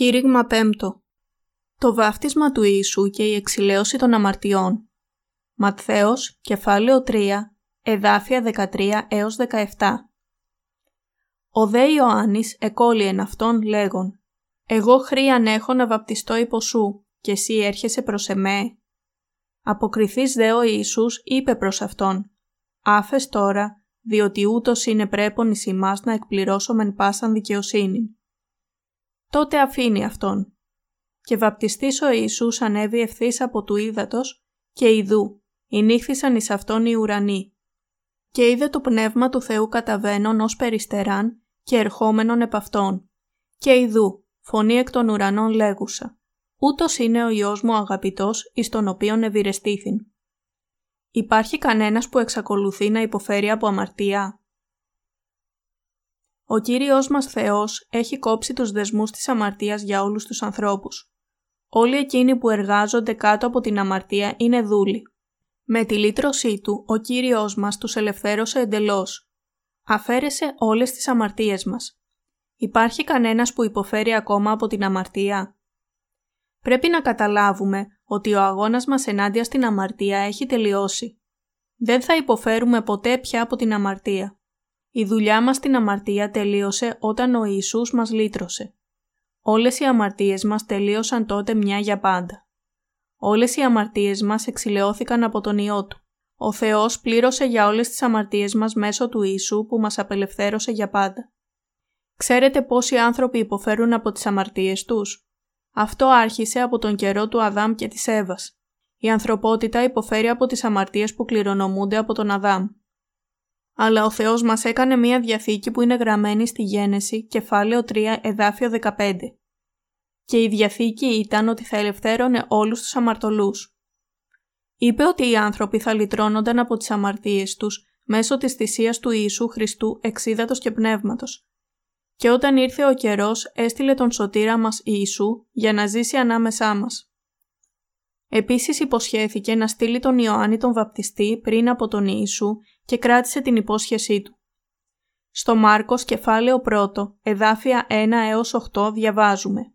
Κήρυγμα 5. Το βάφτισμα του Ιησού και η εξηλαίωση των αμαρτιών. Ματθαίος, κεφάλαιο 3, εδάφια 13 έως 17. Ο δε Ιωάννης εκόλει εν αυτόν λέγον «Εγώ χρίαν έχω να βαπτιστώ υπό σου και εσύ έρχεσαι προς εμέ». Αποκριθείς δε ο Ιησούς είπε προς αυτόν «Άφες τώρα, διότι ούτως είναι πρέπον εις ημάς να εκπληρώσομεν πάσαν δικαιοσύνη» τότε αφήνει αυτόν. Και βαπτιστής ο Ιησούς ανέβη ευθύς από του ύδατος και ιδού, ενήχθησαν εις αυτόν οι ουρανοί. Και είδε το πνεύμα του Θεού καταβαίνον ως περιστεράν και ερχόμενον επ' αυτόν. Και ιδού, φωνή εκ των ουρανών λέγουσα. Ούτως είναι ο Υιός μου αγαπητός εις τον οποίον ευηρεστήθην. Υπάρχει κανένας που εξακολουθεί να υποφέρει από αμαρτία; Ο Κύριος μας Θεός έχει κόψει τους δεσμούς της αμαρτίας για όλους τους ανθρώπους. Όλοι εκείνοι που εργάζονται κάτω από την αμαρτία είναι δούλοι. Με τη λύτρωσή Του, ο Κύριος μας τους ελευθέρωσε εντελώς. Αφαίρεσε όλες τις αμαρτίες μας. Υπάρχει κανένας που υποφέρει ακόμα από την αμαρτία; Πρέπει να καταλάβουμε ότι ο αγώνας μας ενάντια στην αμαρτία έχει τελειώσει. Δεν θα υποφέρουμε ποτέ πια από την αμαρτία. Η δουλειά μας στην αμαρτία τελείωσε όταν ο Ιησούς μας λύτρωσε. Όλες οι αμαρτίες μας τελείωσαν τότε μια για πάντα. Όλες οι αμαρτίες μας εξηλαιώθηκαν από τον Υιό Του. Ο Θεός πλήρωσε για όλες τις αμαρτίες μας μέσω του Ιησού που μας απελευθέρωσε για πάντα. Ξέρετε πόσοι άνθρωποι υποφέρουν από τις αμαρτίες τους; Αυτό άρχισε από τον καιρό του Αδάμ και της Εύας. Η ανθρωπότητα υποφέρει από τις αμαρτίες που κληρονομούνται από τον Αδάμ αλλά ο Θεός μας έκανε μία διαθήκη που είναι γραμμένη στη Γένεση, κεφάλαιο 3, εδάφιο 15. Και η διαθήκη ήταν ότι θα ελευθέρωνε όλους τους αμαρτωλούς. Είπε ότι οι άνθρωποι θα λυτρώνονταν από τις αμαρτίες τους μέσω της θυσίας του Ιησού Χριστού εξίδατος και πνεύματος. Και όταν ήρθε ο καιρός έστειλε τον σωτήρα μας Ιησού για να ζήσει ανάμεσά μας. Επίσης υποσχέθηκε να στείλει τον Ιωάννη τον βαπτιστή πριν από τον Ιησού και κράτησε την υπόσχεσή του. Στο Μάρκος κεφάλαιο 1, εδάφια 1 έως 8 διαβάζουμε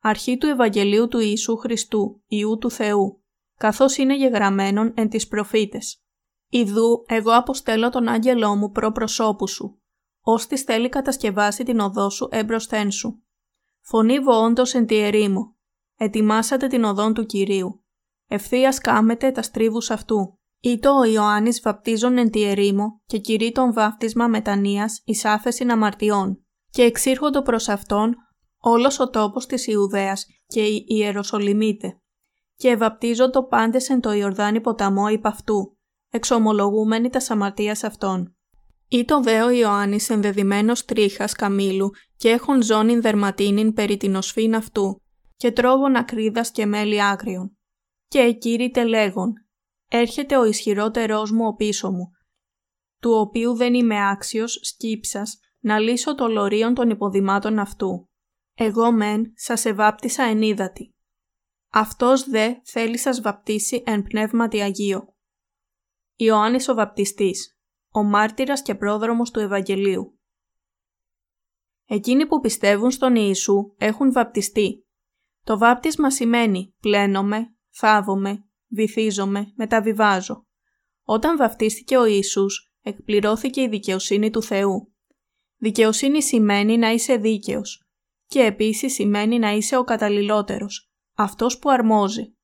«Αρχή του Ευαγγελίου του Ιησού Χριστού, Ιού του Θεού, καθώς είναι γεγραμμένον εν τις προφήτες. Ιδού εγώ αποστέλω τον άγγελό μου προ προσώπου σου, ώστις θέλει κατασκευάσει την οδό σου έμπροσθέν σου. Φωνή βοόντος εν τη ερήμο, ετοιμάσατε την οδόν του Κυρίου. Ευθείας κάμετε τα στρίβους αυτού. Ήτο ο Ιωάννης βαπτίζον εν τη ερήμο και κηρύ τον βάφτισμα μετανοίας εις άφεσιν αμαρτιών και εξήρχοντο προς αυτόν όλος ο τόπος της Ιουδαίας και η Ιεροσολυμίτε και ευαπτίζοντο πάντες εν το Ιορδάνη ποταμό υπ' αυτού, εξομολογούμενοι τα αμαρτίας αυτών. Ήτο δε ο Ιωάννης ενδεδειμένος τρίχας καμήλου και έχουν ζώνην δερματίνην περί την οσφήν αυτού και τρόγων ακρίδας και μέλι άγριων. Και εκήρυτε λέγον, έρχεται ο ισχυρότερός μου ο πίσω μου, του οποίου δεν είμαι άξιος σκύψας να λύσω το λωρίον των υποδημάτων αυτού. Εγώ μεν σας ευάπτισα εν ύδατη. Αυτός δε θέλει σας βαπτίσει εν πνεύματι Αγίο. Ιωάννης ο βαπτιστής, ο μάρτυρας και πρόδρομος του Ευαγγελίου. Εκείνοι που πιστεύουν στον Ιησού έχουν βαπτιστεί. Το βάπτισμα σημαίνει πλένομαι, θάβομαι, βυθίζομαι, μεταβιβάζω. Όταν βαφτίστηκε ο Ιησούς, εκπληρώθηκε η δικαιοσύνη του Θεού. Δικαιοσύνη σημαίνει να είσαι δίκαιος και επίσης σημαίνει να είσαι ο καταλληλότερος, αυτός που αρμόζει.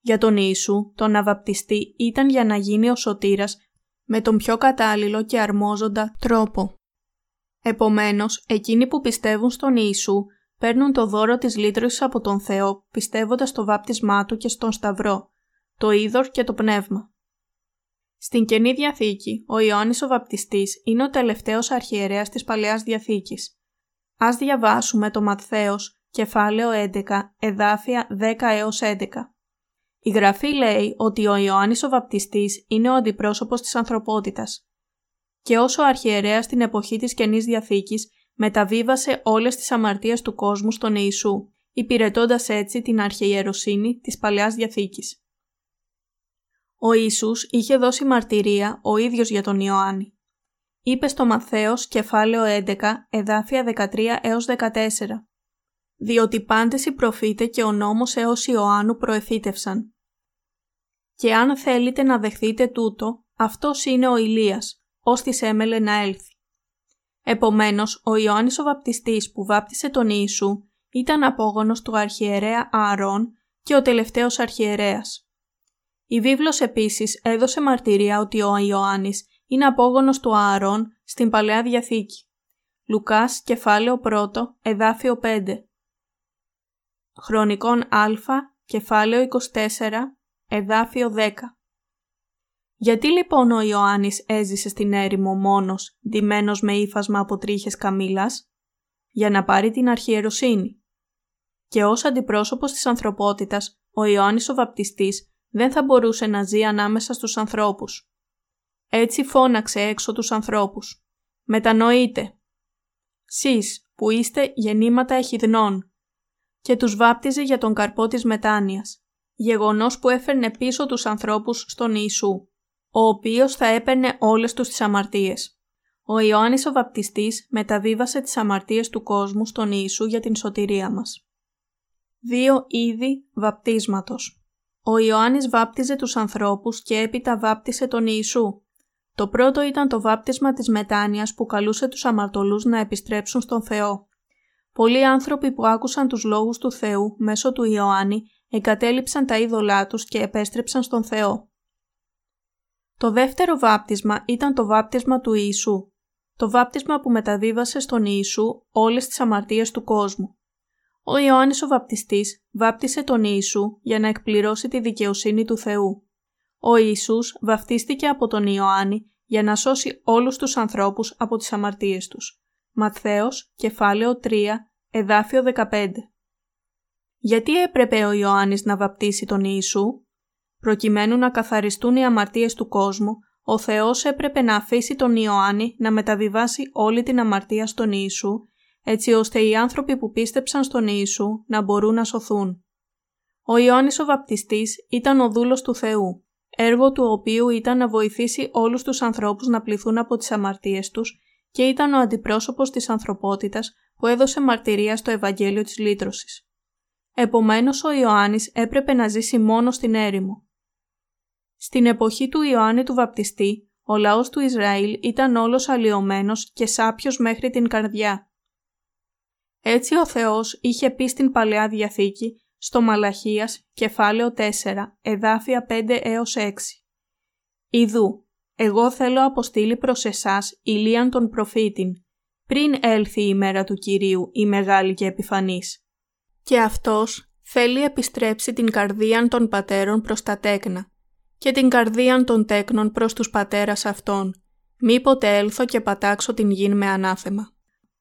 Για τον Ιησού, τον να βαπτιστεί ήταν για να γίνει ο σωτήρας με τον πιο κατάλληλο και αρμόζοντα τρόπο. Επομένως, εκείνοι που πιστεύουν στον Ιησού παίρνουν το δώρο της λύτρωσης από τον Θεό πιστεύοντας στο βάπτισμά Του και στον Σταυρό το είδωρ και το πνεύμα. Στην Καινή Διαθήκη, ο Ιωάννης ο Βαπτιστής είναι ο τελευταίος αρχιερέας της Παλαιάς Διαθήκης. Ας διαβάσουμε το Ματθαίος, κεφάλαιο 11, εδάφια 10 έως 11. Η Γραφή λέει ότι ο Ιωάννης ο Βαπτιστής είναι ο αντιπρόσωπος της ανθρωπότητας. Και όσο ο αρχιερέας στην εποχή της Καινής Διαθήκης μεταβίβασε όλες τις αμαρτίες του κόσμου στον Ιησού, υπηρετώντας έτσι την αρχιεροσύνη της Παλαιάς Διαθήκης. Ο Ιησούς είχε δώσει μαρτυρία ο ίδιος για τον Ιωάννη. Είπε στο Μαθαίος κεφάλαιο 11, εδάφια 13 έως 14. διότι πάντες οι προφήτε και ο νόμος έως Ιωάννου προεφήτευσαν. Και αν θέλετε να δεχθείτε τούτο, αυτός είναι ο Ηλίας, ώστις έμελε να έλθει. Επομένως, ο Ιωάννης ο βαπτιστής που βάπτισε τον Ιησού ήταν απόγονος του αρχιερέα Ααρών και ο τελευταίος αρχιερέας. Η βίβλος επίσης έδωσε μαρτυρία ότι ο Ιωάννης είναι απόγονος του Ααρών στην Παλαιά Διαθήκη. Λουκάς κεφάλαιο 1, εδάφιο 5. Χρονικών Α, κεφάλαιο 24, εδάφιο 10. Γιατί λοιπόν ο Ιωάννης έζησε στην έρημο μόνος, ντυμένος με ύφασμα από τρίχες καμήλας; Για να πάρει την αρχιεροσύνη. Και ως αντιπρόσωπος της ανθρωπότητας, ο Ιωάννης ο βαπτιστής δεν θα μπορούσε να ζει ανάμεσα στους ανθρώπους. Έτσι φώναξε έξω τους ανθρώπους. Μετανοείτε. Σεις που είστε γεννήματα εχιδνών. Και τους βάπτιζε για τον καρπό της μετάνοιας. Γεγονός που έφερνε πίσω τους ανθρώπους στον Ιησού ο οποίος θα έπαιρνε όλες τους τις αμαρτίες. Ο Ιωάννης ο Βαπτιστής μεταβίβασε τις αμαρτίες του κόσμου στον Ιησού για την σωτηρία μας. Δύο είδη βαπτίσματος. Ο Ιωάννης βάπτιζε τους ανθρώπους και έπειτα βάπτισε τον Ιησού. Το πρώτο ήταν το βάπτισμα της μετάνοιας που καλούσε τους αμαρτωλούς να επιστρέψουν στον Θεό. Πολλοί άνθρωποι που άκουσαν τους λόγους του Θεού μέσω του Ιωάννη εγκατέλειψαν τα είδωλά τους και επέστρεψαν στον Θεό. Το δεύτερο βάπτισμα ήταν το βάπτισμα του Ιησού, το βάπτισμα που μεταβίβασε στον Ιησού όλες τις αμαρτίες του κόσμου. Ο Ιωάννης ο βαπτιστής βάπτισε τον Ιησού για να εκπληρώσει τη δικαιοσύνη του Θεού. Ο Ιησούς βαπτίστηκε από τον Ιωάννη για να σώσει όλους τους ανθρώπους από τις αμαρτίες τους. Ματθαίος, κεφάλαιο 3, εδάφιο 15. Γιατί έπρεπε ο Ιωάννης να βαπτίσει τον Ιησού; Προκειμένου να καθαριστούν οι αμαρτίες του κόσμου, ο Θεός έπρεπε να αφήσει τον Ιωάννη να μεταβιβάσει όλη την αμαρτία στον Ιησού, έτσι ώστε οι άνθρωποι που πίστεψαν στον Ιησού να μπορούν να σωθούν. Ο Ιωάννης ο Βαπτιστής ήταν ο δούλος του Θεού, έργο του οποίου ήταν να βοηθήσει όλους τους ανθρώπους να πληθούν από τις αμαρτίες τους και ήταν ο αντιπρόσωπος της ανθρωπότητας που έδωσε μαρτυρία στο Ευαγγέλιο της Λύτρωσης. Επομένως ο Ιωάννης έπρεπε να ζήσει μόνος στην έρημο. Στην εποχή του Ιωάννη του Βαπτιστή, ο λαός του Ισραήλ ήταν όλος αλλοιωμένος και σάπιος μέχρι την καρδιά. Έτσι ο Θεός είχε πει στην Παλαιά Διαθήκη, στο Μαλαχίας, κεφάλαιο 4, εδάφια 5 έως 6. Ιδού, εγώ θέλω αποστείλει προς εσάς ηλίαν τον προφήτην, πριν έλθει η μέρα του Κυρίου η μεγάλη και επιφανής. Και αυτός θέλει επιστρέψει την καρδίαν των πατέρων προς τα τέκνα και την καρδίαν των τέκνων προς τους πατέρας αυτών, μήποτε έλθω και πατάξω την γην με ανάθεμα.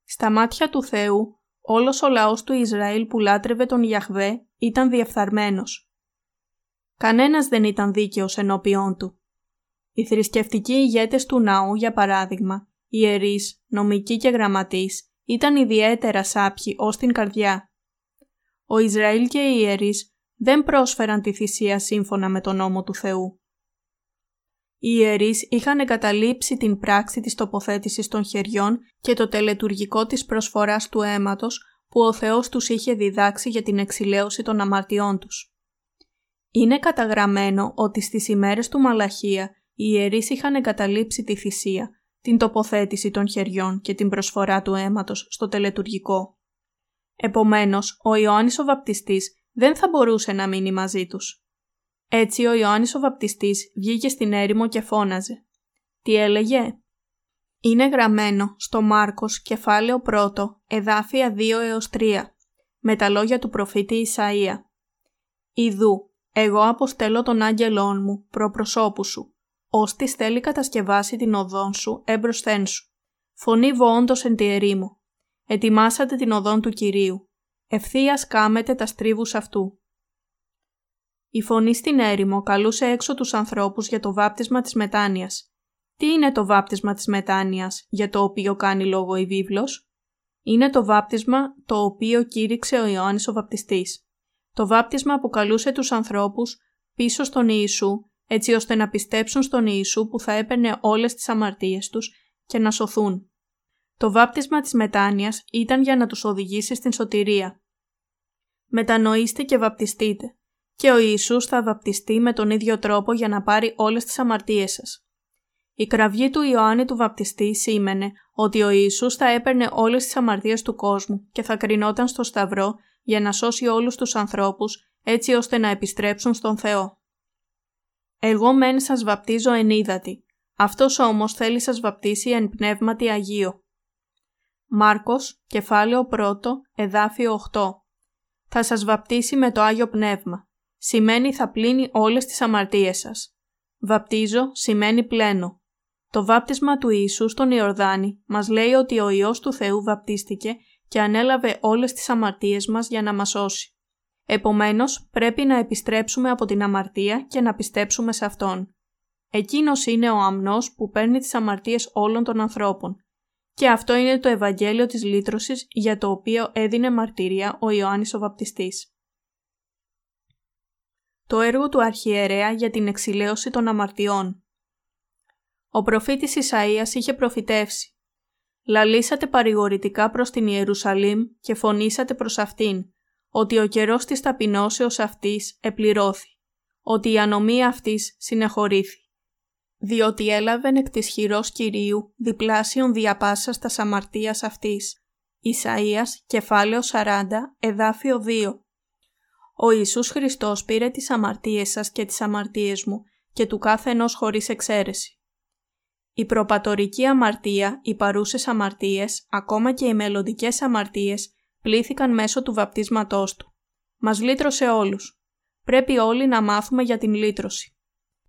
Στα μάτια του Θεού, όλος ο λαός του Ισραήλ που λάτρευε τον Ιαχβέ ήταν διεφθαρμένος. Κανένας δεν ήταν δίκαιος ενώπιόν του. Οι θρησκευτικοί ηγέτες του ναού, για παράδειγμα, ιερείς, νομικοί και γραμματείς, ήταν ιδιαίτερα σάπιοι ως την καρδιά. Ο Ισραήλ και οι ιερείς δεν πρόσφεραν τη θυσία σύμφωνα με τον νόμο του Θεού. Οι ιερείς είχαν εγκαταλείψει την πράξη της τοποθέτησης των χεριών και το τελετουργικό της προσφοράς του αίματος που ο Θεός τους είχε διδάξει για την εξηλαίωση των αμαρτιών τους. Είναι καταγραμμένο ότι στις ημέρες του Μαλαχία οι ιερείς είχαν εγκαταλείψει τη θυσία, την τοποθέτηση των χεριών και την προσφορά του αίματος στο τελετουργικό. Επομένως, ο Ιωάννης ο Βαπτιστής δεν θα μπορούσε να μείνει μαζί τους. Έτσι ο Ιωάννης ο Βαπτιστής βγήκε στην έρημο και φώναζε. Τι έλεγε; Είναι γραμμένο στο Μάρκος κεφάλαιο 1 εδάφια 2 έως 3 με τα λόγια του προφήτη Ισαΐα. Ιδού, εγώ αποστέλω τον άγγελόν μου προπροσώπου σου, ώστις θέλει κατασκευάσει την οδόν σου έμπροσθέν σου. Φωνή βόντος εν τη ερήμο. Ετοιμάσατε την οδόν του Κυρίου ευθείας κάμετε τα στρίβους αυτού. Η φωνή στην έρημο καλούσε έξω τους ανθρώπους για το βάπτισμα της μετάνοιας. Τι είναι το βάπτισμα της μετάνοιας για το οποίο κάνει λόγο η βίβλος; Είναι το βάπτισμα το οποίο κήρυξε ο Ιωάννης ο βαπτιστής. Το βάπτισμα που καλούσε τους ανθρώπους πίσω στον Ιησού έτσι ώστε να πιστέψουν στον Ιησού που θα έπαιρνε όλες τις αμαρτίες τους και να σωθούν. Το βάπτισμα της μετάνοιας ήταν για να τους οδηγήσει στην σωτηρία. Μετανοήστε και βαπτιστείτε και ο Ιησούς θα βαπτιστεί με τον ίδιο τρόπο για να πάρει όλες τις αμαρτίες σας. Η κραυγή του Ιωάννη του βαπτιστή σήμαινε ότι ο Ιησούς θα έπαιρνε όλες τις αμαρτίες του κόσμου και θα κρινόταν στο σταυρό για να σώσει όλους τους ανθρώπους έτσι ώστε να επιστρέψουν στον Θεό. Εγώ μεν σας βαπτίζω εν ύδατη, αυτός όμως θέλει σας βαπτίσει εν πνεύματι Αγίο. Μάρκος, κεφάλαιο 1, εδάφιο 8 Θα σας βαπτίσει με το Άγιο Πνεύμα. Σημαίνει θα πλύνει όλες τις αμαρτίες σας. Βαπτίζω σημαίνει πλένω. Το βάπτισμα του Ιησού στον Ιορδάνη μας λέει ότι ο Υιός του Θεού βαπτίστηκε και ανέλαβε όλες τις αμαρτίες μας για να μας σώσει. Επομένως, πρέπει να επιστρέψουμε από την αμαρτία και να πιστέψουμε σε Αυτόν. Εκείνος είναι ο αμνός που παίρνει τις αμαρτίες όλων των ανθρώπων. Και αυτό είναι το Ευαγγέλιο της λύτρωσης για το οποίο έδινε μαρτυρία ο Ιωάννης ο Βαπτιστής. Το έργο του Αρχιερέα για την εξηλαίωση των αμαρτιών Ο προφήτης Ισαΐας είχε προφητεύσει «Λαλήσατε παρηγορητικά προς την Ιερουσαλήμ και φωνήσατε προς αυτήν, ότι ο καιρός της ταπεινώσεως αυτής επληρώθη, ότι η ανομία αυτής συνεχωρήθη. Διότι έλαβεν εκ της χειρός Κυρίου διπλάσιον διαπάσας τας αμαρτίας αυτής. Ισαΐας, κεφάλαιο 40, εδάφιο 2. Ο Ιησούς Χριστός πήρε τις αμαρτίες σας και τις αμαρτίες μου και του κάθε ενός χωρίς εξαίρεση. Η προπατορική αμαρτία, οι παρούσες αμαρτίες, ακόμα και οι μελλοντικές αμαρτίες πλήθηκαν μέσω του βαπτίσματός του. Μας λύτρωσε όλους. Πρέπει όλοι να μάθουμε για την λύτρωση.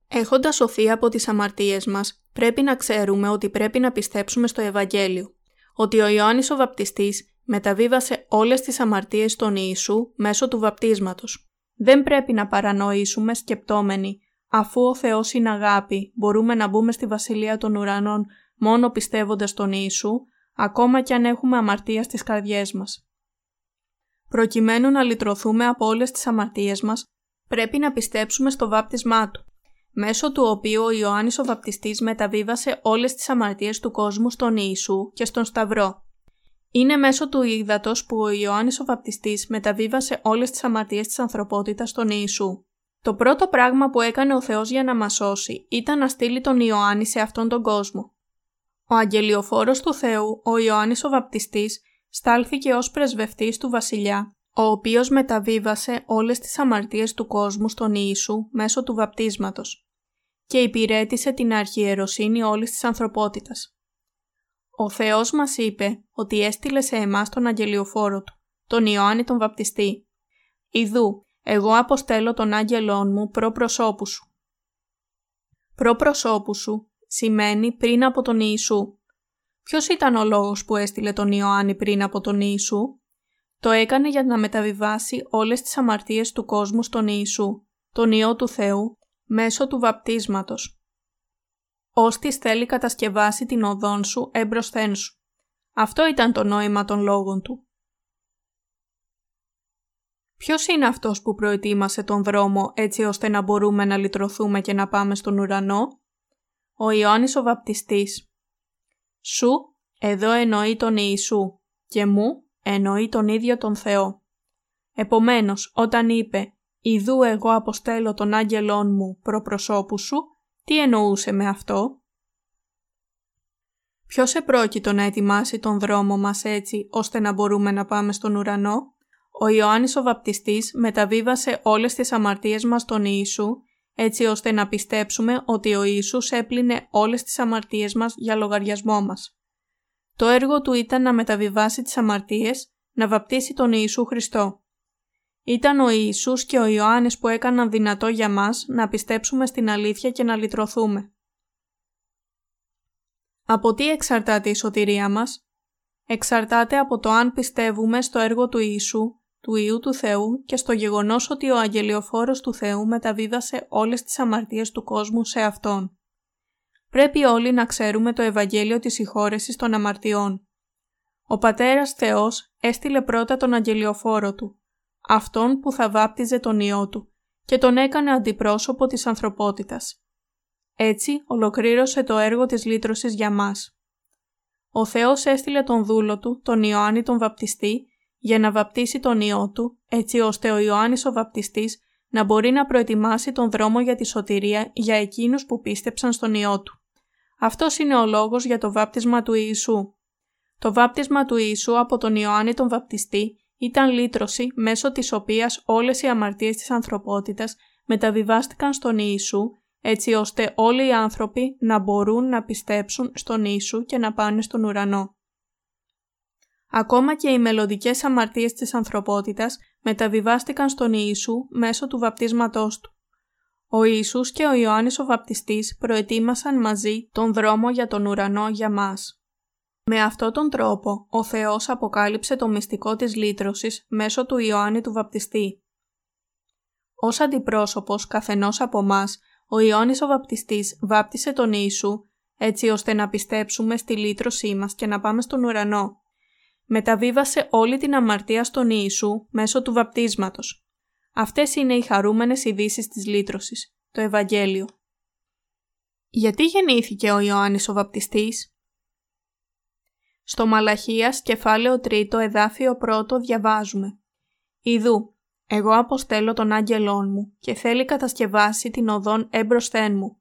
Έχοντας σωθεί από τις αμαρτίες μας, πρέπει να ξέρουμε ότι πρέπει να πιστέψουμε στο Ευαγγέλιο. Ότι ο Ιωάννης ο Βαπτιστής μεταβίβασε όλες τις αμαρτίες στον Ιησού μέσω του βαπτίσματος. Δεν πρέπει να παρανοήσουμε σκεπτόμενοι αφού ο Θεός είναι αγάπη, μπορούμε να μπούμε στη Βασιλεία των Ουρανών μόνο πιστεύοντας τον Ιησού, ακόμα κι αν έχουμε αμαρτία στις καρδιές μας. Προκειμένου να λυτρωθούμε από όλες τις αμαρτίες μας, πρέπει να πιστέψουμε στο βάπτισμά Του, μέσω του οποίου ο Ιωάννης ο Βαπτιστής μεταβίβασε όλες τις αμαρτίες του κόσμου στον Ιησού και στον Σταυρό. Είναι μέσω του ύδατος που ο Ιωάννης ο Βαπτιστής μεταβίβασε όλες τις αμαρτίες της ανθρωπότητας στον Ιησού. Το πρώτο πράγμα που έκανε ο Θεός για να μας σώσει ήταν να στείλει τον Ιωάννη σε αυτόν τον κόσμο. Ο αγγελιοφόρος του Θεού, ο Ιωάννης ο Βαπτιστής, στάλθηκε ως πρεσβευτής του βασιλιά, ο οποίος μεταβίβασε όλες τις αμαρτίες του κόσμου στον Ιησού μέσω του βαπτίσματος και υπηρέτησε την αρχιεροσύνη όλης της ανθρωπότητας. Ο Θεός μας είπε ότι έστειλε σε εμάς τον αγγελιοφόρο Του, τον Ιωάννη τον Βαπτιστή. Ιδού, εγώ αποστέλω τον άγγελόν μου προ προσώπου σου. Προ προσώπου σου σημαίνει πριν από τον Ιησού. Ποιος ήταν ο λόγος που έστειλε τον Ιωάννη πριν από τον Ιησού; Το έκανε για να μεταβιβάσει όλες τις αμαρτίες του κόσμου στον Ιησού, τον Υιό του Θεού, μέσω του βαπτίσματος. Ώστις θέλει κατασκευάσει την οδόν σου έμπροσθέν σου. Αυτό ήταν το νόημα των λόγων του. Ποιος είναι αυτός που προετοίμασε τον δρόμο έτσι ώστε να μπορούμε να λυτρωθούμε και να πάμε στον ουρανό; Ο Ιωάννης ο Βαπτιστής. Σου, εδώ εννοεί τον Ιησού και μου εννοεί τον ίδιο τον Θεό. Επομένως, όταν είπε «Ιδού εγώ αποστέλω τον άγγελόν μου προ προσώπου σου», τι εννοούσε με αυτό; Ποιος επρόκειτο να ετοιμάσει τον δρόμο μας έτσι ώστε να μπορούμε να πάμε στον ουρανό; Ο Ιωάννης ο Βαπτιστής μεταβίβασε όλες τις αμαρτίες μας στον Ιησού έτσι ώστε να πιστέψουμε ότι ο Ιησούς έπλυνε όλες τις αμαρτίες μας για λογαριασμό μας. Το έργο του ήταν να μεταβιβάσει τις αμαρτίες, να βαπτίσει τον Ιησού Χριστό. Ήταν ο Ιησούς και ο Ιωάννης που έκαναν δυνατό για μας να πιστέψουμε στην αλήθεια και να λυτρωθούμε. Από τι εξαρτάται η σωτηρία μας; Εξαρτάται από το αν πιστεύουμε στο έργο του Ιησού, του Ιού του Θεού και στο γεγονός ότι ο αγγελιοφόρος του Θεού μεταβίβασε όλες τις αμαρτίες του κόσμου σε Αυτόν. Πρέπει όλοι να ξέρουμε το Ευαγγέλιο της συγχώρεσης των αμαρτιών. Ο Πατέρας Θεός έστειλε πρώτα τον αγγελιοφόρο Του, αυτόν που θα βάπτιζε τον Υιό Του και τον έκανε αντιπρόσωπο της ανθρωπότητας. Έτσι ολοκλήρωσε το έργο της λύτρωσης για μας. Ο Θεός έστειλε τον δούλο Του, τον Ιωάννη τον Βαπτιστή, για να βαπτίσει τον Υιό Του, έτσι ώστε ο Ιωάννης ο βαπτιστής να μπορεί να προετοιμάσει τον δρόμο για τη σωτηρία για εκείνους που πίστεψαν στον Υιό Του. Αυτός είναι ο λόγος για το βάπτισμα του Ιησού. Το βάπτισμα του Ιησού από τον Ιωάννη τον βαπτιστή ήταν λύτρωση μέσω της οποίας όλες οι αμαρτίες της ανθρωπότητας μεταβιβάστηκαν στον Ιησού έτσι ώστε όλοι οι άνθρωποι να μπορούν να πιστέψουν στον Ιησού και να πάνε στον ουρανό. Ακόμα και οι μελλοντικές αμαρτίες της ανθρωπότητας μεταβιβάστηκαν στον Ιησού μέσω του βαπτίσματός του. Ο Ιησούς και ο Ιωάννης ο βαπτιστής προετοίμασαν μαζί τον δρόμο για τον ουρανό για μας. Με αυτόν τον τρόπο, ο Θεός αποκάλυψε το μυστικό της λύτρωσης μέσω του Ιωάννη του βαπτιστή. Ως αντιπρόσωπος καθενός από μας, ο Ιωάννης ο βαπτιστής βάπτισε τον Ιησού έτσι ώστε να πιστέψουμε στη λύτρωσή μας και να πάμε στον ουρανό. Μεταβίβασε όλη την αμαρτία στον Ιησού μέσω του βαπτίσματος. Αυτές είναι οι χαρούμενες ειδήσεις της λύτρωσης, το Ευαγγέλιο. Γιατί γεννήθηκε ο Ιωάννης ο βαπτιστής; Στο Μαλαχίας κεφάλαιο 3 εδάφιο 1 διαβάζουμε «Ιδού, εγώ αποστέλω τον άγγελόν μου και θέλει κατασκευάσει την οδόν έμπροσθέν μου.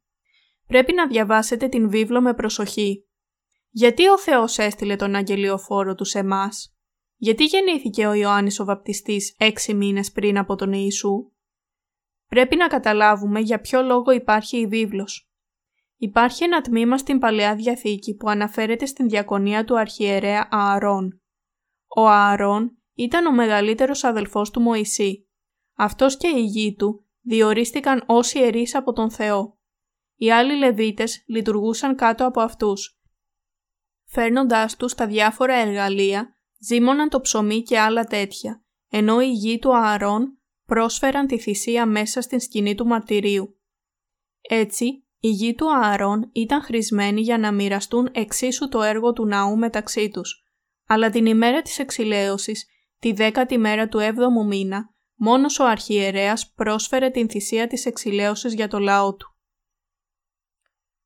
Πρέπει να διαβάσετε την βίβλο με προσοχή. Γιατί ο Θεός έστειλε τον αγγελιοφόρο τους σε εμάς; Γιατί γεννήθηκε ο Ιωάννης ο βαπτιστής έξι μήνες πριν από τον Ιησού; Πρέπει να καταλάβουμε για ποιο λόγο υπάρχει η βίβλος. Υπάρχει ένα τμήμα στην Παλαιά Διαθήκη που αναφέρεται στην διακονία του αρχιερέα Ααρών. Ο Ααρών ήταν ο μεγαλύτερος αδελφός του Μωυσή. Αυτός και οι γη του διορίστηκαν ως ιερείς από τον Θεό. Οι άλλοι Λεβίτες λειτουργούσαν κάτω από αυτούς. Φέρνοντάς τους τα διάφορα εργαλεία, ζήμωναν το ψωμί και άλλα τέτοια, ενώ οι γη του Ααρών πρόσφεραν τη θυσία μέσα στην σκηνή του μαρτυρίου. Έτσι, οι γη του Ααρών ήταν χρησμένοι για να μοιραστούν εξίσου το έργο του ναού μεταξύ τους, αλλά την ημέρα της εξηλαίωσης, τη δέκατη μέρα του έβδομου μήνα, μόνος ο αρχιερέας πρόσφερε την θυσία της εξηλαίωσης για το λαό του.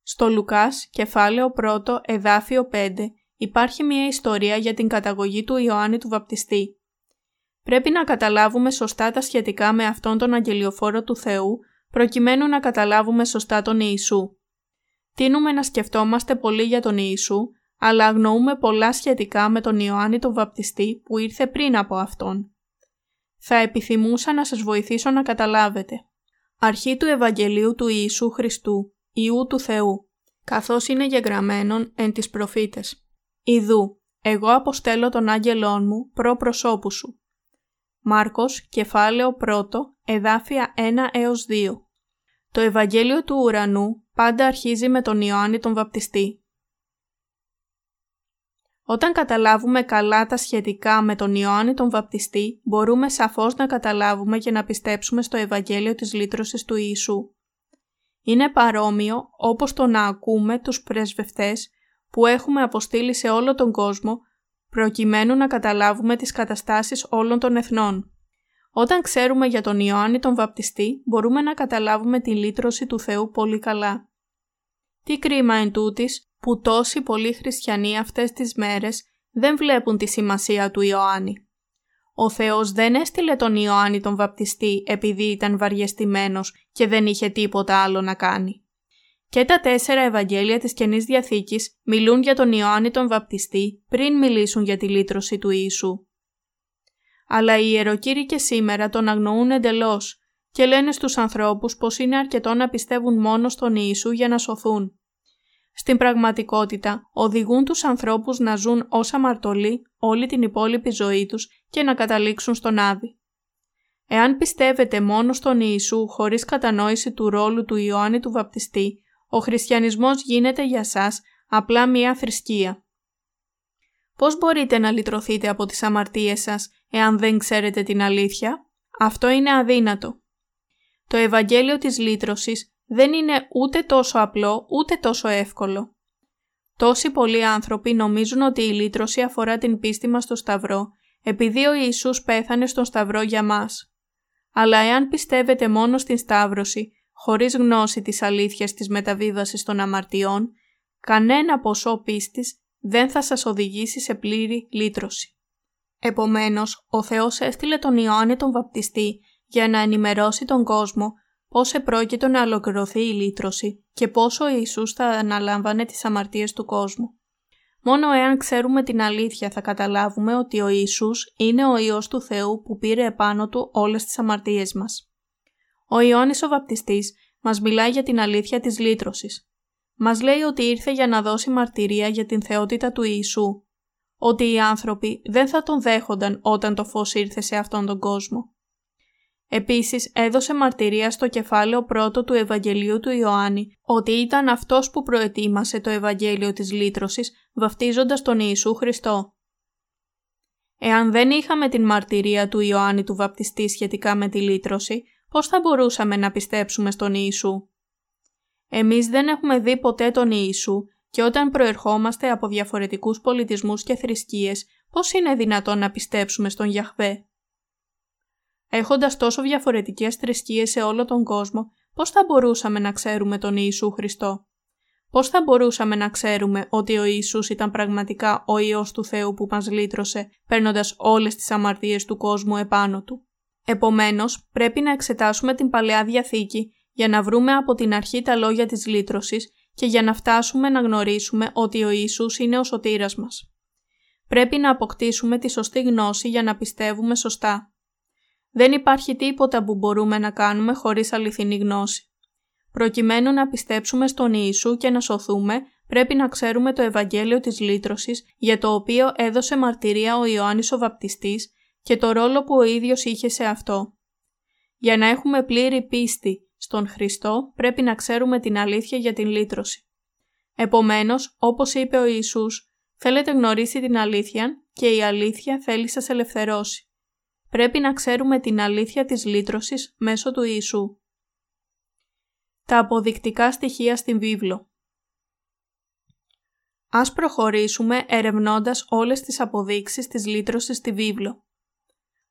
Στο Λουκάς, κεφάλαιο 1, εδάφιο 5, υπάρχει μια ιστορία για την καταγωγή του Ιωάννη του Βαπτιστή. Πρέπει να καταλάβουμε σωστά τα σχετικά με αυτόν τον αγγελιοφόρο του Θεού προκειμένου να καταλάβουμε σωστά τον Ιησού. Τίνουμε να σκεφτόμαστε πολύ για τον Ιησού, αλλά αγνοούμε πολλά σχετικά με τον Ιωάννη τον Βαπτιστή που ήρθε πριν από Αυτόν. Θα επιθυμούσα να σας βοηθήσω να καταλάβετε. Αρχή του Ευαγγελίου του Ιησού Χριστού, Ιού του Θεού, καθώς είναι γεγραμμένον εν τις προφήτες. Ιδού, εγώ αποστέλω τον άγγελόν μου προ προσώπου σου. Μάρκος, κεφάλαιο 1, εδάφια 1 έως 2. Το Ευαγγέλιο του ουρανού πάντα αρχίζει με τον Ιωάννη τον Βαπτιστή. Όταν καταλάβουμε καλά τα σχετικά με τον Ιωάννη τον Βαπτιστή, μπορούμε σαφώς να καταλάβουμε και να πιστέψουμε στο Ευαγγέλιο της λύτρωσης του Ιησού. Είναι παρόμοιο όπως το να ακούμε τους πρεσβευτές που έχουμε αποστείλει σε όλο τον κόσμο προκειμένου να καταλάβουμε τις καταστάσεις όλων των εθνών. Όταν ξέρουμε για τον Ιωάννη τον Βαπτιστή, μπορούμε να καταλάβουμε τη λύτρωση του Θεού πολύ καλά. Τι κρίμα εν τούτης, που τόσοι πολλοί χριστιανοί αυτές τις μέρες δεν βλέπουν τη σημασία του Ιωάννη. Ο Θεός δεν έστειλε τον Ιωάννη τον Βαπτιστή επειδή ήταν βαριεστημένος και δεν είχε τίποτα άλλο να κάνει. Και τα τέσσερα Ευαγγέλια της Καινής Διαθήκης μιλούν για τον Ιωάννη τον Βαπτιστή πριν μιλήσουν για τη λύτρωση του Ιησού. Αλλά οι ιεροκήροι και σήμερα τον αγνοούν εντελώς και λένε στους ανθρώπους πως είναι αρκετό να πιστεύουν μόνο στον Ιησού για να σωθούν. Στην πραγματικότητα οδηγούν τους ανθρώπους να ζουν ως αμαρτωλοί όλη την υπόλοιπη ζωή τους και να καταλήξουν στον Άδη. Εάν πιστεύετε μόνο στον Ιησού χωρίς κατανόηση του ρόλου του Ιωάννη του Βαπτιστή, ο χριστιανισμός γίνεται για σας απλά μία θρησκεία. Πώς μπορείτε να λυτρωθείτε από τις αμαρτίες σας εάν δεν ξέρετε την αλήθεια; Αυτό είναι αδύνατο. Το Ευαγγέλιο της λύτρωσης δεν είναι ούτε τόσο απλό ούτε τόσο εύκολο. Τόσοι πολλοί άνθρωποι νομίζουν ότι η λύτρωση αφορά την πίστη μας στο Σταυρό επειδή ο Ιησούς πέθανε στον Σταυρό για μας. Αλλά εάν πιστεύετε μόνο στην Σταύρωση χωρίς γνώση της αλήθειας της μεταβίβασης των αμαρτιών, κανένα ποσό πίστης δεν θα σας οδηγήσει σε πλήρη λύτρωση. Επομένως, ο Θεός έστειλε τον Ιωάννη τον Βαπτιστή για να ενημερώσει τον κόσμο πώς επρόκειτο να ολοκληρωθεί η λύτρωση και πόσο ο Ιησούς θα αναλάμβανε τις αμαρτίες του κόσμου. Μόνο εάν ξέρουμε την αλήθεια θα καταλάβουμε ότι ο Ιησούς είναι ο Υιός του Θεού που πήρε επάνω του όλες τις αμαρτίες μας. Ο Ιωάννης ο Βαπτιστής μας μιλάει για την αλήθεια της λύτρωσης. Μας λέει ότι ήρθε για να δώσει μαρτυρία για την θεότητα του Ιησού, ότι οι άνθρωποι δεν θα τον δέχονταν όταν το φως ήρθε σε αυτόν τον κόσμο. Επίσης έδωσε μαρτυρία στο κεφάλαιο πρώτο του Ευαγγελίου του Ιωάννη ότι ήταν αυτός που προετοίμασε το Ευαγγέλιο της λύτρωσης βαφτίζοντας τον Ιησού Χριστό. Εάν δεν είχαμε την μαρτυρία του Ιωάννη του βαπτιστή σχετικά με τη λύτρωση, πώς θα μπορούσαμε να πιστέψουμε στον Ιησού; Εμείς δεν έχουμε δει ποτέ τον Ιησού και όταν προερχόμαστε από διαφορετικούς πολιτισμούς και θρησκείες, πώς είναι δυνατόν να πιστέψουμε στον Γιαχβέ; Έχοντας τόσο διαφορετικές θρησκείες σε όλο τον κόσμο, πώς θα μπορούσαμε να ξέρουμε τον Ιησού Χριστό; Πώς θα μπορούσαμε να ξέρουμε ότι ο Ιησούς ήταν πραγματικά ο Υιός του Θεού που μας λύτρωσε, παίρνοντας όλες τις αμαρτίες του κόσμου επάνω του; Επομένως, πρέπει να εξετάσουμε την Παλαιά Διαθήκη για να βρούμε από την αρχή τα λόγια της λύτρωσης και για να φτάσουμε να γνωρίσουμε ότι ο Ιησούς είναι ο σωτήρας μας. Πρέπει να αποκτήσουμε τη σωστή γνώση για να πιστεύουμε σωστά. Δεν υπάρχει τίποτα που μπορούμε να κάνουμε χωρίς αληθινή γνώση. Προκειμένου να πιστέψουμε στον Ιησού και να σωθούμε, πρέπει να ξέρουμε το Ευαγγέλιο της λύτρωσης για το οποίο έδωσε μαρτυρία ο Ιωάννης ο Βαπτιστής και το ρόλο που ο ίδιος είχε σε αυτό. Για να έχουμε πλήρη πίστη στον Χριστό πρέπει να ξέρουμε την αλήθεια για την λύτρωση. Επομένως, όπως είπε ο Ιησούς, θέλετε γνωρίσει την αλήθεια και η αλήθεια θέλει σας ελευθερώσει πρέπει να ξέρουμε την αλήθεια της λύτρωσης μέσω του Ιησού. Τα αποδεικτικά στοιχεία στην βίβλο Ας προχωρήσουμε ερευνώντας όλες τις αποδείξεις της λύτρωσης στη βίβλο.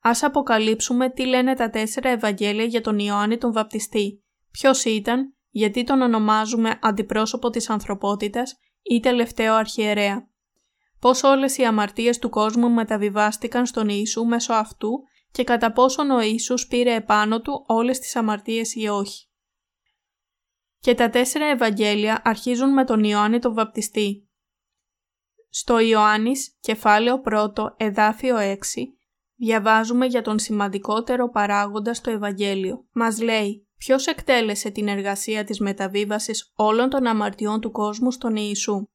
Ας αποκαλύψουμε τι λένε τα τέσσερα Ευαγγέλια για τον Ιωάννη τον Βαπτιστή, ποιος ήταν, γιατί τον ονομάζουμε αντιπρόσωπο της ανθρωπότητας ή τελευταίο αρχιερέα πώς όλες οι αμαρτίες του κόσμου μεταβιβάστηκαν στον Ιησού μέσω αυτού και κατά πόσον ο Ιησούς πήρε επάνω του όλες τις αμαρτίες ή όχι. Και τα τέσσερα Ευαγγέλια αρχίζουν με τον Ιωάννη τον Βαπτιστή. Στο Ιωάννης, κεφάλαιο 1, εδάφιο 6, διαβάζουμε για τον σημαντικότερο παράγοντα στο Ευαγγέλιο. Μας λέει ποιος εκτέλεσε την εργασία της μεταβίβασης όλων των αμαρτιών του κόσμου στον Ιησού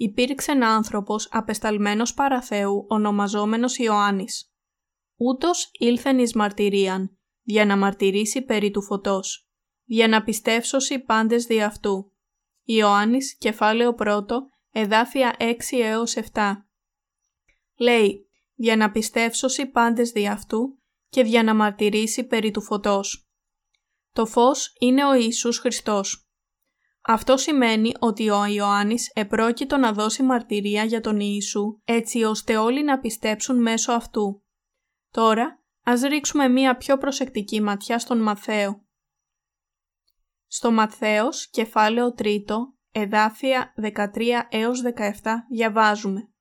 υπήρξε ένα άνθρωπος απεσταλμένος παραθέου ονομαζόμενος Ιωάννης. Ούτως ήλθεν εις μαρτυρίαν, για να μαρτυρήσει περί του φωτός, για να πιστεύσωσι πάντες δι' αυτού. Ιωάννης, κεφάλαιο 1, εδάφια 6 έως 7. Λέει, για να πιστεύσωσι πάντες δι' αυτού και για να μαρτυρήσει περί του φωτός. Το φως είναι ο Ιησούς Χριστός. Αυτό σημαίνει ότι ο Ιωάννης επρόκειτο να δώσει μαρτυρία για τον Ιησού έτσι ώστε όλοι να πιστέψουν μέσω αυτού. Τώρα, ας ρίξουμε μία πιο προσεκτική ματιά στον Μαθαίο. Στο Μαθαίος, κεφάλαιο 3, εδάφια 13 έως 17, διαβάζουμε.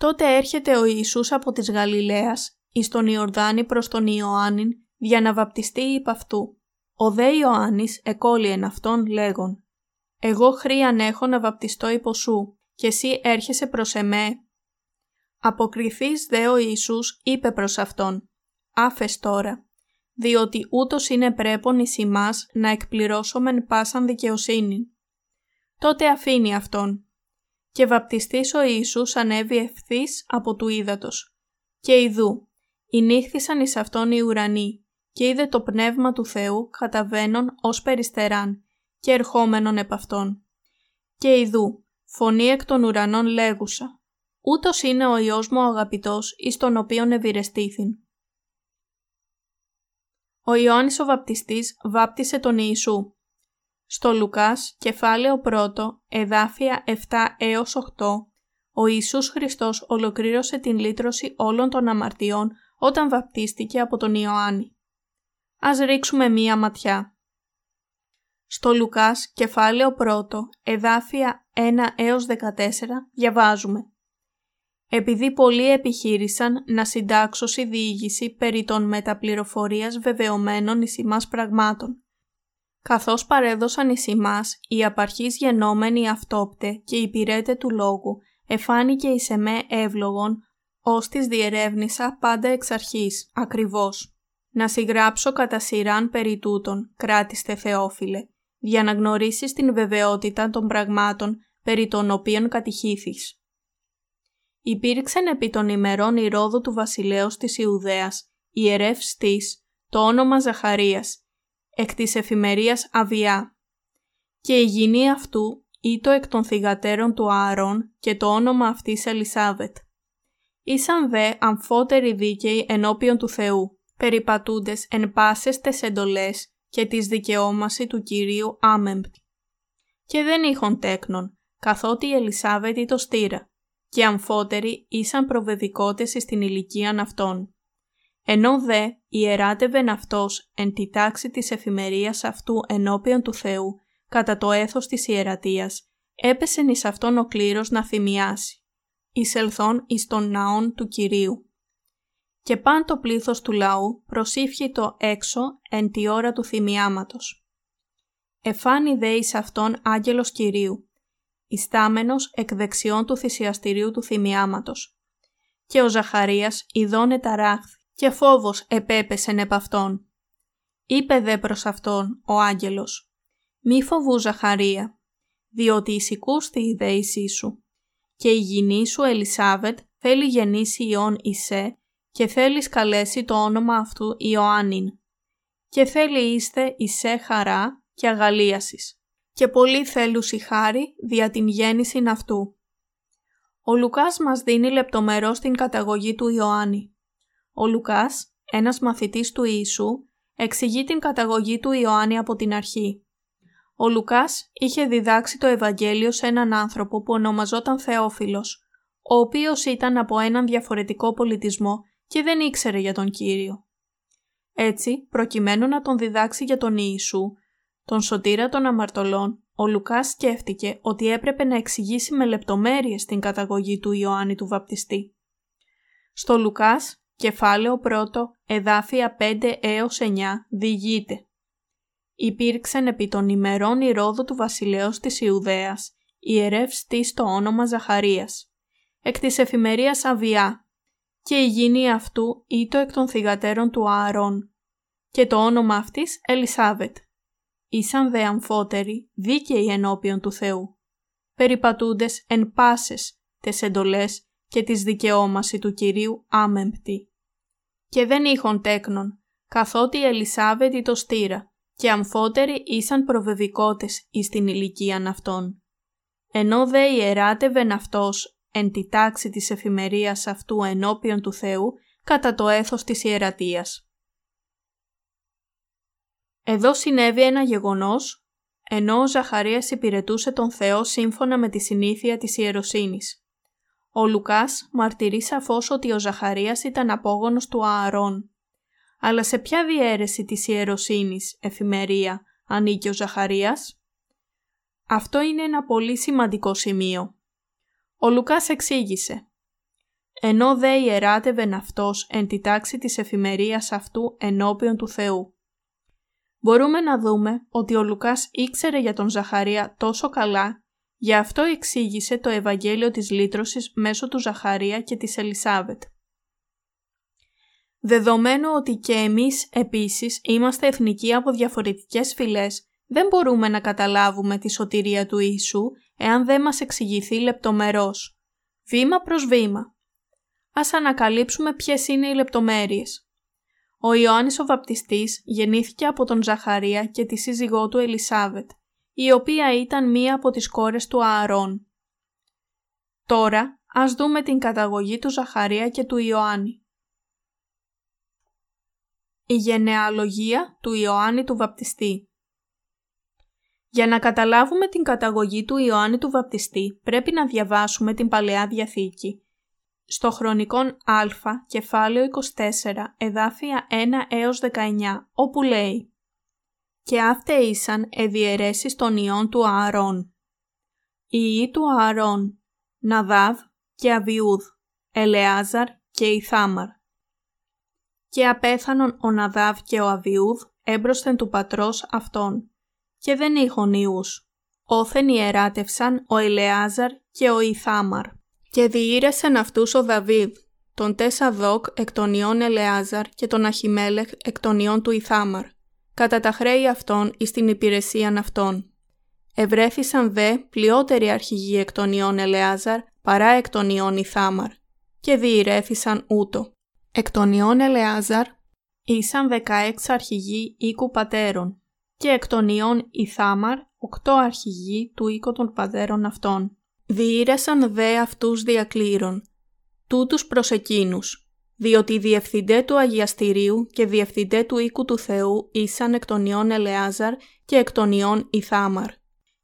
Τότε έρχεται ο Ιησούς από της Γαλιλαίας εις τον Ιορδάνη προς τον Ιωάννην για να βαπτιστεί υπ' αυτού. Ο δε Ιωάννης εκόλυεν αυτόν λέγον «Εγώ χρίαν έχω να βαπτιστώ υπό σου και εσύ έρχεσαι προς εμέ». Αποκριθείς δε ο Ιησούς είπε προς αυτόν «Άφες τώρα, διότι ούτως είναι πρέπον εις ημάς να εκπληρώσομεν πάσαν δικαιοσύνη». Τότε αφήνει αυτόν. Και βαπτιστής ο Ιησούς ανέβη ευθύς από του ύδατος. Και ιδού, νύχθησαν εις αυτόν οι ουρανοί και είδε το πνεύμα του Θεού καταβαίνον ως περιστεράν και ερχόμενον επ' αυτόν. Και ειδού, φωνή εκ των ουρανών λέγουσα, ούτως είναι ο Υιός μου ο αγαπητός εις τον οποίον ευηρεστήθην. Ο Ιωάννης ο βαπτιστής βάπτισε τον Ιησού. Στο Λουκάς, κεφάλαιο 1, εδάφια 7 έως 8, ο Ιησούς Χριστός ολοκλήρωσε την λύτρωση όλων των αμαρτιών όταν βαπτίστηκε από τον Ιωάννη. Ας ρίξουμε μία ματιά. Στο Λουκάς, κεφάλαιο 1, εδάφια 1 έως 14, διαβάζουμε. επειδή πολλοί επιχείρησαν να συντάξωσι διήγηση περί των μεταπληροφορίας βεβαιωμένων εις ημάς πραγμάτων. Καθώς παρέδωσαν εις ημάς, οι απαρχής γενόμενοι αυτόπτε και οι πυρέτε του λόγου, εφάνηκε εις εμέ εύλογον, ως της διερεύνησα πάντα εξ αρχής, ακριβώς. Να συγγράψω κατά σειράν περί τούτων, κράτηστε Θεόφιλε, για να γνωρίσεις την βεβαιότητα των πραγμάτων περί των οποίων κατηχήθης. Υπήρξαν επί των ημερών Ηρώδου του βασιλέως της Ιουδαίας, ιερεύς της, το όνομα Ζαχαρίας, εκ της εφημερίας Αβιά. Και η γυνή αυτού ήτο εκ των θυγατέρων του Ααρών και το όνομα αυτής Ελισάβετ. Ήσαν δε αμφότεροι δίκαιοι ενώπιον του Θεού, περιπατούντες εν πάσες τες εντολές και της δικαιώμαση του Κυρίου άμεμπτη. Και δεν είχον τέκνον, καθότι η Ελισάβετ το στήρα, και αμφότεροι ήσαν προβεβικότες στην ηλικίαν αυτών. Ενώ δε ιεράτευεν αυτός εν τη τάξη της εφημερίας αυτού ενώπιον του Θεού, κατά το έθος της ιερατείας, έπεσεν εις αυτόν ο κλήρος να θυμιάσει, εισελθόν εις τον ναόν του Κυρίου. Και παν το πλήθος του λαού προσήφχει το έξω εν τη ώρα του θυμιάματος. Εφάνει δε εις αυτόν άγγελος Κυρίου, ιστάμενος εκ δεξιών του θυσιαστηρίου του θυμιάματος. Και ο Ζαχαρίας ειδώνε ταράχθη και φόβος επέπεσεν επ' αυτόν. Είπε δε προς αυτόν ο άγγελος «Μη φοβού Ζαχαρία, διότι εισηκούστη η δέησή σου και η γυνή σου Ελισάβετ θέλει γεννήσει Υιόν Ισέ και θέλεις καλέσει το όνομα αυτού Ιωάννην και θέλει είστε Ισέ χαρά και αγαλίασης και πολύ θέλουσι χάρη δια την γέννηση αυτού. Ο Λουκάς μας δίνει λεπτομερώς την καταγωγή του Ιωάννη. Ο Λουκάς, ένας μαθητής του Ιησού, εξηγεί την καταγωγή του Ιωάννη από την αρχή. Ο Λουκάς είχε διδάξει το Ευαγγέλιο σε έναν άνθρωπο που ονομαζόταν Θεόφιλος, ο οποίος ήταν από έναν διαφορετικό πολιτισμό και δεν ήξερε για τον Κύριο. Έτσι, προκειμένου να τον διδάξει για τον Ιησού, τον σωτήρα των αμαρτωλών, ο Λουκάς σκέφτηκε ότι έπρεπε να εξηγήσει με λεπτομέρειες την καταγωγή του Ιωάννη του Βαπτιστή. Στο Λουκάς, κεφάλαιο 1, εδάφια 5 έως 9, διηγείται. Υπήρξαν επί των ημερών Ηρώδου του βασιλέως της Ιουδαίας, ιερεύς της το όνομα Ζαχαρίας, εκ της εφημερίας Αβιά, και η γυνή αυτού ήτο εκ των θυγατέρων του Ααρών, και το όνομα αυτής Ελισάβετ ήσαν δε αμφότεροι δίκαιοι ενώπιον του Θεού, περιπατούντες εν πάσες τες εντολές και της δικαιώμαση του Κυρίου άμεμπτη. Και δεν είχον τέκνον, καθότι η Ελισάβετ το στήρα, και αμφότεροι ήσαν προβεβικότες εις την ηλικίαν αυτών. Ενώ δε ιεράτευεν αυτός εν τη τάξη της εφημερίας αυτού ενώπιον του Θεού κατά το έθος της ιερατείας. Εδώ συνέβη ένα γεγονός, ενώ ο Ζαχαρίας υπηρετούσε τον Θεό σύμφωνα με τη συνήθεια της ιεροσύνης. Ο Λουκάς μαρτυρεί σαφώς ότι ο Ζαχαρίας ήταν απόγονος του Ααρών. Αλλά σε ποια διαίρεση της ιεροσύνης, εφημερία, ανήκει ο Ζαχαρίας; Αυτό είναι ένα πολύ σημαντικό σημείο. Ο Λουκάς εξήγησε «Ενώ δε ιεράτευεν αυτός εν τη τάξη της εφημερίας αυτού ενώπιον του Θεού» μπορούμε να δούμε ότι ο Λουκάς ήξερε για τον Ζαχαρία τόσο καλά, γι' αυτό εξήγησε το Ευαγγέλιο της Λύτρωσης μέσω του Ζαχαρία και της Ελισάβετ. Δεδομένου ότι και εμείς επίσης είμαστε εθνικοί από διαφορετικές φυλές, δεν μπορούμε να καταλάβουμε τη σωτηρία του Ιησού εάν δεν μας εξηγηθεί λεπτομερώς. Βήμα προς βήμα. Ας ανακαλύψουμε ποιες είναι οι λεπτομέρειες. Ο Ιωάννης ο Βαπτιστής γεννήθηκε από τον Ζαχαρία και τη σύζυγό του Ελισάβετ, η οποία ήταν μία από τις κόρες του Ααρών. Τώρα ας δούμε την καταγωγή του Ζαχαρία και του Ιωάννη. Η γενεαλογία του Ιωάννη του Βαπτιστή Για να καταλάβουμε την καταγωγή του Ιωάννη του Βαπτιστή πρέπει να διαβάσουμε την Παλαιά Διαθήκη στο χρονικόν Α, κεφάλαιο 24, εδάφια 1 έως 19, όπου λέει «Και αύτε ήσαν εδιαιρέσεις των ιών του Ααρών. Οι ιοί του Ααρών, Ναδάβ και Αβιούδ, Ελεάζαρ και Ιθάμαρ. Και απέθανον ο Ναδάβ και ο Αβιούδ έμπροσθεν του πατρός αυτών, και δεν είχον ιούς. Όθεν ιεράτευσαν ο Ελεάζαρ και ο Ιθάμαρ. Και διήρεσαν αυτούς ο Δαβίδ, τον Τέσσαδόκ εκ των ιών Ελεάζαρ και τον Αχιμέλεχ εκ των ιών του Ιθάμαρ, κατά τα χρέη αυτών εις την υπηρεσίαν αυτών. Ευρέθησαν δε πλειότεροι αρχηγοί εκ των ιών Ελεάζαρ παρά εκ των ιών Ιθάμαρ και διηρέθησαν ούτω. Εκ των ιών Ελεάζαρ ήσαν 16 αρχηγοί οίκου πατέρων και εκ των ιών Ιθάμαρ 8 αρχηγοί του οίκου των πατέρων αυτών. Διήρεσαν δε αυτούς διακλήρων, τούτους προς εκείνους, διότι διευθυντέ του Αγιαστηρίου και διευθυντέ του οίκου του Θεού ήσαν εκ των ιών Ελεάζαρ και εκ των ιών Ιθάμαρ.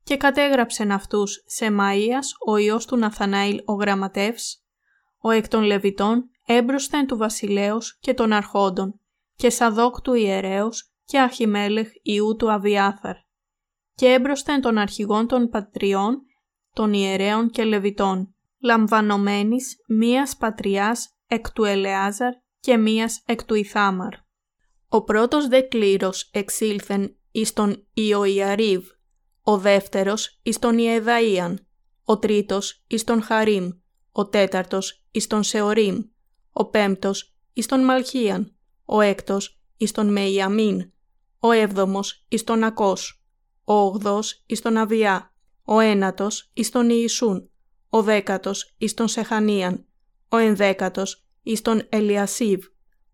Και κατέγραψεν αυτούς σε Μαΐας ο ιός του Ναθαναήλ ο γραμματεύς, ο εκ των Λεβιτών έμπροσθεν του βασιλέως και των αρχόντων, και Σαδόκ του ιερέως και Αχιμέλεχ ιού του Αβιάθαρ, και έμπροσθεν των αρχηγών των πατριών, των ιερέων και Λεβιτών, λαμβανομένης μίας πατριάς εκ του Ελεάζαρ και μίας εκ του Ιθάμαρ. Ο πρώτος δε κλήρος εξήλθεν εις τον Ιωιαρίβ, ο δεύτερος εις τον Ιεδαΐαν, ο τρίτος εις τον Χαρίμ, ο τέταρτος εις τον Σεωρίμ, ο πέμπτος εις τον Μαλχίαν, ο έκτος εις τον Μεϊαμίν, ο έβδομος εις τον Ακός, ο ογδός εις τον Αβιά, ο ένατος εις τον Ιησούν, ο δέκατος εις τον Σεχανίαν, ο ενδέκατος εις τον Ελιασίβ,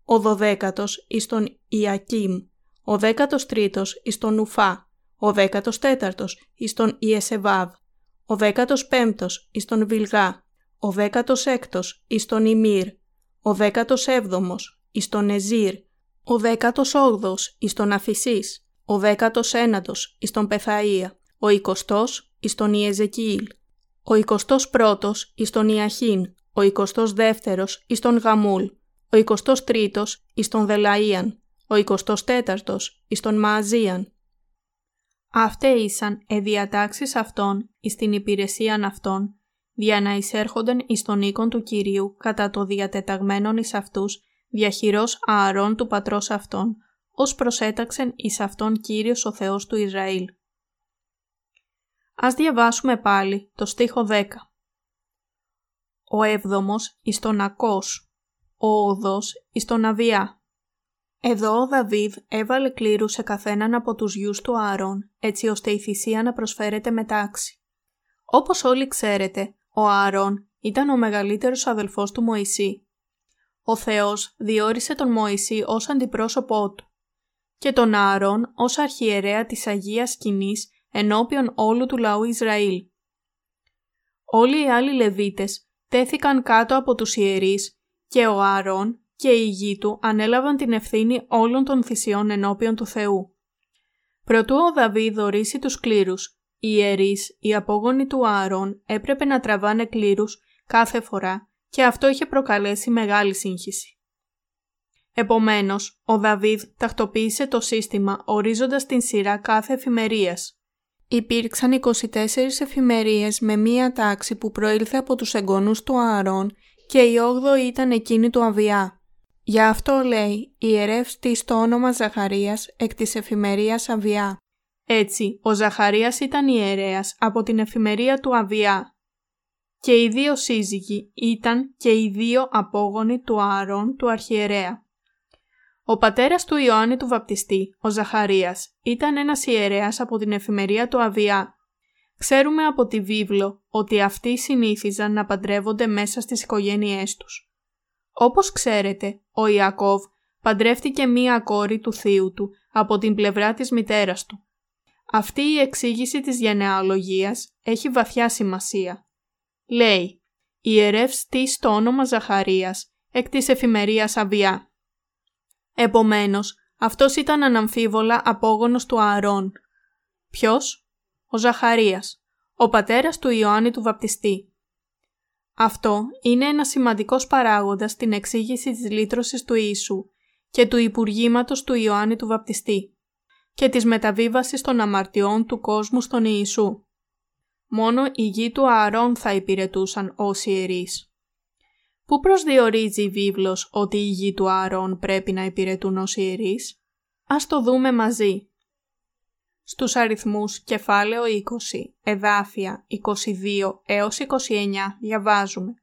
ο δωδέκατος εις τον Ιακίμ, ο δέκατος τρίτος εις τον Ουφά, ο δέκατος τέταρτος εις τον Ιεσεβάβ, ο δέκατος πέμπτος εις τον Βιλγά, ο δέκατος έκτος εις τον Ιμύρ, ο δέκατος έβδομος εις τον Εζήρ, ο δέκατος όγδος εις τον Αφισής, ο δέκατος ένατος εις τον Πεθαΐα, ο εικοστός εις τον Ιεζεκίλ, ο εικοστός πρώτος εις τον Ιαχίν, ο εικοστός δεύτερος εις τον Γαμούλ, ο εικοστός τρίτος εις τον Δελαΐαν, ο εικοστός τέταρτος εις τον Μααζίαν. Αυτέ ήσαν εδιατάξεις αυτών εις την υπηρεσίαν αυτών, δια να εισέρχονταν εις τον οίκον του Κυρίου κατά το διατεταγμένον εις αυτούς, διαχειρός ααρών του πατρός αυτών, ως προσέταξεν εις αυτόν Κύριος ο Θεός του Ισραήλ. Ας διαβάσουμε πάλι το στίχο 10. Ο έβδομος εις τον Ακός, ο όδος εις τον Αβιά. Εδώ ο Δαβίδ έβαλε κλήρους σε καθέναν από τους γιους του Άρων, έτσι ώστε η θυσία να προσφέρεται με τάξη. Όπως όλοι ξέρετε, ο Άρων ήταν ο μεγαλύτερος αδελφός του Μωυσή. Ο Θεός διόρισε τον Μωυσή ως αντιπρόσωπό του και τον Άρων ως αρχιερέα της Αγίας Σκηνής ενώπιον όλου του λαού Ισραήλ. Όλοι οι άλλοι Λεβίτες τέθηκαν κάτω από τους ιερείς και ο Άρων και οι γη του ανέλαβαν την ευθύνη όλων των θυσιών ενώπιον του Θεού. Προτού ο Δαβίδ ορίσει τους κλήρους, οι ιερείς, οι απόγονοι του Άρων έπρεπε να τραβάνε κλήρους κάθε φορά και αυτό είχε προκαλέσει μεγάλη σύγχυση. Επομένως, ο Δαβίδ τακτοποίησε το σύστημα ορίζοντας την σειρά κάθε εφημερίας. Υπήρξαν 24 εφημερίες με μία τάξη που προήλθε από τους εγγονούς του Ααρών και η 8 ήταν εκείνη του Αβιά. Γι' αυτό λέει ιερεύστη στο όνομα Ζαχαρίας εκ της εφημερίας Αβιά. Έτσι, ο Ζαχαρίας ήταν ιερέας από την εφημερία του Αβιά και οι δύο σύζυγοι ήταν και οι δύο απόγονοι του Ααρών του αρχιερέα. Ο πατέρας του Ιωάννη του Βαπτιστή, ο Ζαχαρίας, ήταν ένας ιερέας από την εφημερία του Αβιά. Ξέρουμε από τη βίβλο ότι αυτοί συνήθιζαν να παντρεύονται μέσα στις οικογένειές τους. Όπως ξέρετε, ο Ιακώβ παντρεύτηκε μία κόρη του θείου του από την πλευρά της μητέρας του. Αυτή η εξήγηση της γενεαλογίας έχει βαθιά σημασία. Λέει «Ιερεύς τι στο όνομα Ζαχαρίας εκ της εφημερίας Αβιά». Επομένως, αυτός ήταν αναμφίβολα απόγονος του Ααρών. Ποιος; Ο Ζαχαρίας, ο πατέρας του Ιωάννη του Βαπτιστή. Αυτό είναι ένας σημαντικός παράγοντας στην εξήγηση της λύτρωσης του Ιησού και του υπουργήματος του Ιωάννη του Βαπτιστή και της μεταβίβασης των αμαρτιών του κόσμου στον Ιησού. Μόνο οι γη του Ααρών θα υπηρετούσαν ως ιερείς. Πού προσδιορίζει η βίβλος ότι οι γη του Ααρών πρέπει να υπηρετούν ως ιερείς; Ας το δούμε μαζί. Στους αριθμούς κεφάλαιο 20, εδάφια 22 έως 29 διαβάζουμε.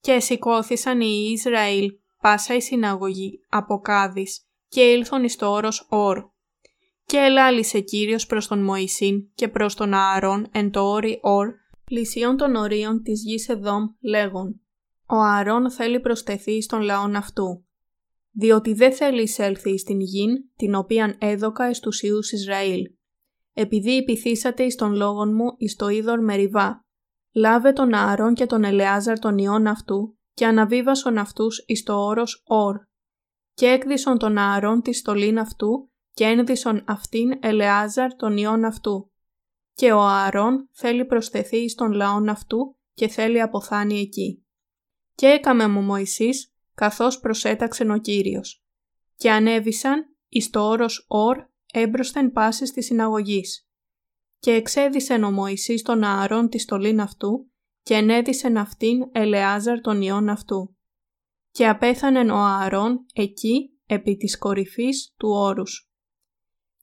«Και σηκώθησαν οι Ισραήλ πάσα η συναγωγή από Κάδης και ήλθον εις το όρος Ορ. Και ελάλησε Κύριος προς τον Μωυσήν και προς τον Ααρών εν το όρι Ορ, πλησίων των ορίων της γης Εδόμ λέγον «Ο Ααρών θέλει προστεθεί στον λαόν αυτού, διότι δεν θέλει εισέλθει στην γην την οποίαν έδωκα εις τους Ιούς Ισραήλ. Επειδή υπηθήσατε εις τον λόγον μου εις το είδωρ Μεριβά, λάβε τον Ααρών και τον Ελεάζαρ των ιών αυτού και αναβίβασον αυτούς εις το όρος Ορ. Και έκδισον τον Ααρών τη στολήν αυτού και ένδυσον αυτήν Ελεάζαρ των ιών αυτού. Και ο Ααρών θέλει προσθεθεί εις τον λαόν αυτού και θέλει αποθάνει εκεί. Και έκαμε μου Μωυσής καθώς προσέταξεν ο Κύριος. Και ανέβησαν εις το όρος Ορ έμπροσθεν πάσης της συναγωγής. Και εξέδισεν ο Μωυσής τον Ααρών τη στολήν αυτού και ενέδισεν αυτήν Ελεάζαρ των ιών αυτού. Και απέθανεν ο Ααρών εκεί επί της κορυφής του όρους.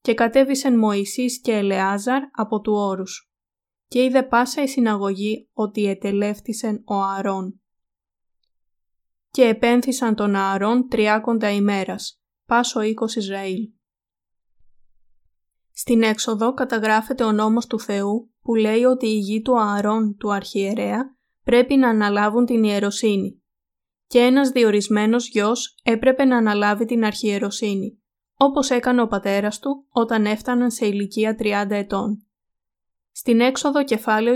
Και κατέβησεν Μωυσής και Ελεάζαρ από του όρους. Και είδε πάσα η συναγωγή ότι ετελεύτησεν ο Ααρών. Και επένθησαν τον Ααρών τριάκοντα ημέρας, πάσο οίκος Ισραήλ. Στην έξοδο καταγράφεται ο νόμος του Θεού που λέει ότι οι γη του Ααρών του αρχιερέα πρέπει να αναλάβουν την ιεροσύνη και ένας διορισμένος γιος έπρεπε να αναλάβει την αρχιεροσύνη, όπως έκανε ο πατέρας του όταν έφταναν σε ηλικία 30 ετών. Στην έξοδο κεφάλαιο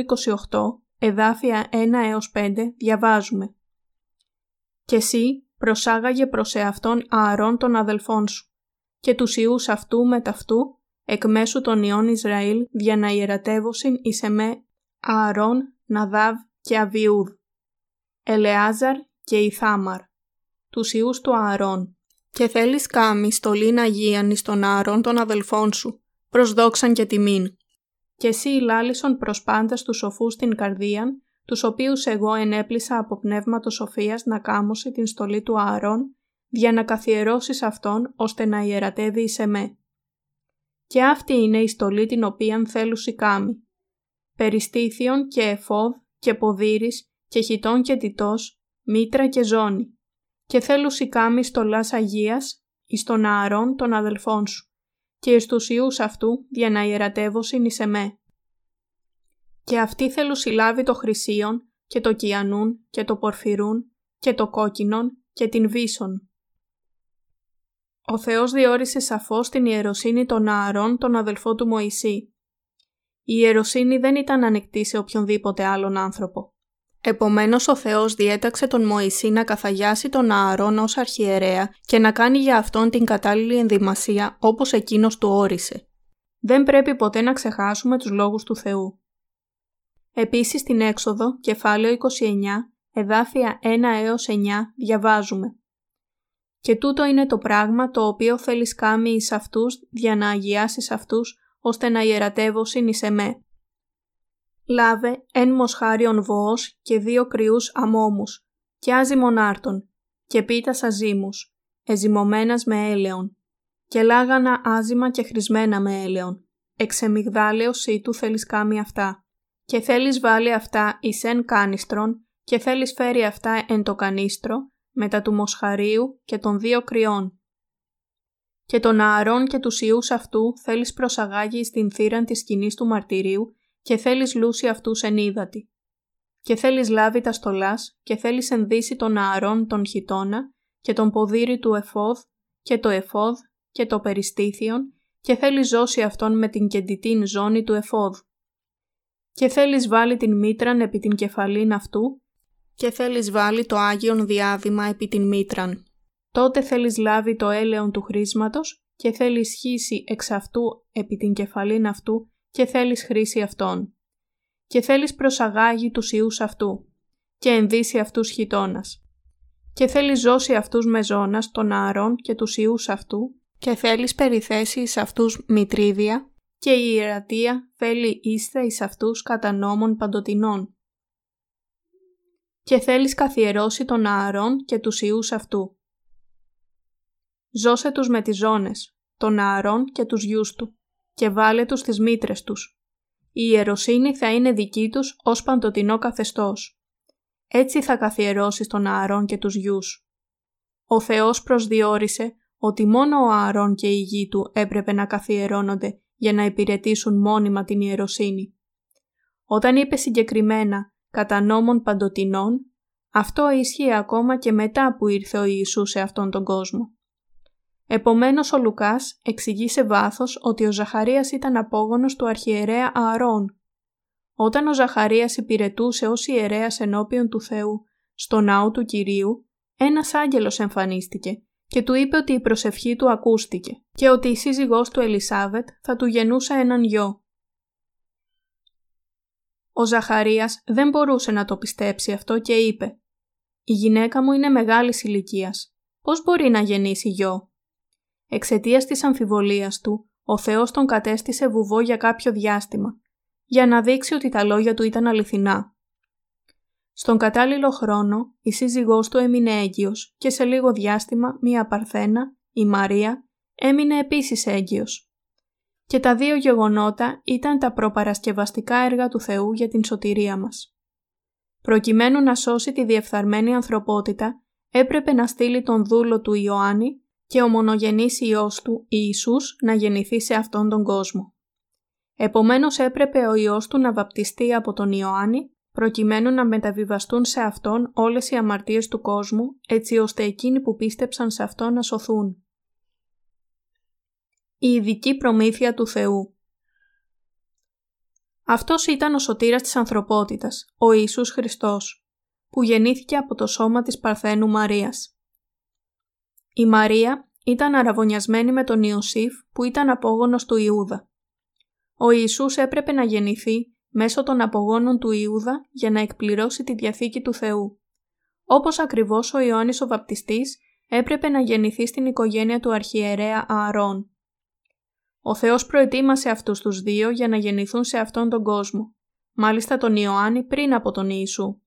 28, εδάφια 1 έως 5, διαβάζουμε «Και εσύ προσάγαγε προς εαυτόν Ααρών των αδελφών σου και τους ιούς αυτού με ταυτού εκ μέσου των ιών Ισραήλ για να ιερατεύωσιν εις εμέ Ααρών, Ναδάβ και Αβιούδ, Ελεάζαρ και Ιθάμαρ, τους ιούς του Ααρών. Και θέλεις κάμι στολήν Αγίαν εις των Ααρών των αδελφών σου, προσδόξαν και τιμήν. Και εσύ λάλησον προς πάντα τους σοφούς την καρδίαν, τους οποίους εγώ ενέπλησα από πνεύματος σοφίας να κάμωσε την στολή του Ααρών, για να καθιερώσεις αυτόν ώστε να ιερατεύει εις εμέ και αυτή είναι η στολή την οποίαν θέλουσι κάμει. Περιστήθιον και εφόδ και ποδήρης και χιτών και τιτός, μήτρα και ζώνη. Και θέλουσι κάμει στολάς Αγίας εις των ααρών των αδελφών σου και εις τους ιούς αυτού για να ιερατεύωσιν εις εμέ. Και αυτή θέλουσι λάβει το χρυσίον και το κιανούν και το πορφυρούν και το κόκκινον και την βίσον ο Θεός διόρισε σαφώς την ιεροσύνη των Ααρών, τον αδελφό του Μωυσή. Η ιεροσύνη δεν ήταν ανοιχτή σε οποιονδήποτε άλλον άνθρωπο. Επομένως ο Θεός διέταξε τον Μωυσή να καθαγιάσει τον Ααρών ως αρχιερέα και να κάνει για αυτόν την κατάλληλη ενδυμασία όπως εκείνος του όρισε. Δεν πρέπει ποτέ να ξεχάσουμε τους λόγους του Θεού. Επίσης στην έξοδο, κεφάλαιο 29, εδάφια 1 έως 9, διαβάζουμε και τούτο είναι το πράγμα το οποίο θέλεις κάμει εις αυτούς για να αγιάσεις αυτούς, ώστε να ιερατεύωσιν εις εμέ. Λάβε εν μοσχάριον βοός και δύο κρυούς αμόμους, και άζυμον άρτων, και πίτας αζήμους, εζυμωμένας με έλεον, και λάγανα άζημα και χρησμένα με έλεον. Εξεμιγδάλεως του θέλεις κάμει αυτά, και θέλεις βάλει αυτά εις εν κάνιστρον, και θέλεις φέρει αυτά εν το κανίστρο, μετά του μοσχαρίου και των δύο κρυών. Και τον Ααρών και τους ιούς αυτού θέλεις προσαγάγει στην θύραν της σκηνής του μαρτυρίου και θέλεις λούσει αυτούς εν ύδατη. Και θέλεις λάβει τα στολάς και θέλεις ενδύσει τον Ααρών τον χιτώνα και τον ποδήρι του εφόδ και το εφόδ και το περιστήθιον και θέλεις ζώσει αυτόν με την κεντητήν ζώνη του εφόδ. Και θέλεις βάλει την μήτραν επί την κεφαλήν αυτού; Και θέλεις βάλει το Άγιον Διάδημα επί την μήτραν. Τότε θέλεις λάβει το έλεον του χρήσματος και θέλεις χύσει εξ αυτού επί την κεφαλήν αυτού και θέλεις χρήση αυτών. Και θέλεις προσαγάγει τους ιούς αυτού και ενδύσει αυτούς χιτώνας. Και θέλεις ζώσει αυτούς με ζώνας των άρων και τους ιούς αυτού και θέλεις περιθέσεις εις αυτούς μητρίδια και η ιερατεία θέλει είστε εις αυτούς κατά νόμων παντοτινών και θέλεις καθιερώσει τον Ααρών και τους ιούς αυτού. Ζώσε τους με τις ζώνες, τον Ααρών και τους γιους του και βάλε τους στις μήτρες τους. Η ιεροσύνη θα είναι δική τους ως παντοτινό καθεστώς. Έτσι θα καθιερώσεις τον Ααρών και τους γιους. Ο Θεός προσδιορίσε ότι μόνο ο Ααρών και η γη του έπρεπε να καθιερώνονται για να υπηρετήσουν μόνιμα την ιεροσύνη. Όταν είπε συγκεκριμένα «κατά νόμων παντοτινών», αυτό ισχύει ακόμα και μετά που ήρθε ο Ιησούς σε αυτόν τον κόσμο. Επομένως ο Λουκάς εξηγεί σε βάθος ότι ο Ζαχαρίας ήταν απόγονος του αρχιερέα Ααρών. Όταν ο Ζαχαρίας υπηρετούσε ως ιερέας ενώπιον του Θεού στο ναό του Κυρίου, ένας άγγελος εμφανίστηκε και του είπε ότι η προσευχή του ακούστηκε και ότι η σύζυγός του Ελισάβετ θα του γεννούσε έναν γιο. Ο Ζαχαρίας δεν μπορούσε να το πιστέψει αυτό και είπε «Η γυναίκα μου είναι μεγάλης ηλικίας. Πώς μπορεί να γεννήσει γιο» Εξαιτίας της αμφιβολίας του, ο Θεός τον κατέστησε βουβό για κάποιο διάστημα, για να δείξει ότι τα λόγια του ήταν αληθινά. Στον κατάλληλο χρόνο, η σύζυγός του έμεινε έγκυος και σε λίγο διάστημα μία παρθένα, η Μαρία, έμεινε επίσης έγκυος. Και τα δύο γεγονότα ήταν τα προπαρασκευαστικά έργα του Θεού για την σωτηρία μας. Προκειμένου να σώσει τη διεφθαρμένη ανθρωπότητα, έπρεπε να στείλει τον δούλο του Ιωάννη και ο μονογενής Υιός του, Ιησούς, να γεννηθεί σε αυτόν τον κόσμο. Επομένως έπρεπε ο Υιός του να βαπτιστεί από τον Ιωάννη, προκειμένου να μεταβιβαστούν σε Αυτόν όλες οι αμαρτίες του κόσμου, έτσι ώστε εκείνοι που πίστεψαν σε Αυτόν να σωθούν. Η ειδική προμήθεια του Θεού Αυτός ήταν ο σωτήρας της ανθρωπότητας, ο Ιησούς Χριστός, που γεννήθηκε από το σώμα της Παρθένου Μαρίας. Η Μαρία ήταν αραβωνιασμένη με τον Ιωσήφ που ήταν απόγονος του Ιούδα. Ο Ιησούς έπρεπε να γεννηθεί μέσω των απογόνων του Ιούδα για να εκπληρώσει τη Διαθήκη του Θεού. Όπως ακριβώς ο Ιωάννης ο Βαπτιστής έπρεπε να γεννηθεί στην οικογένεια του αρχιερέα Ααρών. Ο Θεός προετοίμασε αυτούς τους δύο για να γεννηθούν σε αυτόν τον κόσμο, μάλιστα τον Ιωάννη πριν από τον Ιησού.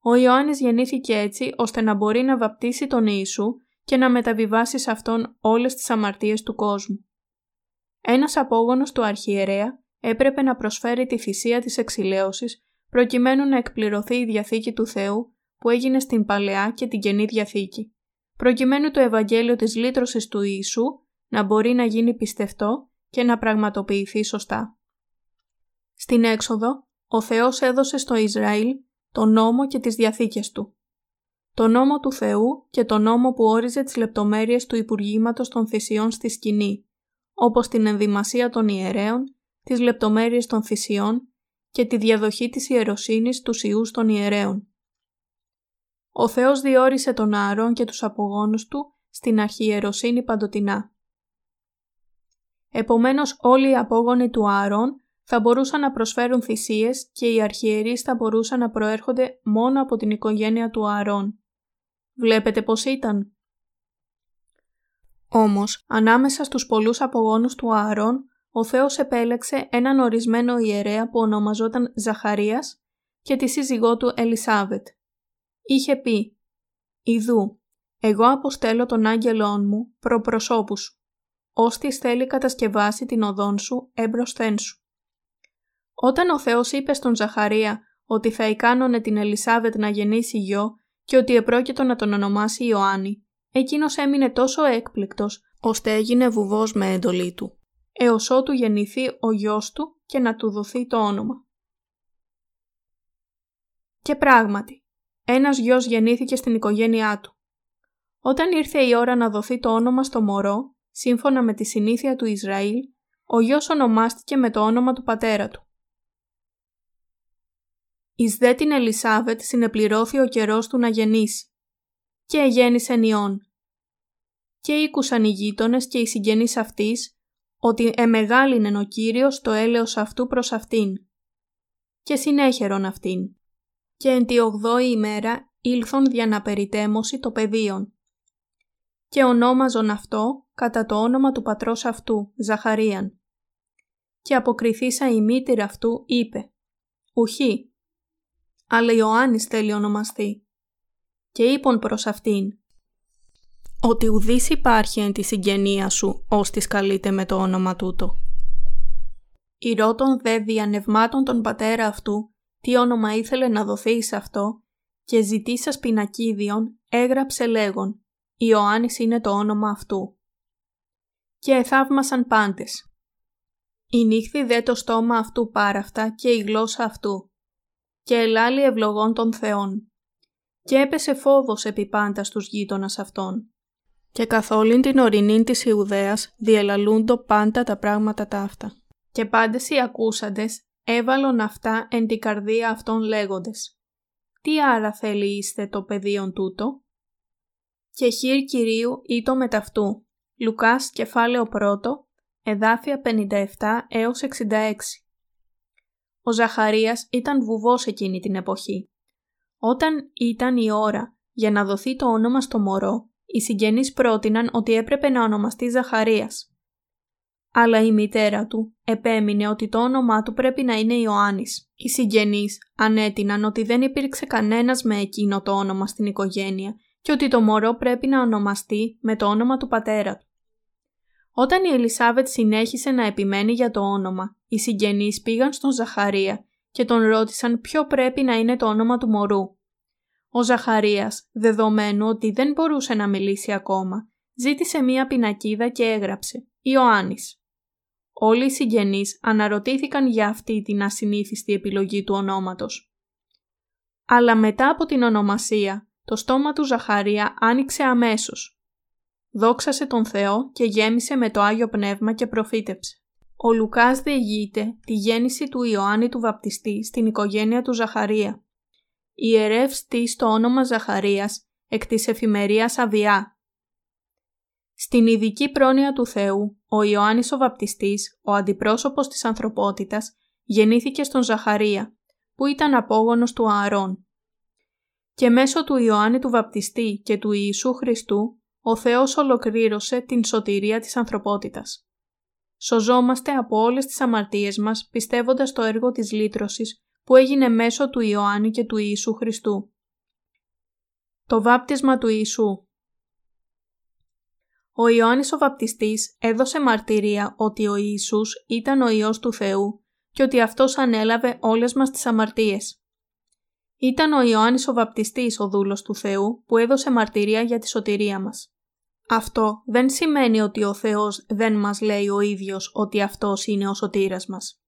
Ο Ιωάννης γεννήθηκε έτσι ώστε να μπορεί να βαπτίσει τον Ιησού και να μεταβιβάσει σε αυτόν όλες τις αμαρτίες του κόσμου. Ένας απόγονος του αρχιερέα έπρεπε να προσφέρει τη θυσία της εξηλαίωσης προκειμένου να εκπληρωθεί η Διαθήκη του Θεού που έγινε στην Παλαιά και την Καινή Διαθήκη, προκειμένου το Ευαγγέλιο της λύτρωσης του Ιησού να μπορεί να γίνει πιστευτό και να πραγματοποιηθεί σωστά. Στην έξοδο, ο Θεός έδωσε στο Ισραήλ τον νόμο και τις διαθήκες του το νόμο του Θεού και το νόμο που όριζε τις λεπτομέρειες του Υπουργήματος των Θυσιών στη σκηνή, όπως την ενδυμασία των ιερέων, τις λεπτομέρειες των θυσιών και τη διαδοχή της ιεροσύνης του ιούς των ιερέων. Ο Θεός διόρισε τον Ααρών και τους απογόνους του στην αρχιεροσύνη παντοτινά. Επομένως όλοι οι απόγονοι του Ααρών θα μπορούσαν να προσφέρουν θυσίες και οι αρχιερείς θα μπορούσαν να προέρχονται μόνο από την οικογένεια του Ααρών. Βλέπετε πώς ήταν. Όμως, ανάμεσα στους πολλούς απογόνους του Ααρών, ο Θεός επέλεξε έναν ορισμένο ιερέα που ονομαζόταν Ζαχαρίας και τη σύζυγό του Ελισάβετ. Είχε πει «Ιδού, εγώ αποστέλω τον άγγελόν μου προπροσώπου σου, ώστις θέλει κατασκευάσει την οδόν σου έμπροσθέν σου». Όταν ο Θεός είπε στον Ζαχαρία ότι θα ικάνωνε την Ελισάβετ να γεννήσει γιο και ότι επρόκειτο να τον ονομάσει Ιωάννη, εκείνος έμεινε τόσο έκπληκτος, ώστε έγινε βουβός με εντολή του, έως ότου γεννηθεί ο γιος του και να του δοθεί το όνομα. Και πράγματι, ένας γιος γεννήθηκε στην οικογένειά του. Όταν ήρθε η ώρα να δοθεί το όνομα στο μωρό, σύμφωνα με τη συνήθεια του Ισραήλ, ο γιος ονομάστηκε με το όνομα του πατέρα του. Εις δε την Ελισάβετ συνεπληρώθη ο καιρός του να γεννήσει. Και εγέννησε νιών. Και ήκουσαν οι γείτονες και οι συγγενείς αυτής, ότι εμεγάλινεν ο Κύριος το έλεος αυτού προς αυτήν. Και συνέχερον αυτήν. Και εν τη ογδόη ημέρα ήλθον δια να περιτέμωση το πεδίον. Και ονόμαζον αυτό κατά το όνομα του πατρός αυτού, Ζαχαρίαν. Και αποκριθήσα η μήτηρ αυτού είπε «Ουχή, αλλά Ιωάννης θέλει ονομαστεί. Και είπον προς αυτήν, ότι ουδής υπάρχει εν τη συγγενεία σου, ώστις καλείται με το όνομα τούτο. Ηρώτων δε διανευμάτων τον πατέρα αυτού, τι όνομα ήθελε να δοθεί σε αυτό, και ζητήσας πινακίδιον, έγραψε λέγον, Ιωάννης είναι το όνομα αυτού. Και εθαύμασαν πάντες. Η νύχθη δε το στόμα αυτού πάραφτα και η γλώσσα αυτού, και ελάλη ευλογών των Θεών. Και έπεσε φόβος επί πάντα στους γείτονας αυτών. Και καθ' όλην την ορεινή της Ιουδαίας διελαλούντο πάντα τα πράγματα τα αυτά. Και πάντες οι ακούσαντες έβαλον αυτά εν την καρδία αυτών λέγοντες. Τι άρα θέλει είστε το πεδίον τούτο; Και χείρ Κυρίου ήτο μεταυτού. Λουκάς κεφάλαιο πρώτο, εδάφια 57 έως 66. Ο Ζαχαρίας ήταν βουβός εκείνη την εποχή. Όταν ήταν η ώρα για να δοθεί το όνομα στο μωρό, οι συγγενείς πρότειναν ότι έπρεπε να ονομαστεί Ζαχαρίας. Αλλά η μητέρα του επέμεινε ότι το όνομά του πρέπει να είναι Ιωάννης. Οι συγγενείς ανέτειναν ότι δεν υπήρξε κανένας με εκείνο το όνομα στην οικογένεια και ότι το μωρό πρέπει να ονομαστεί με το όνομα του πατέρα του. Όταν η Ελισάβετ συνέχισε να επιμένει για το όνομα, οι συγγενείς πήγαν στον Ζαχαρία και τον ρώτησαν ποιο πρέπει να είναι το όνομα του μωρού. Ο Ζαχαρίας, δεδομένου ότι δεν μπορούσε να μιλήσει ακόμα, ζήτησε μία πινακίδα και έγραψε «Ιωάννης». Όλοι οι συγγενείς αναρωτήθηκαν για αυτή την ασυνήθιστη επιλογή του ονόματος. Αλλά μετά από την ονομασία, το στόμα του Ζαχαρία άνοιξε αμέσως. Δόξασε τον Θεό και γέμισε με το Άγιο Πνεύμα και προφήτεψε. Ο Λουκάς διηγείται τη γέννηση του Ιωάννη του Βαπτιστή στην οικογένεια του Ζαχαρία. Η ιερεύς στο όνομα Ζαχαρίας εκ της εφημερίας Αβιά. Στην ειδική πρόνοια του Θεού, ο Ιωάννης ο Βαπτιστής, ο αντιπρόσωπος της ανθρωπότητας, γεννήθηκε στον Ζαχαρία, που ήταν απόγονος του Ααρών. Και μέσω του Ιωάννη του Βαπτιστή και του Ιησού Χριστού, ο Θεός ολοκλήρωσε την σωτηρία της ανθρωπότητας. Σωζόμαστε από όλες τις αμαρτίες μας πιστεύοντας το έργο της λύτρωσης που έγινε μέσω του Ιωάννη και του Ιησού Χριστού. Το βάπτισμα του Ιησού Ο Ιωάννης ο Βαπτιστής έδωσε μαρτυρία ότι ο Ιησούς ήταν ο Υιός του Θεού και ότι Αυτός ανέλαβε όλες μας τις αμαρτίες. Ήταν ο Ιωάννης ο Βαπτιστής ο δούλος του Θεού που έδωσε μαρτυρία για τη σωτηρία μας. Αυτό δεν σημαίνει ότι ο Θεός δεν μας λέει ο ίδιος ότι Αυτός είναι ο σωτήρας μας.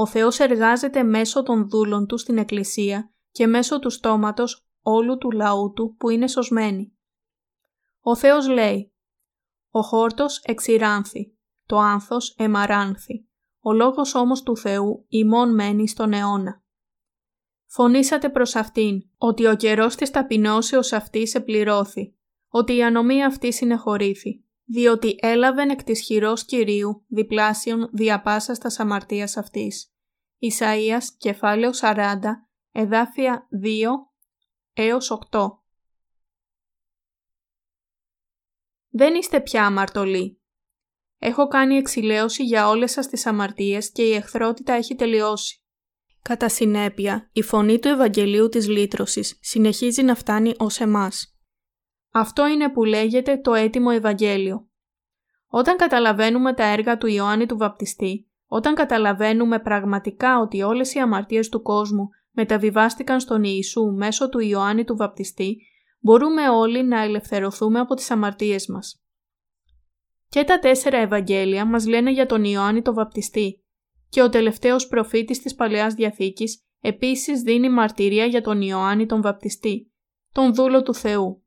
Ο Θεός εργάζεται μέσω των δούλων Του στην Εκκλησία και μέσω του στόματος όλου του λαού Του που είναι σωσμένοι. Ο Θεός λέει «Ο χόρτος εξηράνθη, το άνθος εμαράνθη, ο λόγος όμως του Θεού ημών μένει στον αιώνα». Φωνήσατε προς αυτήν ότι ο καιρός της ταπεινώσεως αυτής επληρώθη, ότι η ανομία αυτή συνεχωρήθη, διότι έλαβεν εκ της χειρός Κυρίου διπλάσιον διαπάσας τα αμαρτίας αυτής. Ισαΐας κεφάλαιο 40, εδάφια 2 έως 8. Δεν είστε πια αμαρτωλοί. Έχω κάνει εξηλαίωση για όλες σας τις αμαρτίες και η εχθρότητα έχει τελειώσει. Κατά συνέπεια, η φωνή του Ευαγγελίου της Λύτρωσης συνεχίζει να φτάνει ως εμάς. Αυτό είναι που λέγεται το έτοιμο Ευαγγέλιο. Όταν καταλαβαίνουμε τα έργα του Ιωάννη του Βαπτιστή, όταν καταλαβαίνουμε πραγματικά ότι όλες οι αμαρτίες του κόσμου μεταβιβάστηκαν στον Ιησού μέσω του Ιωάννη του Βαπτιστή, μπορούμε όλοι να ελευθερωθούμε από τις αμαρτίες μας. Και τα τέσσερα Ευαγγέλια μας λένε για τον Ιωάννη το Βαπτιστή και ο τελευταίος προφήτης της Παλαιάς Διαθήκης επίσης δίνει μαρτυρία για τον Ιωάννη τον Βαπτιστή, τον δούλο του Θεού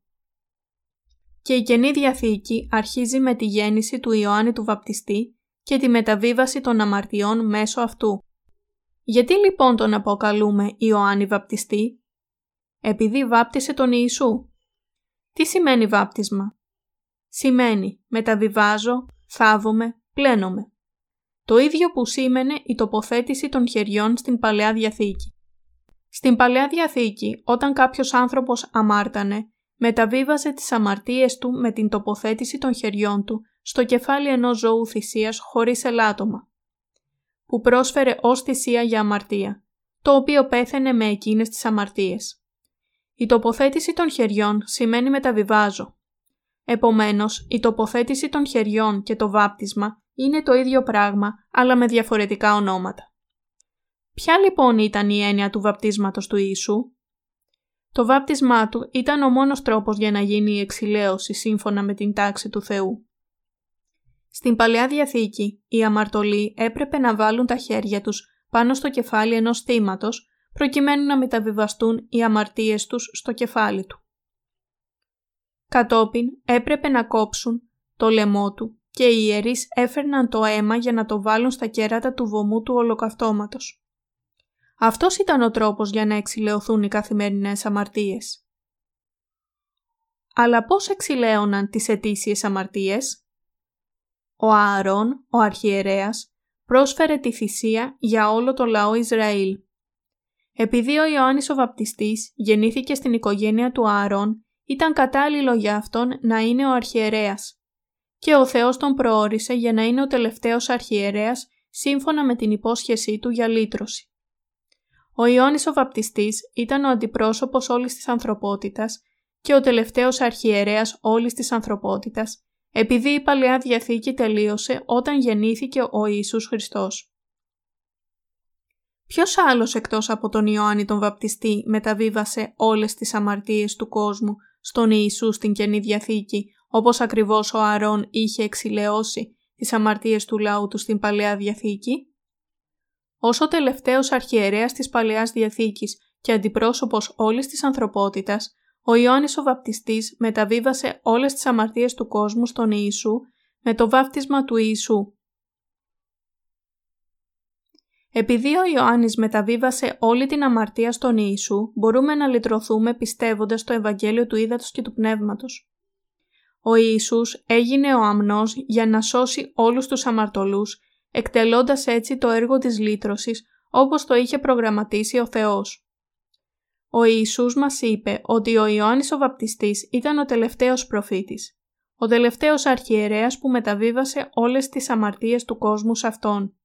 και η Καινή Διαθήκη αρχίζει με τη γέννηση του Ιωάννη του Βαπτιστή και τη μεταβίβαση των αμαρτιών μέσω αυτού. Γιατί λοιπόν τον αποκαλούμε Ιωάννη Βαπτιστή; Επειδή βάπτισε τον Ιησού. Τι σημαίνει βάπτισμα; Σημαίνει μεταβιβάζω, θάβομαι, πλένομαι. Το ίδιο που σήμαινε η τοποθέτηση των χεριών στην Παλαιά Διαθήκη. Στην Παλαιά Διαθήκη, όταν κάποιος άνθρωπος αμάρτανε, μεταβίβαζε τις αμαρτίες του με την τοποθέτηση των χεριών του στο κεφάλι ενός ζώου θυσίας χωρίς ελάττωμα, που πρόσφερε ως θυσία για αμαρτία. το οποίο πέθαινε με εκείνες τις αμαρτίες. Η τοποθέτηση των χεριών σημαίνει μεταβιβάζω. Επομένως, η τοποθέτηση των χεριών και το βάπτισμα είναι το ίδιο πράγμα, αλλά με διαφορετικά ονόματα. Ποια λοιπόν ήταν η έννοια του βαπτίσματος του Ιησού; Το βάπτισμά του ήταν ο μόνος τρόπος για να γίνει η εξηλαίωση σύμφωνα με την τάξη του Θεού. Στην Παλαιά Διαθήκη, οι αμαρτωλοί έπρεπε να βάλουν τα χέρια τους πάνω στο κεφάλι ενός θύματος προκειμένου να μεταβιβαστούν οι αμαρτίες τους στο κεφάλι του. Κατόπιν έπρεπε να κόψουν το λαιμό του και οι ιερείς έφερναν το αίμα για να το βάλουν στα κέρατα του βωμού του ολοκαυτώματος. Αυτός ήταν ο τρόπος για να εξηλαιωθούν οι καθημερινές αμαρτίες. Αλλά πώς εξηλαίωναν τις ετήσιες αμαρτίες; Ο Ααρών, ο αρχιερέας, πρόσφερε τη θυσία για όλο το λαό Ισραήλ. Επειδή ο Ιωάννης ο Βαπτιστής γεννήθηκε στην οικογένεια του Ααρών, ήταν κατάλληλο για αυτόν να είναι ο αρχιερέας. Και ο Θεός τον προόρισε για να είναι ο τελευταίος αρχιερέας σύμφωνα με την υπόσχεσή του για λύτρωση. Ο Ιωάννης ο Βαπτιστής ήταν ο αντιπρόσωπος όλης της ανθρωπότητας και ο τελευταίος αρχιερέας όλης της ανθρωπότητας, επειδή η Παλαιά Διαθήκη τελείωσε όταν γεννήθηκε ο Ιησούς Χριστός. Ποιος άλλος εκτός από τον Ιωάννη τον Βαπτιστή μεταβίβασε όλες τις αμαρτίες του κόσμου στον Ιησού στην Καινή Διαθήκη, όπως ακριβώς ο Αρών είχε εξηλαιώσει τις αμαρτίες του λαού του στην Παλαιά Διαθήκη; Ως ο τελευταίος αρχιερέας της Παλαιάς Διαθήκης και αντιπρόσωπος όλης της ανθρωπότητας, ο Ιωάννης ο Βαπτιστής μεταβίβασε όλες τις αμαρτίες του κόσμου στον Ιησού με το βάφτισμα του Ιησού. Επειδή ο Ιωάννης μεταβίβασε όλη την αμαρτία στον Ιησού, μπορούμε να λυτρωθούμε πιστεύοντας στο Ευαγγέλιο του Ήδατος και του Πνεύματος. Ο Ιησούς έγινε ο αμνός για να σώσει όλους τους αμαρτωλούς εκτελώντας έτσι το έργο της λύτρωσης όπως το είχε προγραμματίσει ο Θεός. Ο Ιησούς μας είπε ότι ο Ιωάννης ο Βαπτιστής ήταν ο τελευταίος προφήτης, ο τελευταίος αρχιερέας που μεταβίβασε όλες τις αμαρτίες του κόσμου σε Αυτόν.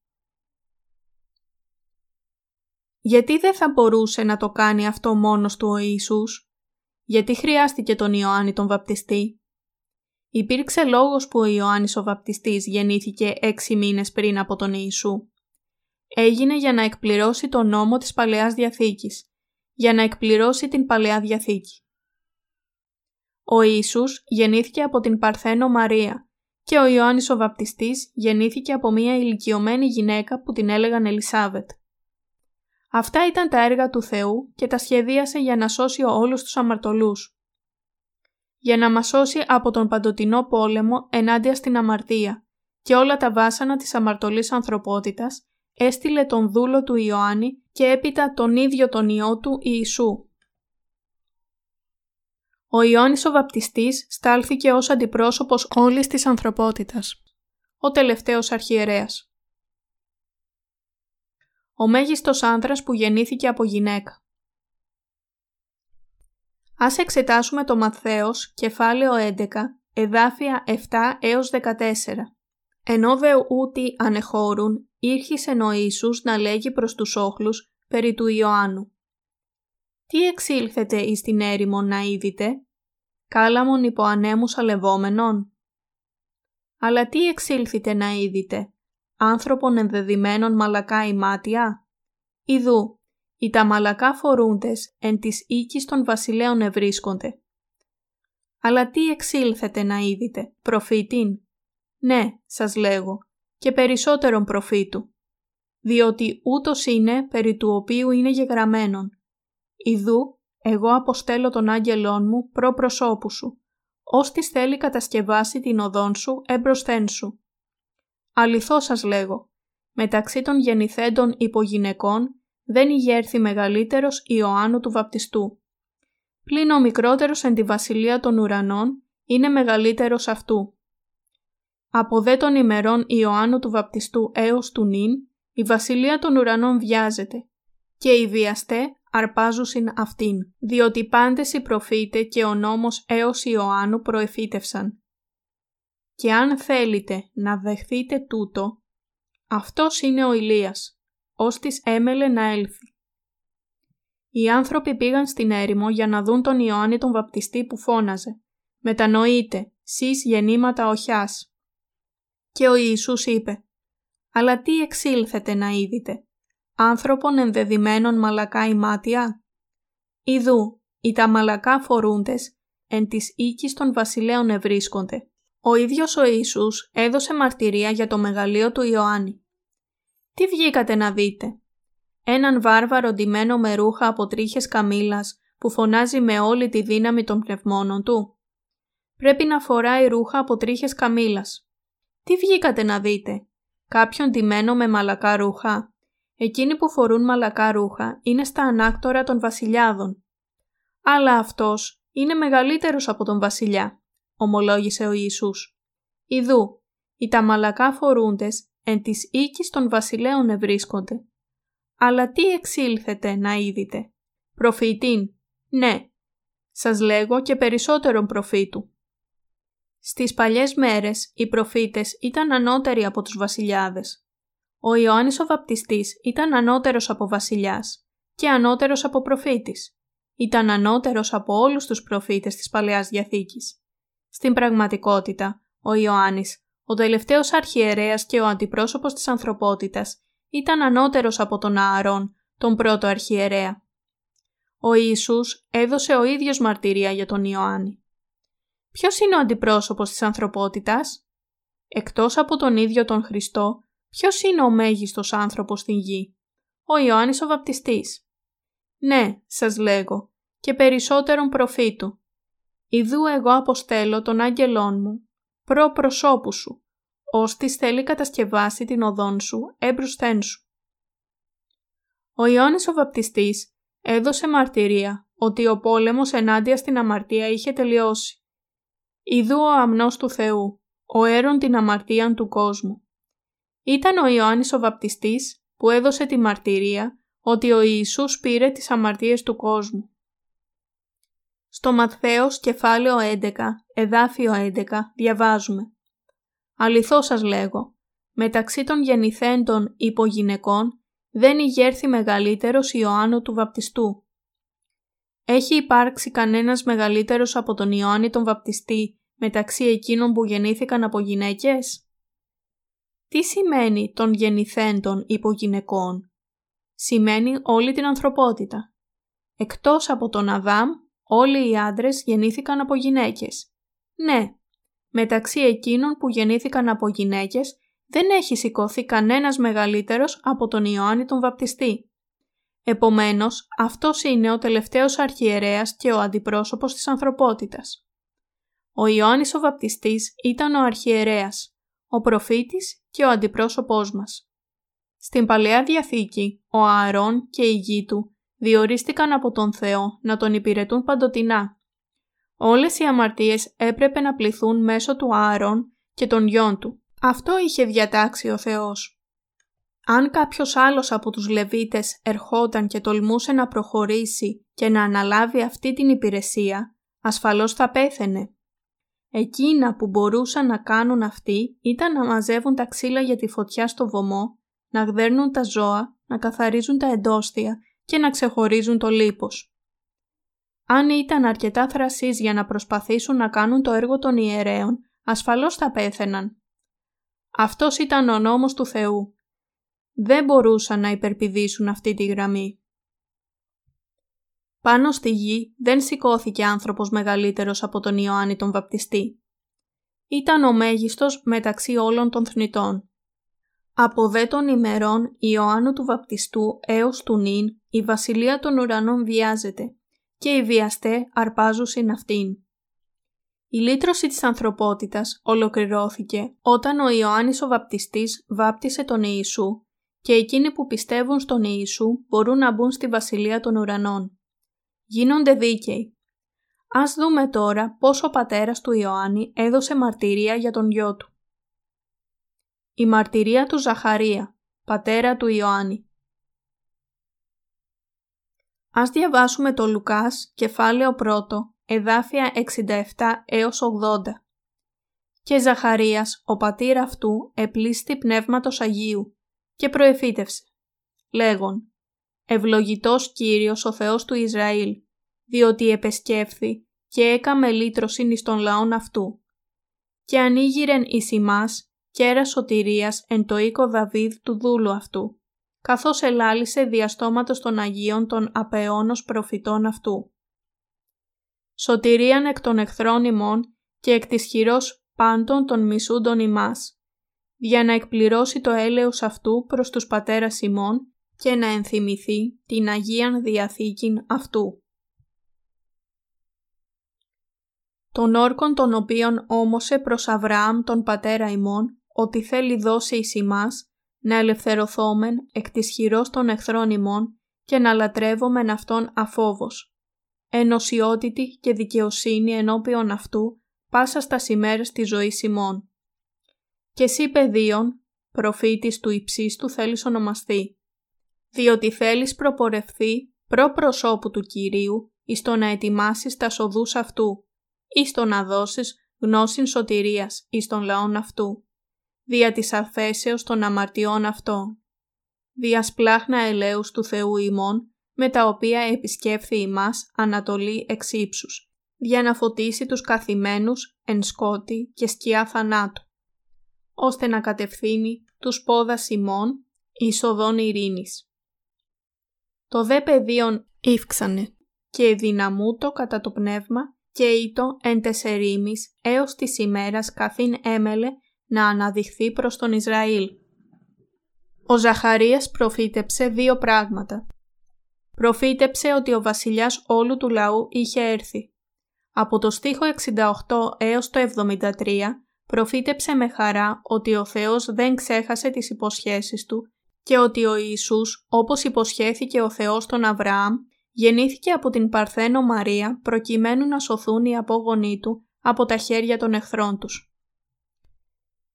Γιατί δεν θα μπορούσε να το κάνει αυτό μόνος του ο Ιησούς; Γιατί χρειάστηκε τον Ιωάννη τον Βαπτιστή; Υπήρξε λόγος που ο Ιωάννης ο Βαπτιστής γεννήθηκε έξι μήνες πριν από τον Ιησού. Έγινε για να εκπληρώσει τον νόμο της Παλαιάς Διαθήκης, για να εκπληρώσει την Παλαιά Διαθήκη. Ο Ιησούς γεννήθηκε από την Παρθένο Μαρία και ο Ιωάννης ο Βαπτιστής γεννήθηκε από μια ηλικιωμένη γυναίκα που την έλεγαν Ελισάβετ. Αυτά ήταν τα έργα του Θεού και τα σχεδίασε για να σώσει όλους τους αμαρτωλούς για να μας σώσει από τον παντοτινό πόλεμο ενάντια στην αμαρτία και όλα τα βάσανα της αμαρτωλής ανθρωπότητας, έστειλε τον δούλο του Ιωάννη και έπειτα τον ίδιο τον Υιό του Ιησού. Ο Ιωάννης ο Βαπτιστής στάλθηκε ως αντιπρόσωπος όλης της ανθρωπότητας. Ο τελευταίος αρχιερέας. Ο μέγιστος άνδρας που γεννήθηκε από γυναίκα. Ας εξετάσουμε το Μαθαίος, κεφάλαιο 11, εδάφια 7 έως 14. Ενώ δε ούτι ανεχώρουν, ήρχισε ο Ιησούς να λέγει προς τους όχλους περί του Ιωάννου. Τι εξήλθετε εις την έρημον να είδητε, κάλαμον υπό ανέμους αλευόμενον. Αλλά τι εξήλθετε να είδητε, άνθρωπον ενδεδειμένων μαλακά ημάτια. Ιδού, οι τα μαλακά φορούντες εν της οίκης των βασιλέων ευρίσκονται. Αλλά τι εξήλθετε να είδητε, προφήτην; Ναι, σας λέγω, και περισσότερον προφήτου, διότι ούτως είναι περί του οποίου είναι γεγραμμένον. Ιδού, εγώ αποστέλω τον άγγελόν μου προ προσώπου σου, ως της θέλει κατασκευάσει την οδόν σου εμπροσθέν σου. Αληθώ σας λέγω, μεταξύ των γεννηθέντων υπογυναικών δεν ηγέρθη μεγαλύτερος Ιωάννου του Βαπτιστού. Πλην ο μικρότερος εν τη βασιλεία των ουρανών είναι μεγαλύτερος αυτού. Από δε των ημερών Ιωάννου του Βαπτιστού έως του νυν, η βασιλεία των ουρανών βιάζεται και οι βιαστέ αρπάζουσιν αυτήν, διότι πάντες οι προφήτε και ο νόμος έως Ιωάννου προεφήτευσαν. Και αν θέλετε να δεχθείτε τούτο, αυτός είναι ο Ηλίας ως της έμελε να έλθει. Οι άνθρωποι πήγαν στην έρημο για να δουν τον Ιωάννη τον βαπτιστή που φώναζε «Μετανοείτε, σεις γεννήματα οχιάς». Και ο Ιησούς είπε «Αλλά τι εξήλθετε να είδητε, άνθρωπον ενδεδειμένων μαλακά ημάτια. Ιδού, οι τα μαλακά φορούντες, εν της οίκης των βασιλέων ευρίσκονται». Ο ίδιος ο Ιησούς έδωσε μαρτυρία για το μεγαλείο του Ιωάννη. «Τι βγήκατε να δείτε» έναν βάρβαρο ντυμένο με ρούχα από τρίχες καμήλας που φωνάζει με όλη τη δύναμη των πνευμόνων του. Πρέπει να φοράει ρούχα από τρίχες καμήλας. Τι βγήκατε να δείτε; Κάποιον τιμένο με μαλακά ρούχα; Εκείνοι που φορούν μαλακά ρούχα είναι στα ανάκτορα των βασιλιάδων. Αλλά αυτός είναι μεγαλύτερος από τον βασιλιά, ομολόγησε ο Ιησούς. Ιδού, οι τα μαλακά φορούντες εν της οίκης των βασιλέων ευρίσκονται. Αλλά τι εξήλθετε να είδητε. Προφήτην, ναι, σας λέγω και περισσότερον προφήτου. Στις παλιές μέρες οι προφήτες ήταν ανώτεροι από τους βασιλιάδες. Ο Ιωάννης ο Βαπτιστής ήταν ανώτερος από βασιλιάς και ανώτερος από προφήτης. Ήταν ανώτερος από όλους τους προφήτες της Παλαιάς Διαθήκης. Στην πραγματικότητα, ο Ιωάννης, ο τελευταίος αρχιερέας και ο αντιπρόσωπος της ανθρωπότητας, ήταν ανώτερος από τον Ααρών, τον πρώτο αρχιερέα. Ο Ιησούς έδωσε ο ίδιος μαρτυρία για τον Ιωάννη. Ποιος είναι ο αντιπρόσωπος της ανθρωπότητας; Εκτός από τον ίδιο τον Χριστό, ποιος είναι ο μέγιστος άνθρωπος στην γη; Ο Ιωάννης ο Βαπτιστής. Ναι, σας λέγω, και περισσότερον προφήτου. Ιδού εγώ αποστέλω τον άγγελόν μου, προ προσώπου σου, ώστις θέλει κατασκευάσει την οδόν σου έμπρουσθέν σου. Ο Ιωάννης ο Βαπτιστής έδωσε μαρτυρία ότι ο πόλεμος ενάντια στην αμαρτία είχε τελειώσει. Ιδού ο αμνός του Θεού, ο έρον την αμαρτίαν του κόσμου. Ήταν ο Ιωάννης ο Βαπτιστής που έδωσε τη μαρτυρία ότι ο Ιησούς πήρε τις αμαρτίες του κόσμου. Στο Ματθαίος κεφάλαιο 11, εδάφιο 11, διαβάζουμε «Αληθώς σας λέγω, μεταξύ των γεννηθέντων υπογυναικών δεν ηγέρθη μεγαλύτερος Ιωάννου του Βαπτιστού. Έχει υπάρξει κανένας μεγαλύτερος από τον Ιωάννη τον Βαπτιστή μεταξύ εκείνων που γεννήθηκαν από γυναίκες; Τι σημαίνει των γεννηθέντων υπογυναικών; Σημαίνει όλη την ανθρωπότητα. Εκτός από τον Αδάμ, όλοι οι άντρες γεννήθηκαν από γυναίκες. Ναι, μεταξύ εκείνων που γεννήθηκαν από γυναίκες δεν έχει σηκωθεί κανένας μεγαλύτερος από τον Ιωάννη τον Βαπτιστή. Επομένως, αυτός είναι ο τελευταίος αρχιερέας και ο αντιπρόσωπος της ανθρωπότητας. Ο Ιωάννης ο Βαπτιστής ήταν ο αρχιερέας, ο προφήτης και ο αντιπρόσωπός μας. Στην Παλαιά Διαθήκη, ο Ααρών και η γη του διορίστηκαν από τον Θεό να τον υπηρετούν παντοτινά. Όλες οι αμαρτίες έπρεπε να πληθούν μέσω του Ααρών και των γιών του. Αυτό είχε διατάξει ο Θεός. Αν κάποιος άλλος από τους Λεβίτες ερχόταν και τολμούσε να προχωρήσει και να αναλάβει αυτή την υπηρεσία, ασφαλώς θα πέθαινε. Εκείνα που μπορούσαν να κάνουν αυτοί ήταν να μαζεύουν τα ξύλα για τη φωτιά στο βωμό, να γδέρνουν τα ζώα, να καθαρίζουν τα εντόστια και να ξεχωρίζουν το λίπος. Αν ήταν αρκετά θρασείς για να προσπαθήσουν να κάνουν το έργο των ιερέων, ασφαλώς θα πέθαιναν. Αυτός ήταν ο νόμος του Θεού. Δεν μπορούσαν να υπερπηδήσουν αυτή τη γραμμή. Πάνω στη γη δεν σηκώθηκε άνθρωπος μεγαλύτερος από τον Ιωάννη τον Βαπτιστή. Ήταν ο μέγιστος μεταξύ όλων των θνητών. Από δε των ημερών Ιωάννου του Βαπτιστού έως του νυν η βασιλεία των ουρανών βιάζεται και οι βιαστέ αρπάζουσιν αυτήν. Η λύτρωση της ανθρωπότητας ολοκληρώθηκε όταν ο Ιωάννης ο Βαπτιστής βάπτισε τον Ιησού και εκείνοι που πιστεύουν στον Ιησού μπορούν να μπουν στη Βασιλεία των Ουρανών. Γίνονται δίκαιοι. Ας δούμε τώρα πώς ο πατέρας του Ιωάννη έδωσε μαρτυρία για τον γιο του. Η μαρτυρία του Ζαχαρία, πατέρα του Ιωάννη. Ας διαβάσουμε το Λουκάς, κεφάλαιο 1, εδάφια 67 έως 80. Και Ζαχαρίας, ο πατήρ αυτού, επλήστη πνεύματος Αγίου και προεφήτευσε, λέγον «Ευλογητός Κύριος ο Θεός του Ισραήλ, διότι επεσκέφθη και έκαμε λύτρωσιν εις των λαών αυτού. Και ανοίγηρεν εις ημάς κέρας σωτηρίας εν το οίκο Δαβίδ του δούλου αυτού, καθώς ελάλησε διαστόματος των Αγίων των απεώνος προφητών αυτού. Σωτηρίαν εκ των εχθρών ημών και εκ της χειρός πάντων των μισούντων ημάς, για να εκπληρώσει το έλεος αυτού προς τους πατέρας ημών και να ενθυμηθεί την Αγίαν Διαθήκην αυτού. Τον όρκον των οποίων όμωσε προς Αβραάμ τον πατέρα ημών, ότι θέλει δώσει εις ημάς, να ελευθερωθόμεν εκ της χειρός των εχθρών ημών και να λατρεύομεν αυτόν αφόβος. Ενωσιότητη και δικαιοσύνη ενώπιον αυτού, πάσα στα σημέρες της ζωής ημών. Και εσύ παιδίον, προφήτης του υψίστου θέλεις ονομαστεί, διότι θέλεις προπορευθεί προ προσώπου του Κυρίου εις το να ετοιμάσεις τα σοδούς αυτού, εις το να δώσεις γνώσιν σωτηρίας εις των λαών αυτού, δια της αφέσεως των αμαρτιών αυτών, δια σπλάχνα ελέους του Θεού ημών, με τα οποία επισκέφθη ημάς Ανατολή εξ ύψους, για να φωτίσει τους καθημένους εν σκότη και σκιά θανάτου, ώστε να κατευθύνει τους πόδας ημών εις οδόν ειρήνης. Το δε πεδίον ύφξανε και δυναμούτο κατά το πνεύμα και ήτο εν τεσσερίμις έως της ημέρας καθήν έμελε να αναδειχθεί προς τον Ισραήλ. Ο Ζαχαρίας προφήτεψε δύο πράγματα. Προφήτεψε ότι ο βασιλιάς όλου του λαού είχε έρθει. Από το στίχο 68 έως το 73 προφήτεψε με χαρά ότι ο Θεός δεν ξέχασε τις υποσχέσεις του και ότι ο Ιησούς, όπως υποσχέθηκε ο Θεός τον Αβραάμ, γεννήθηκε από την Παρθένο Μαρία προκειμένου να σωθούν οι απόγονοί του από τα χέρια των εχθρών τους.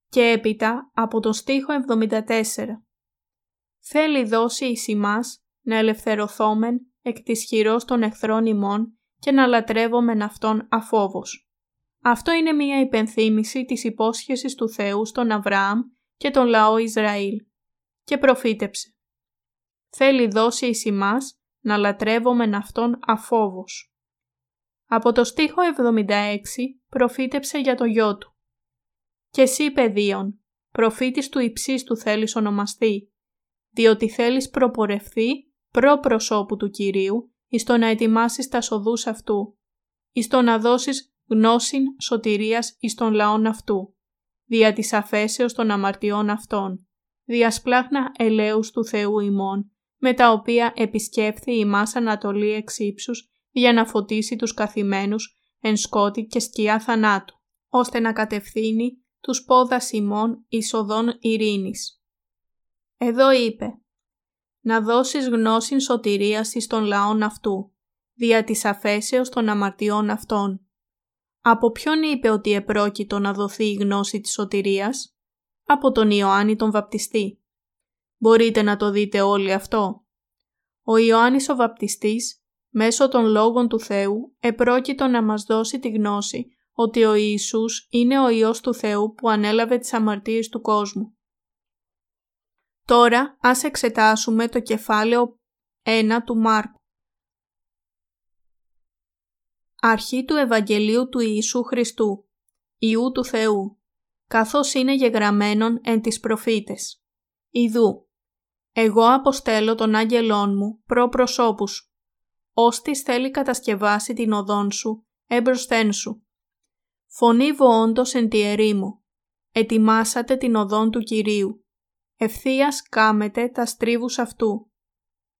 Και έπειτα από το στίχο 74. Θέλει δώσει εις ημάς να ελευθερωθόμεν εκ της χειρός των εχθρών ημών και να λατρεύομεν αυτόν αφόβος. Αυτό είναι μία υπενθύμηση της υπόσχεσης του Θεού στον Αβραάμ και τον λαό Ισραήλ. Και προφήτεψε. Θέλει δώσει εις ημάς να λατρεύομεν αυτόν αφόβος. Από το στίχο 76 προφήτεψε για το γιο του. «Και εσύ παιδίον, προφήτης του υψίστου θέλεις ονομαστεί, διότι θέλεις προπορευθεί προ προσώπου του Κυρίου, εις το να ετοιμάσεις τα σοδούς αυτού, εις το να δώσεις γνώσιν σωτηρίας εις των λαών αυτού, δια της αφέσεως των αμαρτιών αυτών, δια σπλάχνα ελέους του Θεού ημών, με τα οποία επισκέφθη η Μάσα Ανατολή εξ ύψους για να φωτίσει τους καθημένους εν σκότη και σκιά θανάτου, ώστε να κατευθύνει τους πόδας ημών εισοδών ειρήνης. Εδώ είπε «Να δώσεις γνώσιν σωτηρίας εις των λαών αυτού, δια της αφέσεως των αμαρτιών αυτών». Από ποιον είπε ότι επρόκειτο να δοθεί η γνώση της σωτηρίας; Από τον Ιωάννη τον Βαπτιστή. Μπορείτε να το δείτε όλοι αυτό. Ο Ιωάννης ο Βαπτιστής, μέσω των λόγων του Θεού, επρόκειτο να μας δώσει τη γνώση ότι ο Ιησούς είναι ο Υιός του Θεού που ανέλαβε τις αμαρτίες του κόσμου. Τώρα ας εξετάσουμε το κεφάλαιο 1 του Μάρκου. Αρχή του Ευαγγελίου του Ιησού Χριστού, Ιού του Θεού, καθώς είναι γεγραμμένον εν τις προφήτες. Ιδού, εγώ αποστέλω τον άγγελόν μου προ προσώπους σου. Όστις θέλει κατασκευάσει την οδόν σου, έμπροσθέν σου. Φωνή όντως εν τη ερήμο. Ετοιμάσατε την οδόν του Κυρίου. Ευθείας κάμετε τα στρίβους αυτού.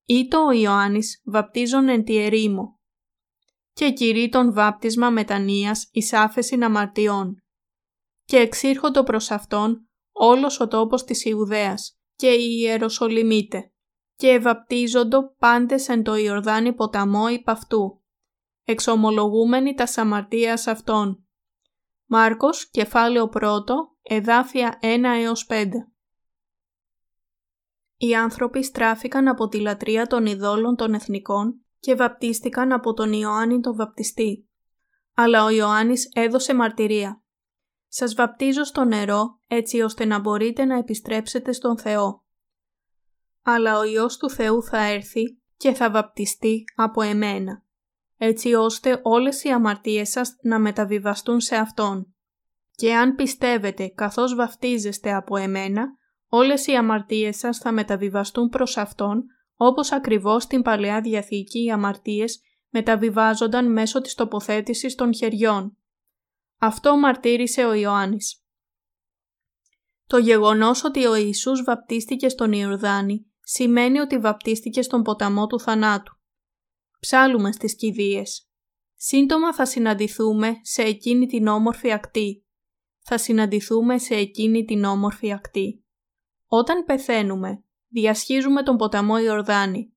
Ήτο ο Ιωάννης βαπτίζον εν τη ερήμο. Και κηρύ τον βάπτισμα μετανοίας εις άφεσιν αμαρτιών. Και εξήρχοντο προς αυτόν όλος ο τόπος της Ιουδαίας και οι Ιεροσολυμίτε και ευαπτίζοντο πάντες εν το Ιορδάνη ποταμό υπ' αυτού, εξομολογούμενοι τα σαμαρτίας αυτών. Μάρκος, κεφάλαιο 1, εδάφια 1 έως 5. Οι άνθρωποι στράφηκαν από τη λατρεία των ειδόλων των εθνικών και βαπτίστηκαν από τον Ιωάννη τον βαπτιστή. Αλλά ο Ιωάννης έδωσε μαρτυρία. Σας βαπτίζω στο νερό έτσι ώστε να μπορείτε να επιστρέψετε στον Θεό. Αλλά ο Υιός του Θεού θα έρθει και θα βαπτιστεί από εμένα, έτσι ώστε όλες οι αμαρτίες σας να μεταβιβαστούν σε Αυτόν. Και αν πιστεύετε καθώς βαφτίζεστε από εμένα, όλες οι αμαρτίες σας θα μεταβιβαστούν προς Αυτόν, όπως ακριβώς στην Παλαιά Διαθήκη οι αμαρτίες μεταβιβάζονταν μέσω της τοποθέτησης των χεριών. Αυτό μαρτύρησε ο Ιωάννης. Το γεγονός ότι ο Ιησούς βαπτίστηκε στον Ιορδάνη σημαίνει ότι βαπτίστηκε στον ποταμό του θανάτου. Ψάλουμε στις κηδείες. Σύντομα θα συναντηθούμε σε εκείνη την όμορφη ακτή. Θα συναντηθούμε σε εκείνη την όμορφη ακτή. Όταν πεθαίνουμε, διασχίζουμε τον ποταμό Ιορδάνη.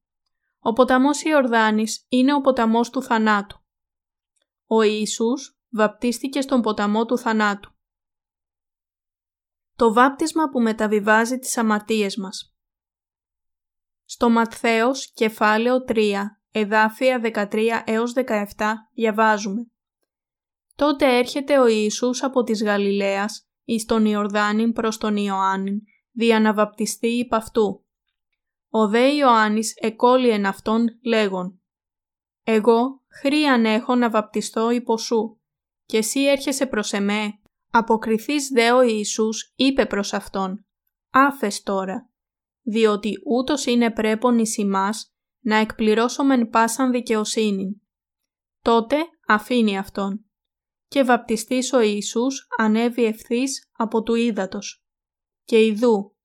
Ο ποταμός Ιορδάνης είναι ο ποταμός του θανάτου. Ο Ιησούς βαπτίστηκε στον ποταμό του θανάτου. Το βάπτισμα που μεταβιβάζει τις αμαρτίες μας. Στο Ματθαίος κεφάλαιο 3, εδάφια 13 έως 17 διαβάζουμε «Τότε έρχεται ο Ιησούς από της Γαλιλαίας εις τον Ιορδάνην προς τον Ιωάννην, δια να βαπτιστεί υπ' αυτού. Ο δε Ιωάννης εκόλυεν αυτόν λέγον «Εγώ χρίαν έχω να βαπτιστώ υπό σου, και εσύ έρχεσαι προς εμέ». Αποκριθείς δε ο Ιησούς είπε προς αυτόν «Άφες τώρα, διότι ούτως είναι πρέπον εις ημάς να εκπληρώσομεν πάσαν δικαιοσύνη. Τότε αφήνει αυτόν. Και βαπτιστής ο Ιησούς ανέβη ευθύς από του ύδατος. Και ιδού,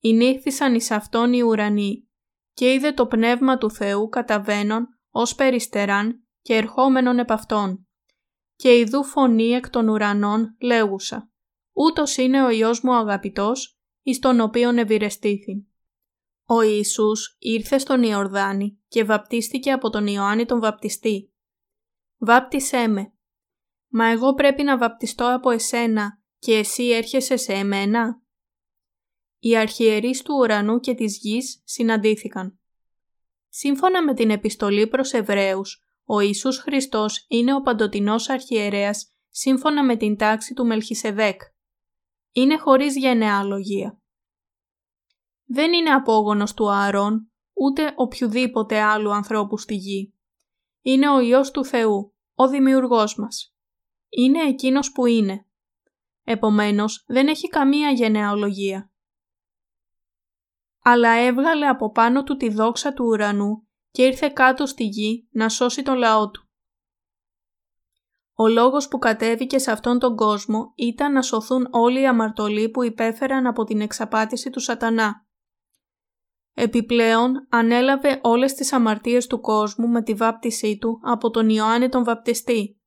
Ηνύχθησαν εις αυτόν οι ουρανοί και είδε το πνεύμα του Θεού καταβαίνον ως περιστεράν και ερχόμενον επ' αυτόν. Και ιδού φωνή εκ των ουρανών λέγουσα «Ούτως είναι ο Υιός μου αγαπητός, εις τον οποίον ευηρεστήθη». Ο Ιησούς ήρθε στον Ιορδάνη και βαπτίστηκε από τον Ιωάννη τον βαπτιστή. «Βάπτισέ με». «Μα εγώ πρέπει να βαπτιστώ από εσένα και εσύ έρχεσαι σε εμένα» οι αρχιερείς του ουρανού και της γης συναντήθηκαν. Σύμφωνα με την επιστολή προς Εβραίους, ο Ιησούς Χριστός είναι ο παντοτινός αρχιερέας σύμφωνα με την τάξη του Μελχισεδέκ. Είναι χωρίς γενεαλογία. Δεν είναι απόγονος του Ααρών, ούτε οποιοδήποτε άλλου ανθρώπου στη γη. Είναι ο Υιός του Θεού, ο Δημιουργός μας. Είναι εκείνος που είναι. Επομένως, δεν έχει καμία γενεαλογία αλλά έβγαλε από πάνω του τη δόξα του ουρανού και ήρθε κάτω στη γη να σώσει τον λαό του. Ο λόγος που κατέβηκε σε αυτόν τον κόσμο ήταν να σωθούν όλοι οι αμαρτωλοί που υπέφεραν από την εξαπάτηση του σατανά. Επιπλέον ανέλαβε όλες τις αμαρτίες του κόσμου με τη βάπτισή του από τον Ιωάννη τον βαπτιστή.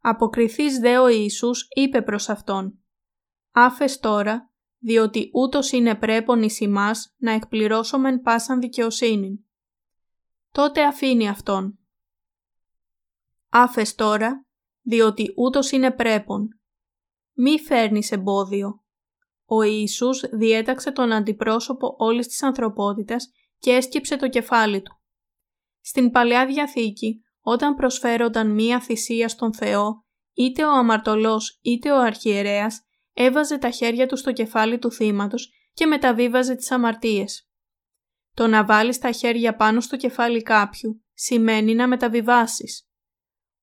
Αποκριθείς δε ο Ιησούς είπε προς αυτόν «Άφες τώρα διότι ούτως είναι πρέπον εις ημάς να εκπληρώσομεν πάσαν δικαιοσύνη. Τότε αφήνει αυτόν. Άφες τώρα, διότι ούτως είναι πρέπον. Μη φέρνεις εμπόδιο. Ο Ιησούς διέταξε τον αντιπρόσωπο όλης της ανθρωπότητας και έσκυψε το κεφάλι του. Στην Παλαιά Διαθήκη, όταν προσφέρονταν μία θυσία στον Θεό, είτε ο αμαρτωλός είτε ο αρχιερέας έβαζε τα χέρια του στο κεφάλι του θύματος και μεταβίβαζε τις αμαρτίες. Το να βάλεις τα χέρια πάνω στο κεφάλι κάποιου σημαίνει να μεταβιβάσεις.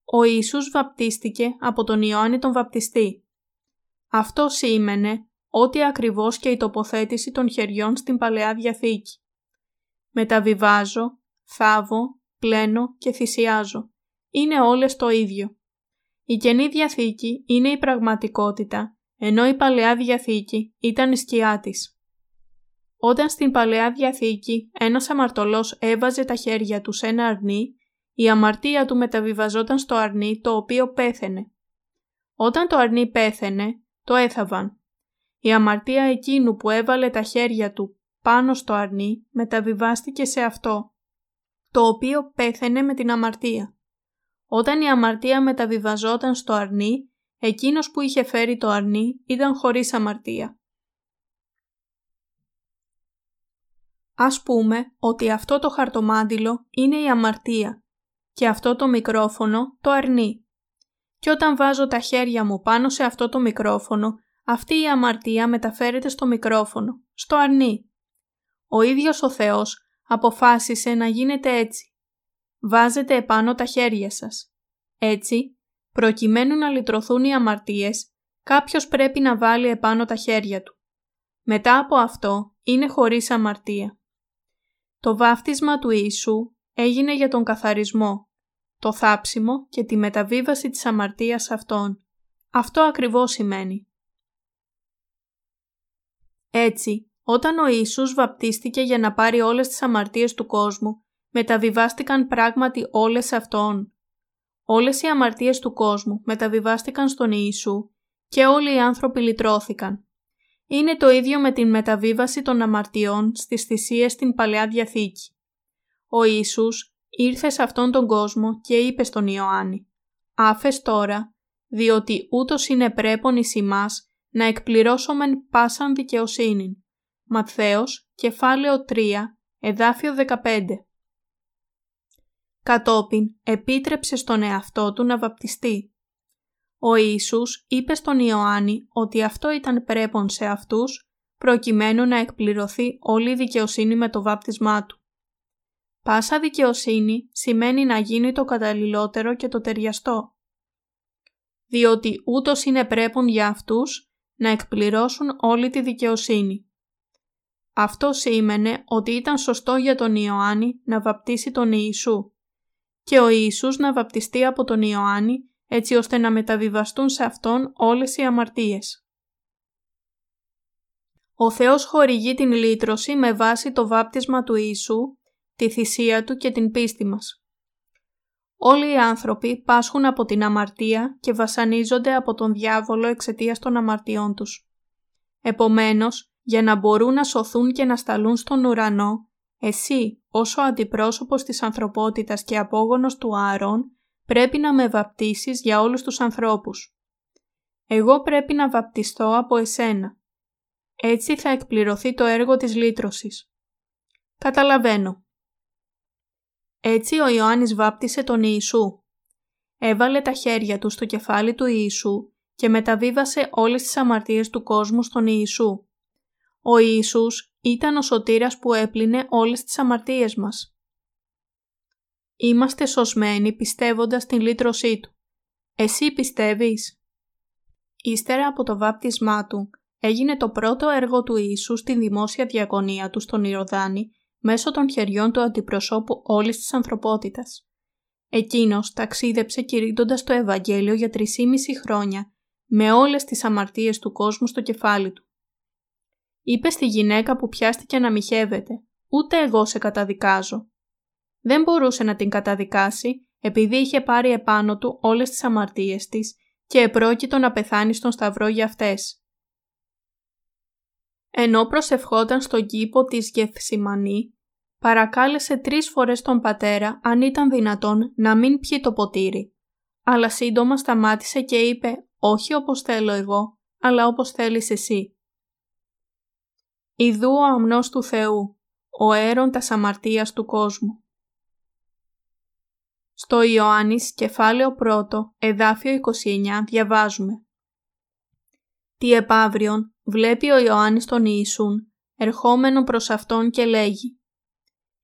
Ο Ιησούς βαπτίστηκε από τον Ιωάννη τον βαπτιστή. Αυτό σήμαινε ότι ακριβώς και η τοποθέτηση των χεριών στην Παλαιά Διαθήκη. Μεταβιβάζω, θάβω, πλένω και θυσιάζω. Είναι όλες το ίδιο. Η Καινή Διαθήκη είναι η πραγματικότητα ενώ η Παλαιά Διαθήκη ήταν η σκιά της. Όταν στην Παλαιά Διαθήκη ένας αμαρτωλός έβαζε τα χέρια του σε ένα αρνί, η αμαρτία του μεταβιβαζόταν στο αρνί το οποίο πέθαινε. Όταν το αρνί πέθαινε, το έθαβαν. Η αμαρτία εκείνου που έβαλε τα χέρια του πάνω στο αρνί μεταβιβάστηκε σε αυτό, το οποίο πέθαινε με την αμαρτία. Όταν η αμαρτία μεταβιβαζόταν στο αρνί, Εκείνος που είχε φέρει το αρνί ήταν χωρίς αμαρτία. Ας πούμε ότι αυτό το χαρτομάντιλο είναι η αμαρτία και αυτό το μικρόφωνο το αρνί. Και όταν βάζω τα χέρια μου πάνω σε αυτό το μικρόφωνο, αυτή η αμαρτία μεταφέρεται στο μικρόφωνο, στο αρνί. Ο ίδιος ο Θεός αποφάσισε να γίνεται έτσι. Βάζετε επάνω τα χέρια σας. Έτσι, προκειμένου να λυτρωθούν οι αμαρτίες, κάποιος πρέπει να βάλει επάνω τα χέρια του. Μετά από αυτό είναι χωρίς αμαρτία. Το βάφτισμα του Ιησού έγινε για τον καθαρισμό, το θάψιμο και τη μεταβίβαση της αμαρτίας αυτών. Αυτό ακριβώς σημαίνει. Έτσι, όταν ο Ιησούς βαπτίστηκε για να πάρει όλες τις αμαρτίες του κόσμου, μεταβιβάστηκαν πράγματι όλες αυτών. Όλες οι αμαρτίες του κόσμου μεταβιβάστηκαν στον Ιησού και όλοι οι άνθρωποι λυτρώθηκαν. Είναι το ίδιο με την μεταβίβαση των αμαρτιών στις θυσίες στην Παλαιά Διαθήκη. Ο Ιησούς ήρθε σε αυτόν τον κόσμο και είπε στον Ιωάννη «Άφες τώρα, διότι ούτως είναι πρέπον εις ημάς να εκπληρώσομεν πάσαν δικαιοσύνην». Ματθαίος, κεφάλαιο 3, εδάφιο 15. Κατόπιν επίτρεψε στον εαυτό του να βαπτιστεί. Ο Ιησούς είπε στον Ιωάννη ότι αυτό ήταν πρέπον σε αυτούς προκειμένου να εκπληρωθεί όλη η δικαιοσύνη με το βάπτισμά του. Πάσα δικαιοσύνη σημαίνει να γίνει το καταλληλότερο και το ταιριαστό. Διότι ούτως είναι πρέπον για αυτούς να εκπληρώσουν όλη τη δικαιοσύνη. Αυτό σήμαινε ότι ήταν σωστό για τον Ιωάννη να βαπτίσει τον Ιησού και ο Ιησούς να βαπτιστεί από τον Ιωάννη έτσι ώστε να μεταβιβαστούν σε Αυτόν όλες οι αμαρτίες. Ο Θεός χορηγεί την λύτρωση με βάση το βάπτισμα του Ιησού, τη θυσία Του και την πίστη μας. Όλοι οι άνθρωποι πάσχουν από την αμαρτία και βασανίζονται από τον διάβολο εξαιτίας των αμαρτιών τους. Επομένως, για να μπορούν να σωθούν και να σταλούν στον ουρανό, εσύ, όσο αντιπρόσωπος της ανθρωπότητας και απόγονος του Άρων, πρέπει να με βαπτίσεις για όλους τους ανθρώπους. Εγώ πρέπει να βαπτιστώ από εσένα. Έτσι θα εκπληρωθεί το έργο της λύτρωσης. Καταλαβαίνω. Έτσι ο Ιωάννης βάπτισε τον Ιησού. Έβαλε τα χέρια του στο κεφάλι του Ιησού και μεταβίβασε όλες τις αμαρτίες του κόσμου στον Ιησού. Ο Ιησούς ήταν ο σωτήρας που έπλυνε όλες τις αμαρτίες μας. Είμαστε σωσμένοι πιστεύοντας την λύτρωσή Του. Εσύ πιστεύεις; Ύστερα από το βάπτισμά Του, έγινε το πρώτο έργο του Ιησού στην δημόσια διακονία Του στον Ιορδάνη μέσω των χεριών του αντιπροσώπου όλης της ανθρωπότητας. Εκείνος ταξίδεψε κηρύττοντας το Ευαγγέλιο για 3,5 χρόνια με όλες τις αμαρτίες του κόσμου στο κεφάλι του. Είπε στη γυναίκα που πιάστηκε να μοιχεύεται «Ούτε εγώ σε καταδικάζω δεν μπορούσε να την καταδικάσει επειδή είχε πάρει επάνω του όλες τις αμαρτίες της και επρόκειτο να πεθάνει στον σταυρό για αυτές. Ενώ προσευχόταν στον κήπο της Γεθσιμανή, παρακάλεσε τρεις φορές τον πατέρα αν ήταν δυνατόν να μην πιει το ποτήρι, αλλά σύντομα σταμάτησε και είπε «Όχι όπως θέλω εγώ, αλλά όπως θέλεις εσύ». Ιδού ο αμνός του Θεού, ο έροντας αμαρτίας του κόσμου. Στο Ιωάννης κεφάλαιο 1 εδάφιο 29 διαβάζουμε «Τι επαύριον βλέπει ο Ιωάννης τον Ιησούν, ερχόμενο προς Αυτόν και λέγει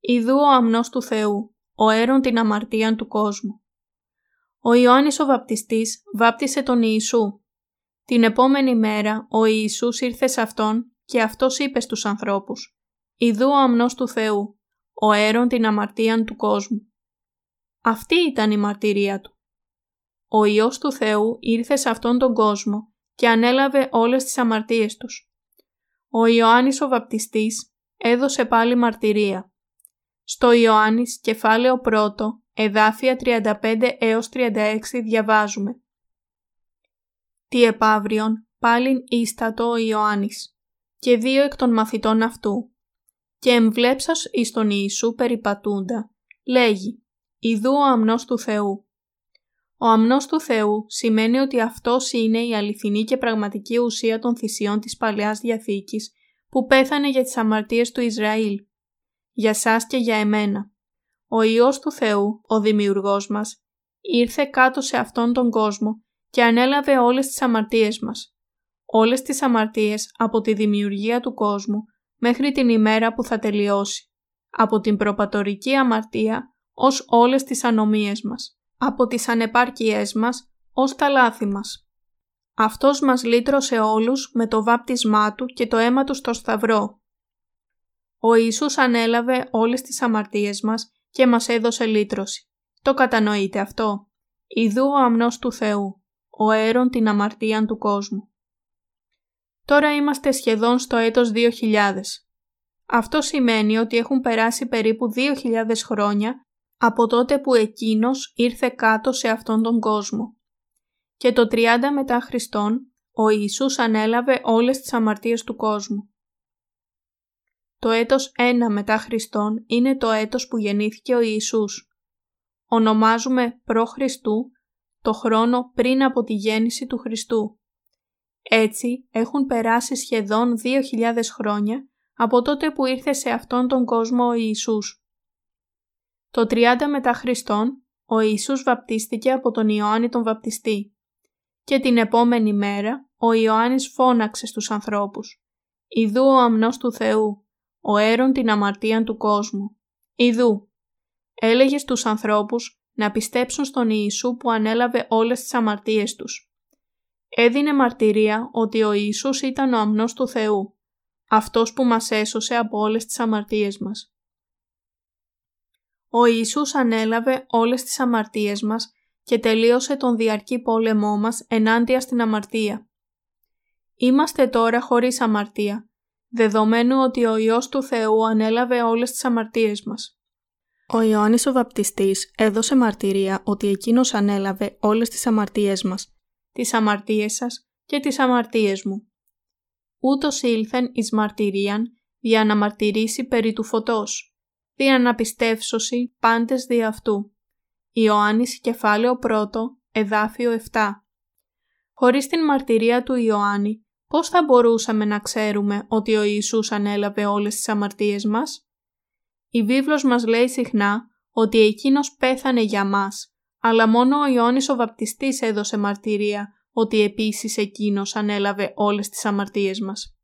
«Ιδού ο αμνός του Θεού, ο έρων την αμαρτίαν του κόσμου». Ο Ιωάννης ο βαπτιστής βάπτισε τον Ιησού. Την επόμενη μέρα ο Ιησούς ήρθε σε Αυτόν και Αυτός είπε στους ανθρώπους «Ιδού ο αμνός του Θεού, ο έρων την αμαρτίαν του κόσμου». Αυτή ήταν η μαρτυρία του. Ο Υιός του Θεού ήρθε σε αυτόν τον κόσμο και ανέλαβε όλες τις αμαρτίες τους. Ο Ιωάννης ο Βαπτιστής έδωσε πάλι μαρτυρία. Στο Ιωάννης κεφάλαιο 1, εδάφια 35 έως 36 διαβάζουμε. Τι επαύριον πάλιν ίστατο ο Ιωάννης και δύο εκ των μαθητών αυτού και εμβλέψας εις τον Ιησού περιπατούντα, λέγει Ιδού ο αμνός του Θεού. Ο αμνός του Θεού σημαίνει ότι αυτός είναι η αληθινή και πραγματική ουσία των θυσιών της Παλαιάς Διαθήκης που πέθανε για τις αμαρτίες του Ισραήλ. Για σας και για εμένα. Ο Υιός του Θεού, ο Δημιουργός μας, ήρθε κάτω σε αυτόν τον κόσμο και ανέλαβε όλες τις αμαρτίες μας. Όλες τις αμαρτίες από τη δημιουργία του κόσμου μέχρι την ημέρα που θα τελειώσει. από την προπατορική αμαρτία ως όλες τις ανομίες μας, από τις ανεπάρκειές μας ως τα λάθη μας. Αυτός μας λύτρωσε όλους με το βάπτισμά Του και το αίμα Του στο Σταυρό. Ο Ιησούς ανέλαβε όλες τις αμαρτίες μας και μας έδωσε λύτρωση. Το κατανοείτε αυτό; Ιδού ο αμνός του Θεού, ο αίρον την αμαρτίαν του κόσμου. Τώρα είμαστε σχεδόν στο έτος 2000. Αυτό σημαίνει ότι έχουν περάσει περίπου 2.000 χρόνια από τότε που εκείνος ήρθε κάτω σε αυτόν τον κόσμο. Και το 30 μετά Χριστόν, ο Ιησούς ανέλαβε όλες τις αμαρτίες του κόσμου. Το έτος 1 μετά Χριστόν είναι το έτος που γεννήθηκε ο Ιησούς. Ονομάζουμε προ Χριστού το χρόνο πριν από τη γέννηση του Χριστού. Έτσι έχουν περάσει σχεδόν 2.000 χρόνια από τότε που ήρθε σε αυτόν τον κόσμο ο Ιησούς. Το 30 μετά Χριστόν, ο Ιησούς βαπτίστηκε από τον Ιωάννη τον Βαπτιστή και την επόμενη μέρα ο Ιωάννης φώναξε στους ανθρώπους «Ιδού ο αμνός του Θεού, ο αίρον την αμαρτία του κόσμου. Ιδού». Έλεγε στους ανθρώπους να πιστέψουν στον Ιησού που ανέλαβε όλες τις αμαρτίες τους. Έδινε μαρτυρία ότι ο Ιησούς ήταν ο αμνός του Θεού, αυτός που μας έσωσε από όλες τις αμαρτίες μας. Ο Ιησούς ανέλαβε όλες τις αμαρτίες μας και τελείωσε τον διαρκή πόλεμό μας ενάντια στην αμαρτία. Είμαστε τώρα χωρίς αμαρτία, δεδομένου ότι ο Υιός του Θεού ανέλαβε όλες τις αμαρτίες μας. Ο Ιωάννης ο Βαπτιστής έδωσε μαρτυρία ότι εκείνος ανέλαβε όλες τις αμαρτίες μας, τις αμαρτίες σας και τις αμαρτίες μου. Ούτως ήλθεν εις μαρτυρίαν για να μαρτυρήσει περί του φωτός, δια να πιστεύσωση πάντες δι' αυτού. Ιωάννης κεφάλαιο 1, εδάφιο 7. Χωρίς την μαρτυρία του Ιωάννη, πώς θα μπορούσαμε να ξέρουμε ότι ο Ιησούς ανέλαβε όλες τις αμαρτίες μας; Η βίβλος μας λέει συχνά ότι εκείνος πέθανε για μας, αλλά μόνο ο Ιωάννης ο Βαπτιστής έδωσε μαρτυρία ότι επίσης εκείνος ανέλαβε όλες τις αμαρτίες μας.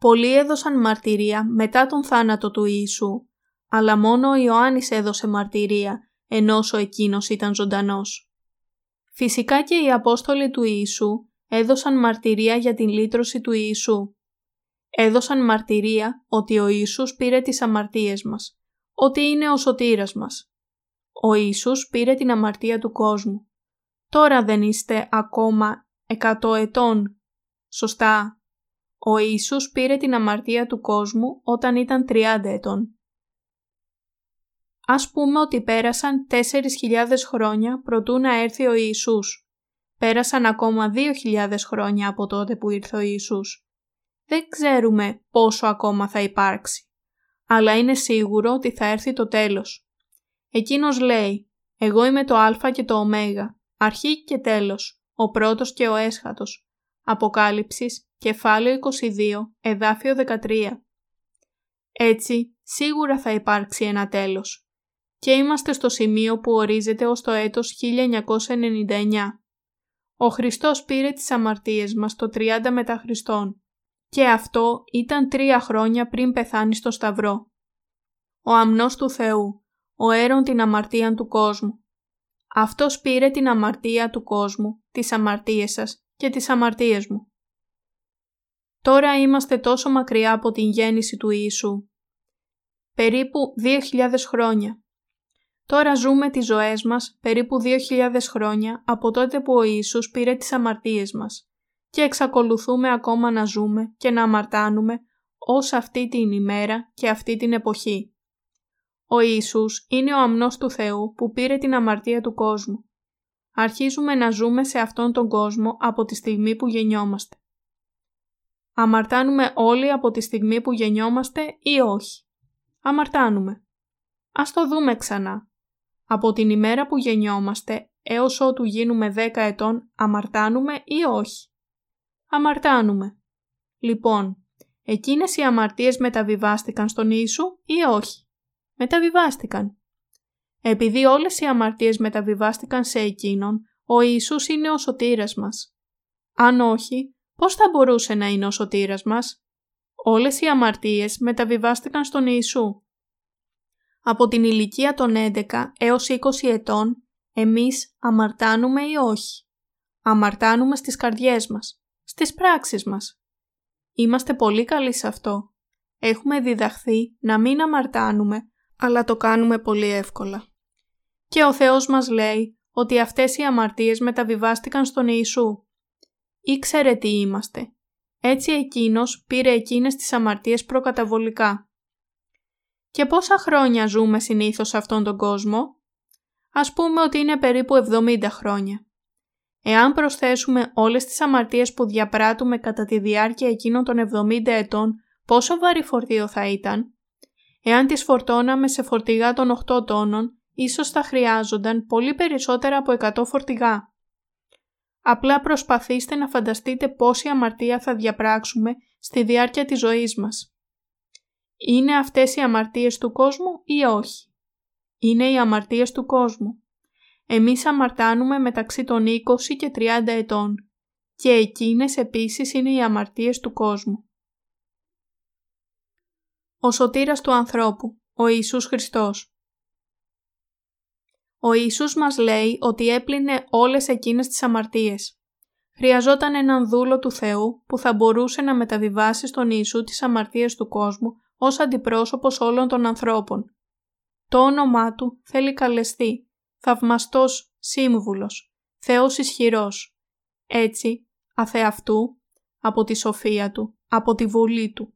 Πολλοί έδωσαν μαρτυρία μετά τον θάνατο του Ιησού, αλλά μόνο ο Ιωάννης έδωσε μαρτυρία ο εκείνος ήταν ζωντανός. Φυσικά και οι Απόστολοι του Ιησού έδωσαν μαρτυρία για την λύτρωση του Ιησού. Έδωσαν μαρτυρία ότι ο Ιησούς πήρε τις αμαρτίες μας, ότι είναι ο σωτήρας μας. Ο Ιησούς πήρε την αμαρτία του κόσμου. Τώρα δεν είστε ακόμα εκατό ετών. Σωστά; Ο Ιησούς πήρε την αμαρτία του κόσμου όταν ήταν 30 ετών. Ας πούμε ότι πέρασαν 4.000 χρόνια προτού να έρθει ο Ιησούς. Πέρασαν ακόμα 2.000 χρόνια από τότε που ήρθε ο Ιησούς. Δεν ξέρουμε πόσο ακόμα θα υπάρξει. Αλλά είναι σίγουρο ότι θα έρθει το τέλος. Εκείνος λέει «Εγώ είμαι το Α και το Ω, αρχή και τέλος, ο πρώτος και ο έσχατος». Αποκάλυψης, κεφάλαιο 22, εδάφιο 13. Έτσι, σίγουρα θα υπάρξει ένα τέλος και είμαστε στο σημείο που ορίζεται ως το έτος 1999. Ο Χριστός πήρε τις αμαρτίες μας το 30 μετά Χριστόν και αυτό ήταν τρία χρόνια πριν πεθάνει στο Σταυρό. Ο αμνός του Θεού, ο αίρον την αμαρτία του κόσμου. Αυτός πήρε την αμαρτία του κόσμου, τις αμαρτίες σας και τις αμαρτίες μου. Τώρα είμαστε τόσο μακριά από την γέννηση του Ιησού. Περίπου 2.000 χρόνια. Τώρα ζούμε τις ζωές μας περίπου 2.000 χρόνια από τότε που ο Ιησούς πήρε τις αμαρτίες μας και εξακολουθούμε ακόμα να ζούμε και να αμαρτάνουμε ως αυτή την ημέρα και αυτή την εποχή. Ο Ιησούς είναι ο αμνός του Θεού που πήρε την αμαρτία του κόσμου. Αρχίζουμε να ζούμε σε αυτόν τον κόσμο από τη στιγμή που γεννιόμαστε. Αμαρτάνουμε όλοι από τη στιγμή που γεννιόμαστε ή όχι. Αμαρτάνουμε. Ας το δούμε ξανά. Από την ημέρα που γεννιόμαστε έως ότου γίνουμε 10 ετών αμαρτάνουμε ή όχι. Αμαρτάνουμε. Λοιπόν, εκείνες οι αμαρτίες μεταβιβάστηκαν στον Ιησού ή όχι; Μεταβιβάστηκαν. Επειδή όλες οι αμαρτίες μεταβιβάστηκαν σε Εκείνον, ο Ιησούς είναι ο σωτήρας μας. Αν όχι, πώς θα μπορούσε να είναι ο σωτήρας μας; όλες οι αμαρτίες μεταβιβάστηκαν στον Ιησού. Από την ηλικία των 11 έως 20 ετών, εμείς αμαρτάνουμε ή όχι; Αμαρτάνουμε στις καρδιές μας, στις πράξεις μας. Είμαστε πολύ καλοί σε αυτό. Έχουμε διδαχθεί να μην αμαρτάνουμε, αλλά το κάνουμε πολύ εύκολα. Και ο Θεός μας λέει ότι αυτές οι αμαρτίες μεταβιβάστηκαν στον Ιησού. Ήξερε τι είμαστε. Έτσι εκείνος πήρε εκείνες τις αμαρτίες προκαταβολικά. Και πόσα χρόνια ζούμε συνήθως σε αυτόν τον κόσμο; Ας πούμε ότι είναι περίπου 70 χρόνια. Εάν προσθέσουμε όλες τις αμαρτίες που διαπράττουμε κατά τη διάρκεια εκείνων των 70 ετών, πόσο βαρύ φορτίο θα ήταν; Εάν τις φορτώναμε σε φορτηγά των 8 τόνων, ίσως θα χρειάζονταν πολύ περισσότερα από 100 φορτηγά. Απλά προσπαθήστε να φανταστείτε πόση αμαρτία θα διαπράξουμε στη διάρκεια της ζωής μας. Είναι αυτές οι αμαρτίες του κόσμου ή όχι; Είναι οι αμαρτίες του κόσμου. Εμείς αμαρτάνουμε μεταξύ των 20 και 30 ετών και εκείνες επίσης είναι οι αμαρτίες του κόσμου. Ο σωτήρας του ανθρώπου, ο Ιησούς Χριστός. Ο Ιησούς μας λέει ότι έπλυνε όλες εκείνες τις αμαρτίες. Χρειαζόταν έναν δούλο του Θεού που θα μπορούσε να μεταβιβάσει στον Ιησού τις αμαρτίες του κόσμου ως αντιπρόσωπος όλων των ανθρώπων. Το όνομά του θέλει καλεστή, θαυμαστός σύμβουλος, Θεός ισχυρός. Έτσι, αθεαυτού, από τη σοφία του, από τη βολή του.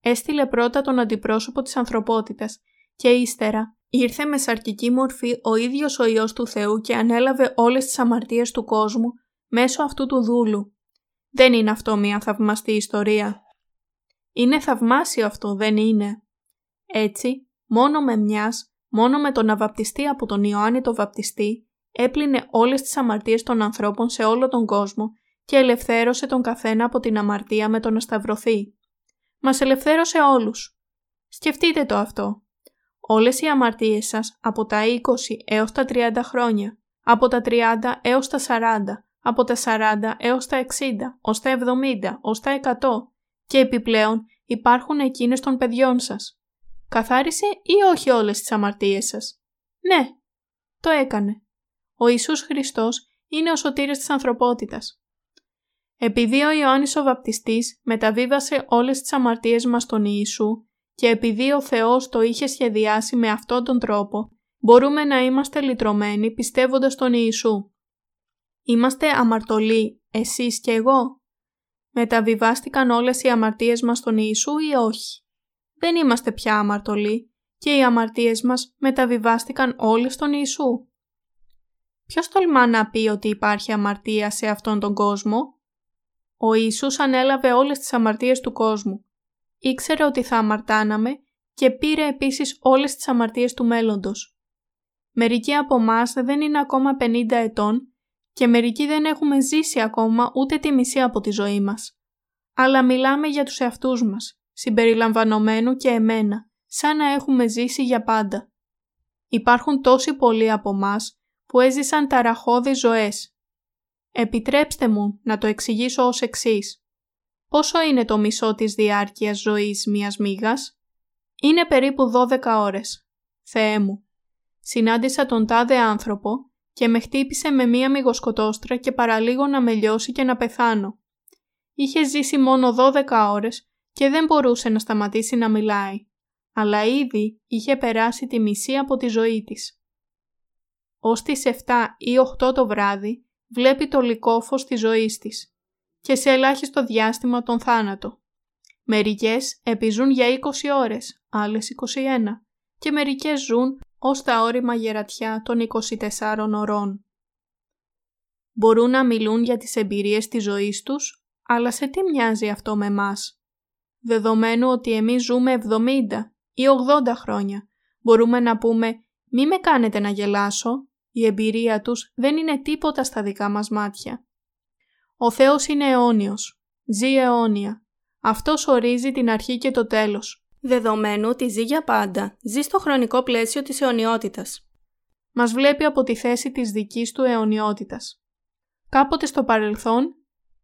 Έστειλε πρώτα τον αντιπρόσωπο της ανθρωπότητας και ύστερα ήρθε με σαρκική μορφή ο ίδιος ο Υιός του Θεού και ανέλαβε όλες τις αμαρτίες του κόσμου μέσω αυτού του δούλου. Δεν είναι αυτό μια θαυμαστή ιστορία. Είναι θαυμάσιο αυτό, δεν είναι. Έτσι, μόνο με μιας, μόνο με τον να βαπτιστεί από τον Ιωάννη το βαπτιστή, έπλυνε όλες τις αμαρτίες των ανθρώπων σε όλο τον κόσμο και ελευθέρωσε τον καθένα από την αμαρτία με τον να σταυρωθεί. Μας ελευθέρωσε όλους. Σκεφτείτε το αυτό. Όλες οι αμαρτίες σας από τα 20 έως τα 30 χρόνια, από τα 30 έως τα 40, από τα 40 έως τα 60, ως τα 70, ως τα 100 και επιπλέον υπάρχουν εκείνες των παιδιών σας. Καθάρισε ή όχι όλες τις αμαρτίες σας; Ναι, το έκανε. Ο Ιησούς Χριστός είναι ο σωτήρας της ανθρωπότητας. Επειδή ο Ιωάννης ο Βαπτιστής μεταβίβασε όλες τις αμαρτίες μας στον Ιησού και επειδή ο Θεός το είχε σχεδιάσει με αυτόν τον τρόπο, μπορούμε να είμαστε λυτρωμένοι πιστεύοντας τον Ιησού. Είμαστε αμαρτωλοί, εσείς και εγώ; Μεταβιβάστηκαν όλες οι αμαρτίες μας στον Ιησού ή όχι; Δεν είμαστε πια αμαρτωλοί και οι αμαρτίες μας μεταβιβάστηκαν όλες στον Ιησού; Ποιος τολμά να πει ότι υπάρχει αμαρτία σε αυτόν τον κόσμο; Ο Ιησούς ανέλαβε όλες τις αμαρτίες του κόσμου. Ήξερε ότι θα αμαρτάναμε και πήρε επίσης όλες τις αμαρτίες του μέλλοντος. Μερικοί από εμάς δεν είναι ακόμα 50 ετών και μερικοί δεν έχουμε ζήσει ακόμα ούτε τη μισή από τη ζωή μας. Αλλά μιλάμε για τους εαυτούς μας, συμπεριλαμβανομένου και εμένα, σαν να έχουμε ζήσει για πάντα. Υπάρχουν τόσοι πολλοί από εμάς που έζησαν ταραχώδεις ζωές. Επιτρέψτε μου να το εξηγήσω ως εξής. Πόσο είναι το μισό της διάρκειας ζωής μιας μύγας; Είναι περίπου 12 ώρες. Θεέ μου. Συνάντησα τον τάδε άνθρωπο και με χτύπησε με μία μυγοσκοτόστρα και παραλίγο να με λιώσει και να πεθάνω. Είχε ζήσει μόνο 12 ώρες και δεν μπορούσε να σταματήσει να μιλάει, αλλά ήδη είχε περάσει τη μισή από τη ζωή της. Ως τις 7 ή 8 το βράδυ βλέπει το λικόφος της ζωής της και σε ελάχιστο διάστημα τον θάνατο. Μερικές επιζούν για 20 ώρες, άλλες 21 και μερικές ζουν ως τα όρημα γερατιά των 24 ωρών. Μπορούν να μιλούν για τις εμπειρίες της ζωής τους, αλλά σε τι μοιάζει αυτό με μας. Δεδομένου ότι εμείς ζούμε 70 ή 80 χρόνια, μπορούμε να πούμε «Μη με κάνετε να γελάσω, η εμπειρία τους δεν είναι τίποτα στα δικά μας μάτια». Ο Θεός είναι αιώνιος. Ζει αιώνια. Αυτός ορίζει την αρχή και το τέλος. Δεδομένου ότι ζει για πάντα, ζει στο χρονικό πλαίσιο της αιωνιότητας. Μας βλέπει από τη θέση της δικής του αιωνιότητας. Κάποτε στο παρελθόν,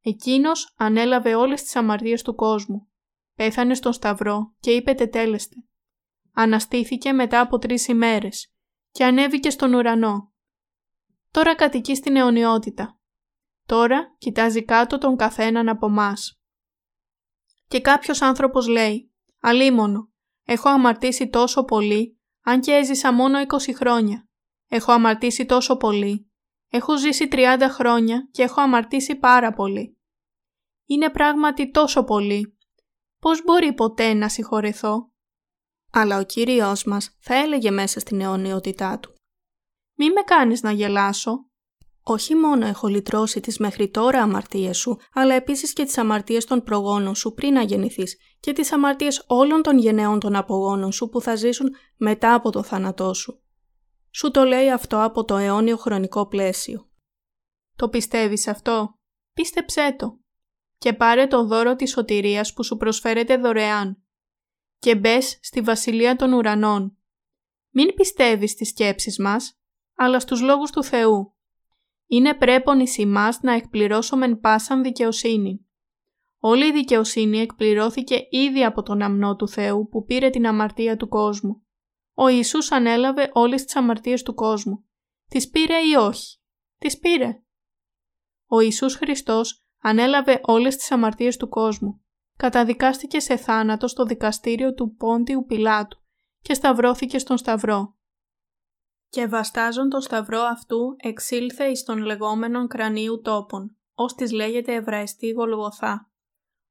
εκείνος ανέλαβε όλες τις αμαρτίες του κόσμου. πέθανε στον Σταυρό και είπε τετέλεστε. Αναστήθηκε μετά από τρεις ημέρες και ανέβηκε στον ουρανό. Τώρα κατοικεί στην αιωνιότητα. Τώρα κοιτάζει κάτω τον καθέναν από μας. Και κάποιος άνθρωπος λέει «Αλίμονο, έχω αμαρτήσει τόσο πολύ, αν και έζησα μόνο 20 χρόνια. Έχω αμαρτήσει τόσο πολύ. Έχω ζήσει 30 χρόνια και έχω αμαρτήσει πάρα πολύ. Είναι πράγματι τόσο πολύ. Πώς μπορεί ποτέ να συγχωρεθώ» αλλά ο Κύριος μας θα έλεγε μέσα στην αιωνιότητά του. «Μη με κάνεις να γελάσω. Όχι μόνο έχω λυτρώσει τις μέχρι τώρα αμαρτίες σου, αλλά επίσης και τις αμαρτίες των προγόνων σου πριν να γεννηθείς και τις αμαρτίες όλων των γενναίων των απογόνων σου που θα ζήσουν μετά από το θάνατό σου. Σου το λέει αυτό από το αιώνιο χρονικό πλαίσιο. Το πιστεύεις αυτό; Πίστεψέ το. Και πάρε το δώρο της σωτηρίας που σου προσφέρεται δωρεάν και μπες στη βασιλεία των ουρανών. Μην πιστεύεις στις σκέψεις μας, αλλά στους λόγους του Θεού. Είναι πρέπον εις ημάς να εκπληρώσομεν πάσαν δικαιοσύνη. Όλη η δικαιοσύνη εκπληρώθηκε ήδη από τον αμνό του Θεού που πήρε την αμαρτία του κόσμου. Ο Ιησούς ανέλαβε όλες τις αμαρτίες του κόσμου. Τις πήρε ή όχι; Τις πήρε. Ο Ιησούς Χριστός ανέλαβε όλες τις αμαρτίες του κόσμου καταδικάστηκε σε θάνατο στο δικαστήριο του Πόντιου Πιλάτου και σταυρώθηκε στον Σταυρό. Και βαστάζον τον Σταυρό αυτού εξήλθε εις των λεγόμενων κρανίου τόπων, ως της λέγεται Εβραϊστή Γολγοθά,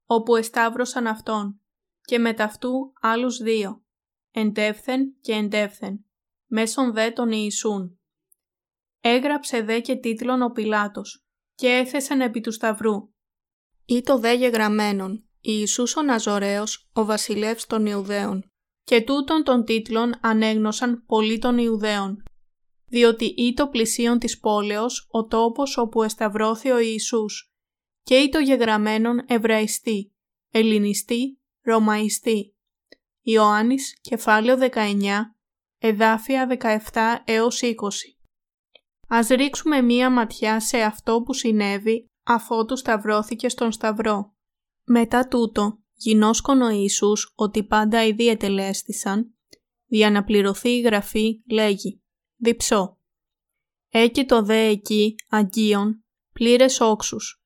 όπου εσταύρωσαν αυτόν, και μεταυτού άλλους δύο, εντεύθεν και εντεύθεν, μέσον δε τον Ιησούν. Έγραψε δε και τίτλον ο Πιλάτος, και έθεσεν επί του Σταυρού. Ή το δε γεγραμμένον, Ιησούς ο Ναζωραίος, ο βασιλεύς των Ιουδαίων. Και τούτων των τίτλων ανέγνωσαν πολλοί των Ιουδαίων, διότι ή το πλησίον της πόλεως ο τόπος όπου εσταυρώθη ο Ιησούς, και ή το γεγραμμένον Εβραϊστή, Ελληνιστή, Ρωμαϊστή. Ιωάννης, κεφάλαιο 19, εδάφια 17 έως 20. Ας ρίξουμε μία ματιά σε αυτό που συνέβη αφότου σταυρώθηκε στον Σταυρό. Μετά τούτο, γινώσκον ο Ιησούς ότι πάντα ήδη ετελέστησαν, για να πληρωθεί η γραφή λέγει «Διψώ». Έκει το δε εκεί αγίων πλήρες όξους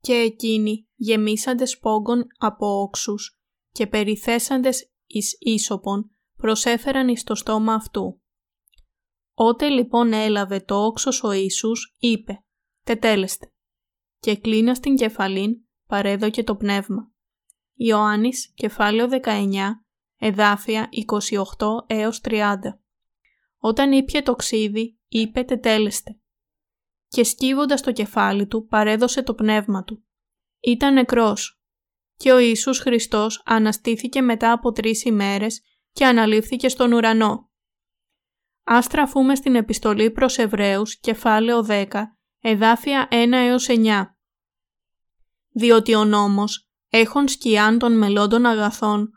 και εκείνοι γεμίσαντες πόγκων από όξους και περιθέσαντες εις ίσοπον προσέφεραν εις το στόμα αυτού. Ότε λοιπόν έλαβε το όξος ο Ιησούς είπε «Τετέλεστε» και κλείνα στην κεφαλήν παρέδωκε το πνεύμα. Ιωάννης, κεφάλαιο 19, εδάφια 28 έως 30. Όταν ήπια το ξύδι, είπε τετέλεστε. Και σκύβοντας το κεφάλι του, παρέδωσε το πνεύμα του. Ήταν νεκρός. Και ο Ιησούς Χριστός αναστήθηκε μετά από τρεις ημέρες και αναλήφθηκε στον ουρανό. Ας τραφούμε στην επιστολή προς Εβραίους, κεφάλαιο 10, εδάφια 1 έως 9 διότι ο νόμος, έχων σκιάν των μελών αγαθών,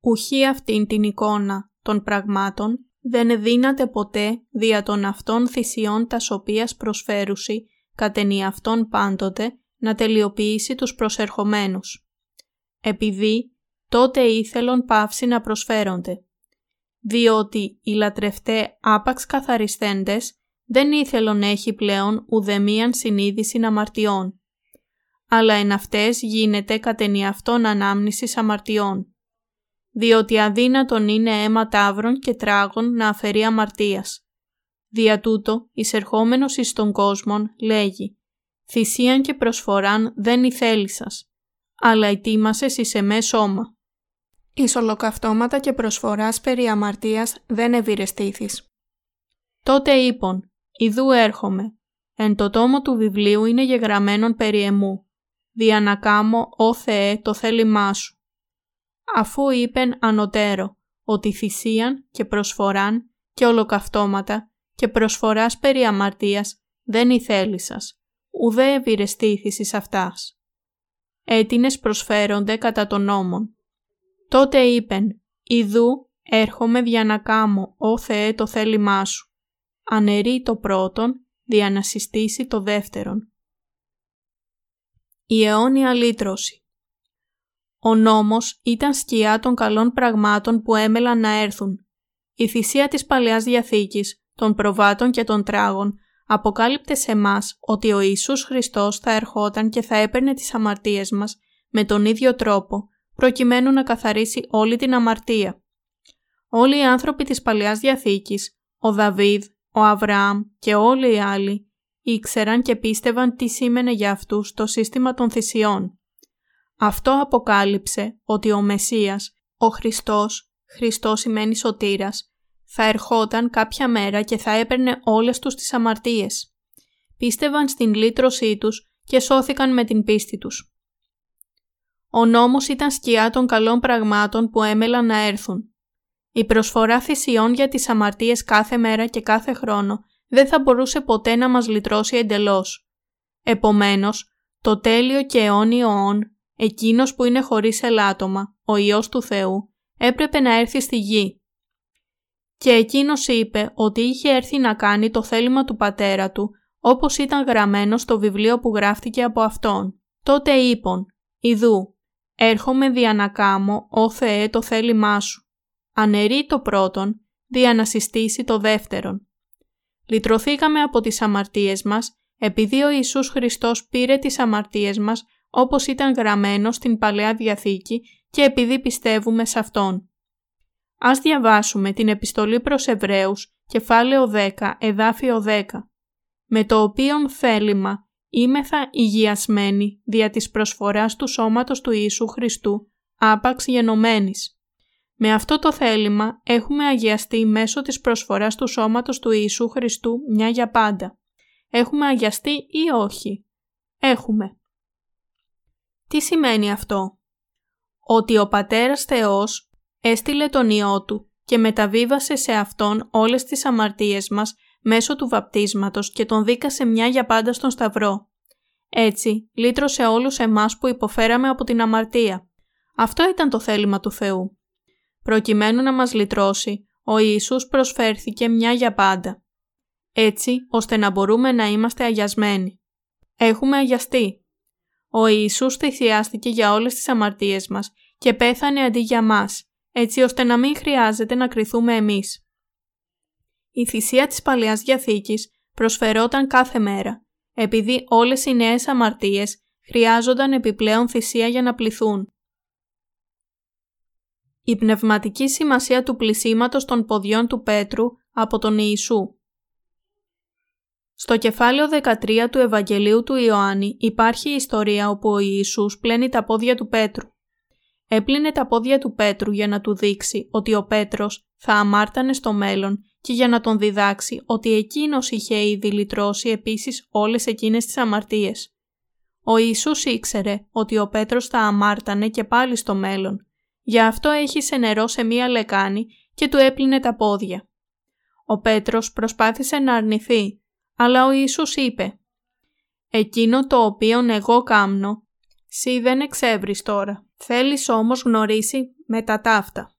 ουχή αυτήν την εικόνα των πραγμάτων, δεν δύναται ποτέ δια των αυτών θυσιών τας οποίας προσφέρουσι, κατενή αυτών πάντοτε, να τελειοποιήσει τους προσερχομένους. Επειδή τότε ήθελον πάυση να προσφέρονται. Διότι οι λατρευτέ άπαξ καθαριστέντες δεν ήθελον έχει πλέον ουδεμίαν συνείδηση αμαρτιών αλλά εν αυτές γίνεται κατ' αυτών ανάμνησης αμαρτιών. Διότι αδύνατον είναι αίμα τάβρων και τράγων να αφαιρεί αμαρτίας. Δια τούτο, εισερχόμενος εις τον κόσμον, λέγει «Θυσίαν και προσφοράν δεν ηθέλησας, αλλά ετοίμασες εις εμέ σώμα». Εις ολοκαυτώματα και προσφοράς περί αμαρτίας δεν ευηρεστήθης. Τότε είπον «Ιδού έρχομαι, εν το τόμο του βιβλίου είναι γεγραμμένον περί εμού δια να κάμω, «Ω Θεέ, το θέλημά Σου». Αφού είπεν ανωτέρω ότι θυσίαν και προσφοράν και ολοκαυτώματα και προσφοράς περί αμαρτίας δεν ηθέλησας, ουδέ ευηρεστήθης εις αυτάς. Έτινες προσφέρονται κατά τον νόμον. Τότε είπεν, «Ιδού έρχομαι δια να κάμω, «Ω Θεέ, το θέλημά Σου». Ανερεί το πρώτον, δια να συστήσει το δεύτερον η αιώνια λύτρωση. Ο νόμος ήταν σκιά των καλών πραγμάτων που έμελαν να έρθουν. Η θυσία της Παλαιάς Διαθήκης, των προβάτων και των τράγων, αποκάλυπτε σε μας ότι ο Ιησούς Χριστός θα ερχόταν και θα έπαιρνε τις αμαρτίες μας με τον ίδιο τρόπο, προκειμένου να καθαρίσει όλη την αμαρτία. Όλοι οι άνθρωποι της Παλαιάς Διαθήκης, ο Δαβίδ, ο Αβραάμ και όλοι οι άλλοι, ήξεραν και πίστευαν τι σήμαινε για αυτούς το σύστημα των θυσιών. Αυτό αποκάλυψε ότι ο Μεσσίας, ο Χριστός, Χριστός σημαίνει σωτήρας, θα ερχόταν κάποια μέρα και θα έπαιρνε όλες τους τις αμαρτίες. Πίστευαν στην λύτρωσή τους και σώθηκαν με την πίστη τους. Ο νόμος ήταν σκιά των καλών πραγμάτων που έμελαν να έρθουν. Η προσφορά θυσιών για τις αμαρτίες κάθε μέρα και κάθε χρόνο δεν θα μπορούσε ποτέ να μας λυτρώσει εντελώς. Επομένως, το τέλειο και αιώνιο όν, εκείνος που είναι χωρίς ελάττωμα, ο Υιός του Θεού, έπρεπε να έρθει στη γη. Και εκείνος είπε ότι είχε έρθει να κάνει το θέλημα του πατέρα του, όπως ήταν γραμμένο στο βιβλίο που γράφτηκε από Αυτόν. Τότε είπον, «Ιδού, έρχομαι δια να κάμω, ó Θεέ, το θέλημά Σου. Ανερεί το πρώτον, δια να συστήσει το δεύτερον. Λυτρωθήκαμε από τις αμαρτίες μας, επειδή ο Ιησούς Χριστός πήρε τις αμαρτίες μας όπως ήταν γραμμένο στην Παλαιά Διαθήκη και επειδή πιστεύουμε σε Αυτόν. Ας διαβάσουμε την επιστολή προς Εβραίους, κεφάλαιο 10, εδάφιο 10, με το οποίον θέλημα είμεθα υγιασμένοι δια της προσφοράς του σώματος του Ιησού Χριστού, άπαξ γενομένης. Με αυτό το θέλημα έχουμε αγιαστεί μέσω της προσφοράς του σώματος του Ιησού Χριστού μια για πάντα. Έχουμε αγιαστεί ή όχι; Έχουμε. Τι σημαίνει αυτό; Ότι ο Πατέρας Θεός έστειλε τον Υιό Του και μεταβίβασε σε Αυτόν όλες τις αμαρτίες μας μέσω του βαπτίσματος και τον δίκασε μια για πάντα στον Σταυρό. Έτσι, λύτρωσε όλους εμάς που υποφέραμε από την αμαρτία. Αυτό ήταν το θέλημα του Θεού. Προκειμένου να μας λυτρώσει, ο Ιησούς προσφέρθηκε μια για πάντα. Έτσι, ώστε να μπορούμε να είμαστε αγιασμένοι. Έχουμε αγιαστεί. Ο Ιησούς θυσιάστηκε για όλες τις αμαρτίες μας και πέθανε αντί για μας, έτσι ώστε να μην χρειάζεται να κριθούμε εμείς. Η θυσία της Παλαιάς Διαθήκης προσφερόταν κάθε μέρα, επειδή όλες οι νέες αμαρτίες χρειάζονταν επιπλέον θυσία για να πληθούν. Η πνευματική σημασία του πλησίματος των ποδιών του Πέτρου από τον Ιησού Στο κεφάλαιο 13 του Ευαγγελίου του Ιωάννη υπάρχει η ιστορία όπου ο Ιησούς πλένει τα πόδια του Πέτρου. Έπλυνε τα πόδια του Πέτρου για να του δείξει ότι ο Πέτρος θα αμάρτανε στο μέλλον και για να τον διδάξει ότι εκείνος είχε ήδη λυτρώσει επίσης όλες εκείνες τις αμαρτίες. Ο Ιησούς ήξερε ότι ο Πέτρος θα αμάρτανε και πάλι στο μέλλον. Γι' αυτό σε νερό σε μία λεκάνη και του έπλυνε τα πόδια. Ο Πέτρος προσπάθησε να αρνηθεί, αλλά ο Ιησούς είπε «Εκείνο το οποίον εγώ κάμνω, σύ δεν εξεύρεις τώρα». Θέλεις όμως γνωρίσει με τα ταύτα.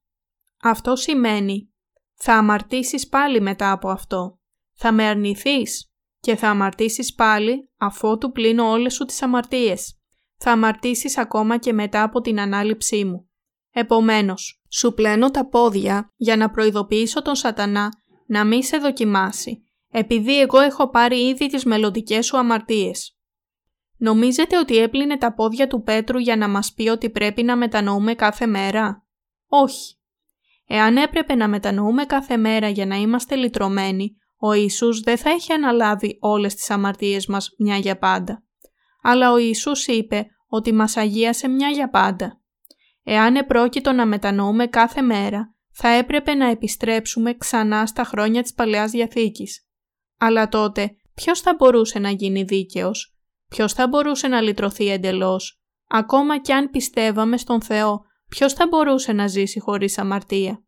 Αυτό σημαίνει θα αμαρτήσεις πάλι μετά από αυτό. Θα με αρνηθείς και θα αμαρτήσεις πάλι αφότου πλύνω όλες σου τις αμαρτίες. Θα αμαρτήσεις ακόμα και μετά από την ανάληψή μου. Επομένως, σου πλένω τα πόδια για να προειδοποιήσω τον σατανά να μη σε δοκιμάσει, επειδή εγώ έχω πάρει ήδη τις μελλοντικές σου αμαρτίες. Νομίζετε ότι έπλυνε τα πόδια του Πέτρου για να μας πει ότι πρέπει να μετανοούμε κάθε μέρα; Όχι. Εάν έπρεπε να μετανοούμε κάθε μέρα για να είμαστε λυτρωμένοι, ο Ιησούς δεν θα έχει αναλάβει όλες τις αμαρτίες μας μια για πάντα. Αλλά ο Ιησούς είπε ότι μας αγίασε μια για πάντα. Εάν επρόκειτο να μετανοούμε κάθε μέρα, θα έπρεπε να επιστρέψουμε ξανά στα χρόνια της Παλαιάς Διαθήκης. Αλλά τότε ποιος θα μπορούσε να γίνει δίκαιος, Ποιος θα μπορούσε να λυτρωθεί εντελώς; Ακόμα κι αν πιστεύαμε στον Θεό, ποιος θα μπορούσε να ζήσει χωρίς αμαρτία;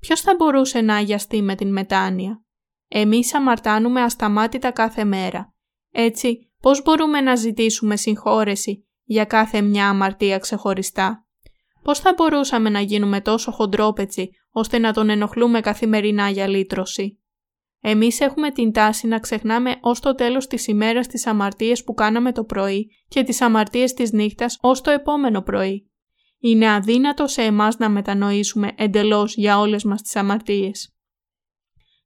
Ποιος θα μπορούσε να αγιαστεί με την μετάνοια; Εμείς αμαρτάνουμε ασταμάτητα κάθε μέρα. Έτσι, πώς μπορούμε να ζητήσουμε συγχώρεση για κάθε μια αμαρτία ξεχωριστά; Πώς θα μπορούσαμε να γίνουμε τόσο χοντρόπετσι ώστε να τον ενοχλούμε καθημερινά για λύτρωση; Εμείς έχουμε την τάση να ξεχνάμε ως το τέλος της ημέρας τις αμαρτίες που κάναμε το πρωί και τις αμαρτίες της νύχτας ως το επόμενο πρωί. είναι αδύνατο σε εμάς να μετανοήσουμε εντελώς για όλες μας τις αμαρτίες.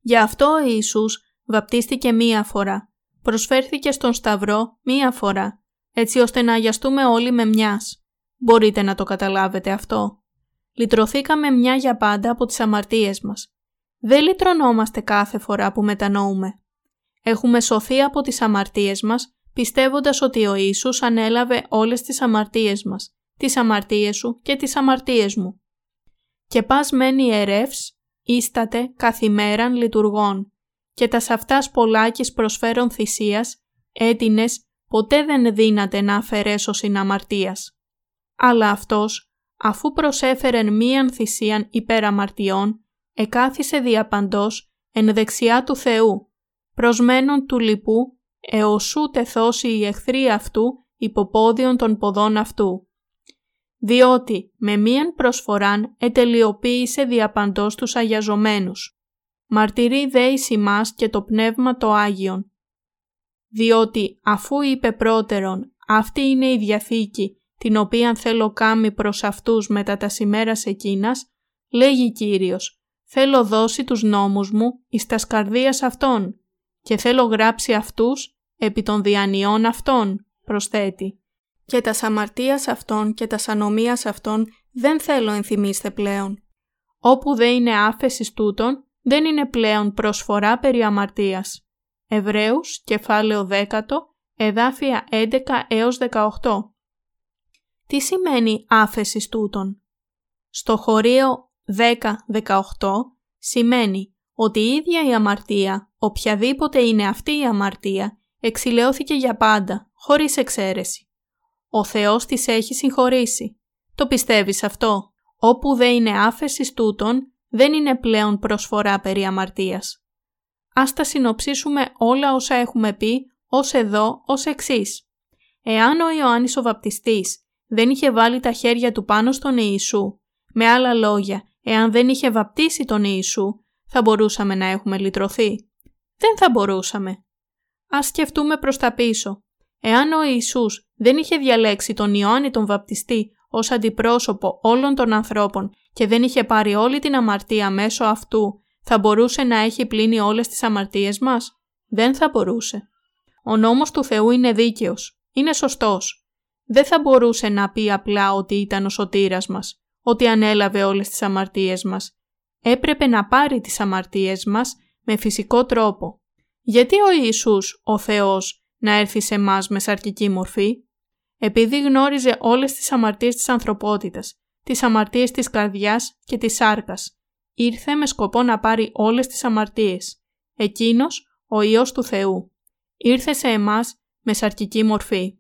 Γι' αυτό ο Ιησούς βαπτίστηκε μία φορά, προσφέρθηκε στον Σταυρό μία φορά, έτσι ώστε να αγιαστούμε όλοι με μιας. Μπορείτε να το καταλάβετε αυτό. Λυτρωθήκαμε μια για πάντα από τις αμαρτίες μας. Δεν λυτρωνόμαστε κάθε φορά που μετανοούμε. Έχουμε σωθεί από τις αμαρτίες μας, πιστεύοντας ότι ο Ιησούς ανέλαβε όλες τις αμαρτίες μας, τις αμαρτίες σου και τις αμαρτίες μου. Και πας μένει ιερεύς, ίσταται καθημέραν λειτουργών, και τα αυτάς πολλάκις προσφέρον θυσίας, έτινες, ποτέ δεν δύναται να αφαιρέσω συναμαρτίας. Αλλά αυτός, αφού προσέφερεν μίαν θυσίαν υπέρ αμαρτιών, εκάθισε διαπαντός εν δεξιά του Θεού, προσμένων του λοιπού, εωσού τεθώσει η εχθρή αυτού υποπόδιον των ποδών αυτού. Διότι με μίαν προσφοράν ετελειοποίησε διαπαντός τους αγιαζομένους. Μαρτυρεί δε εις και το Πνεύμα το Άγιον. Διότι αφού είπε πρώτερον αυτή είναι η Διαθήκη την οποία θέλω κάμει προς αυτούς μετά τα σημέρας εκείνας, λέγει Κύριος θέλω δώσει τους νόμους μου εις τας σκαρδίας αυτών και θέλω γράψει αυτούς επί των διανοιών αυτών, προσθέτει. Και τας σαμαρτίας αυτών και τας σανομίας αυτών δεν θέλω ενθυμίστε πλέον. Όπου δεν είναι άφεσης τούτων, δεν είναι πλέον προσφορά περί αμαρτίας. Εβραίους, κεφάλαιο 10, εδάφια 11 έως 18. Τι σημαίνει άφεσης τούτων; Στο χωρίο 10-18 σημαίνει ότι η ίδια η αμαρτία, οποιαδήποτε είναι αυτή η αμαρτία, εξηλαιώθηκε για πάντα, χωρίς εξαίρεση. Ο Θεός της έχει συγχωρήσει. Το πιστεύεις αυτό; Όπου δεν είναι άφεση τούτων, δεν είναι πλέον προσφορά περί αμαρτίας. Ας τα συνοψίσουμε όλα όσα έχουμε πει ως εδώ, ως εξής. Εάν ο Ιωάννης ο Βαπτιστής δεν είχε βάλει τα χέρια του πάνω στον Ιησού, με άλλα λόγια, Εάν δεν είχε βαπτίσει τον Ιησού, θα μπορούσαμε να έχουμε λυτρωθεί. Δεν θα μπορούσαμε. Ας σκεφτούμε προς τα πίσω. Εάν ο Ιησούς δεν είχε διαλέξει τον Ιωάννη τον βαπτιστή ως αντιπρόσωπο όλων των ανθρώπων και δεν είχε πάρει όλη την αμαρτία μέσω αυτού, θα μπορούσε να έχει πλύνει όλες τις αμαρτίες μας; Δεν θα μπορούσε. Ο νόμος του Θεού είναι δίκαιος. Είναι σωστός. Δεν θα μπορούσε να πει απλά ότι ήταν ο σωτήρας μας ότι ανέλαβε όλες τις αμαρτίες μας. Έπρεπε να πάρει τις αμαρτίες μας με φυσικό τρόπο. Γιατί ο Ιησούς, ο Θεός, να έρθει σε μας με σαρκική μορφή; Επειδή γνώριζε όλες τις αμαρτίες της ανθρωπότητας, τις αμαρτίες της καρδιάς και της σάρκας. Ήρθε με σκοπό να πάρει όλες τις αμαρτίες. Εκείνος, ο Υιός του Θεού. Ήρθε σε εμάς με σαρκική μορφή.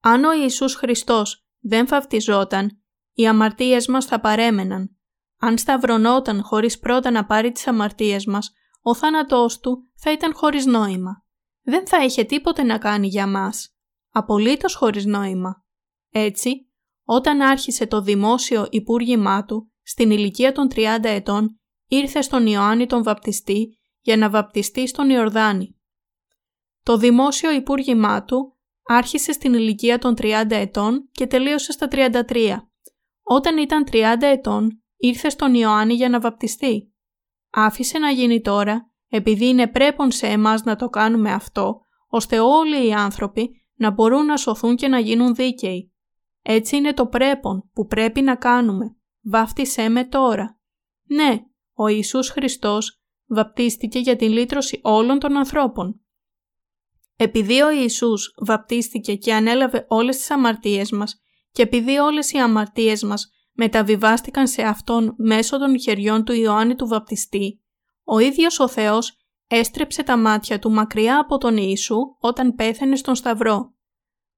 Αν ο Ιησούς Χριστός δεν φαυτιζόταν, οι αμαρτίες μας θα παρέμεναν. Αν σταυρωνόταν χωρίς πρώτα να πάρει τις αμαρτίες μας, ο θάνατός του θα ήταν χωρίς νόημα. Δεν θα είχε τίποτε να κάνει για μας. Απολύτως χωρίς νόημα. Έτσι, όταν άρχισε το δημόσιο υπούργημά του, στην ηλικία των 30 ετών, ήρθε στον Ιωάννη τον βαπτιστή για να βαπτιστεί στον Ιορδάνη. Το δημόσιο υπούργημά του άρχισε στην ηλικία των 30 ετών και τελείωσε στα 33. Όταν ήταν 30 ετών, ήρθε στον Ιωάννη για να βαπτιστεί. Άφησε να γίνει τώρα, επειδή είναι πρέπον σε εμάς να το κάνουμε αυτό, ώστε όλοι οι άνθρωποι να μπορούν να σωθούν και να γίνουν δίκαιοι. Έτσι είναι το πρέπον που πρέπει να κάνουμε. Βάφτισέ με τώρα. Ναι, ο Ιησούς Χριστός βαπτίστηκε για την λύτρωση όλων των ανθρώπων. Επειδή ο Ιησούς βαπτίστηκε και ανέλαβε όλες τις αμαρτίες μας, και επειδή όλες οι αμαρτίες μας μεταβιβάστηκαν σε Αυτόν μέσω των χεριών του Ιωάννη του Βαπτιστή, ο ίδιος ο Θεός έστρεψε τα μάτια του μακριά από τον Ιησού όταν πέθανε στον Σταυρό.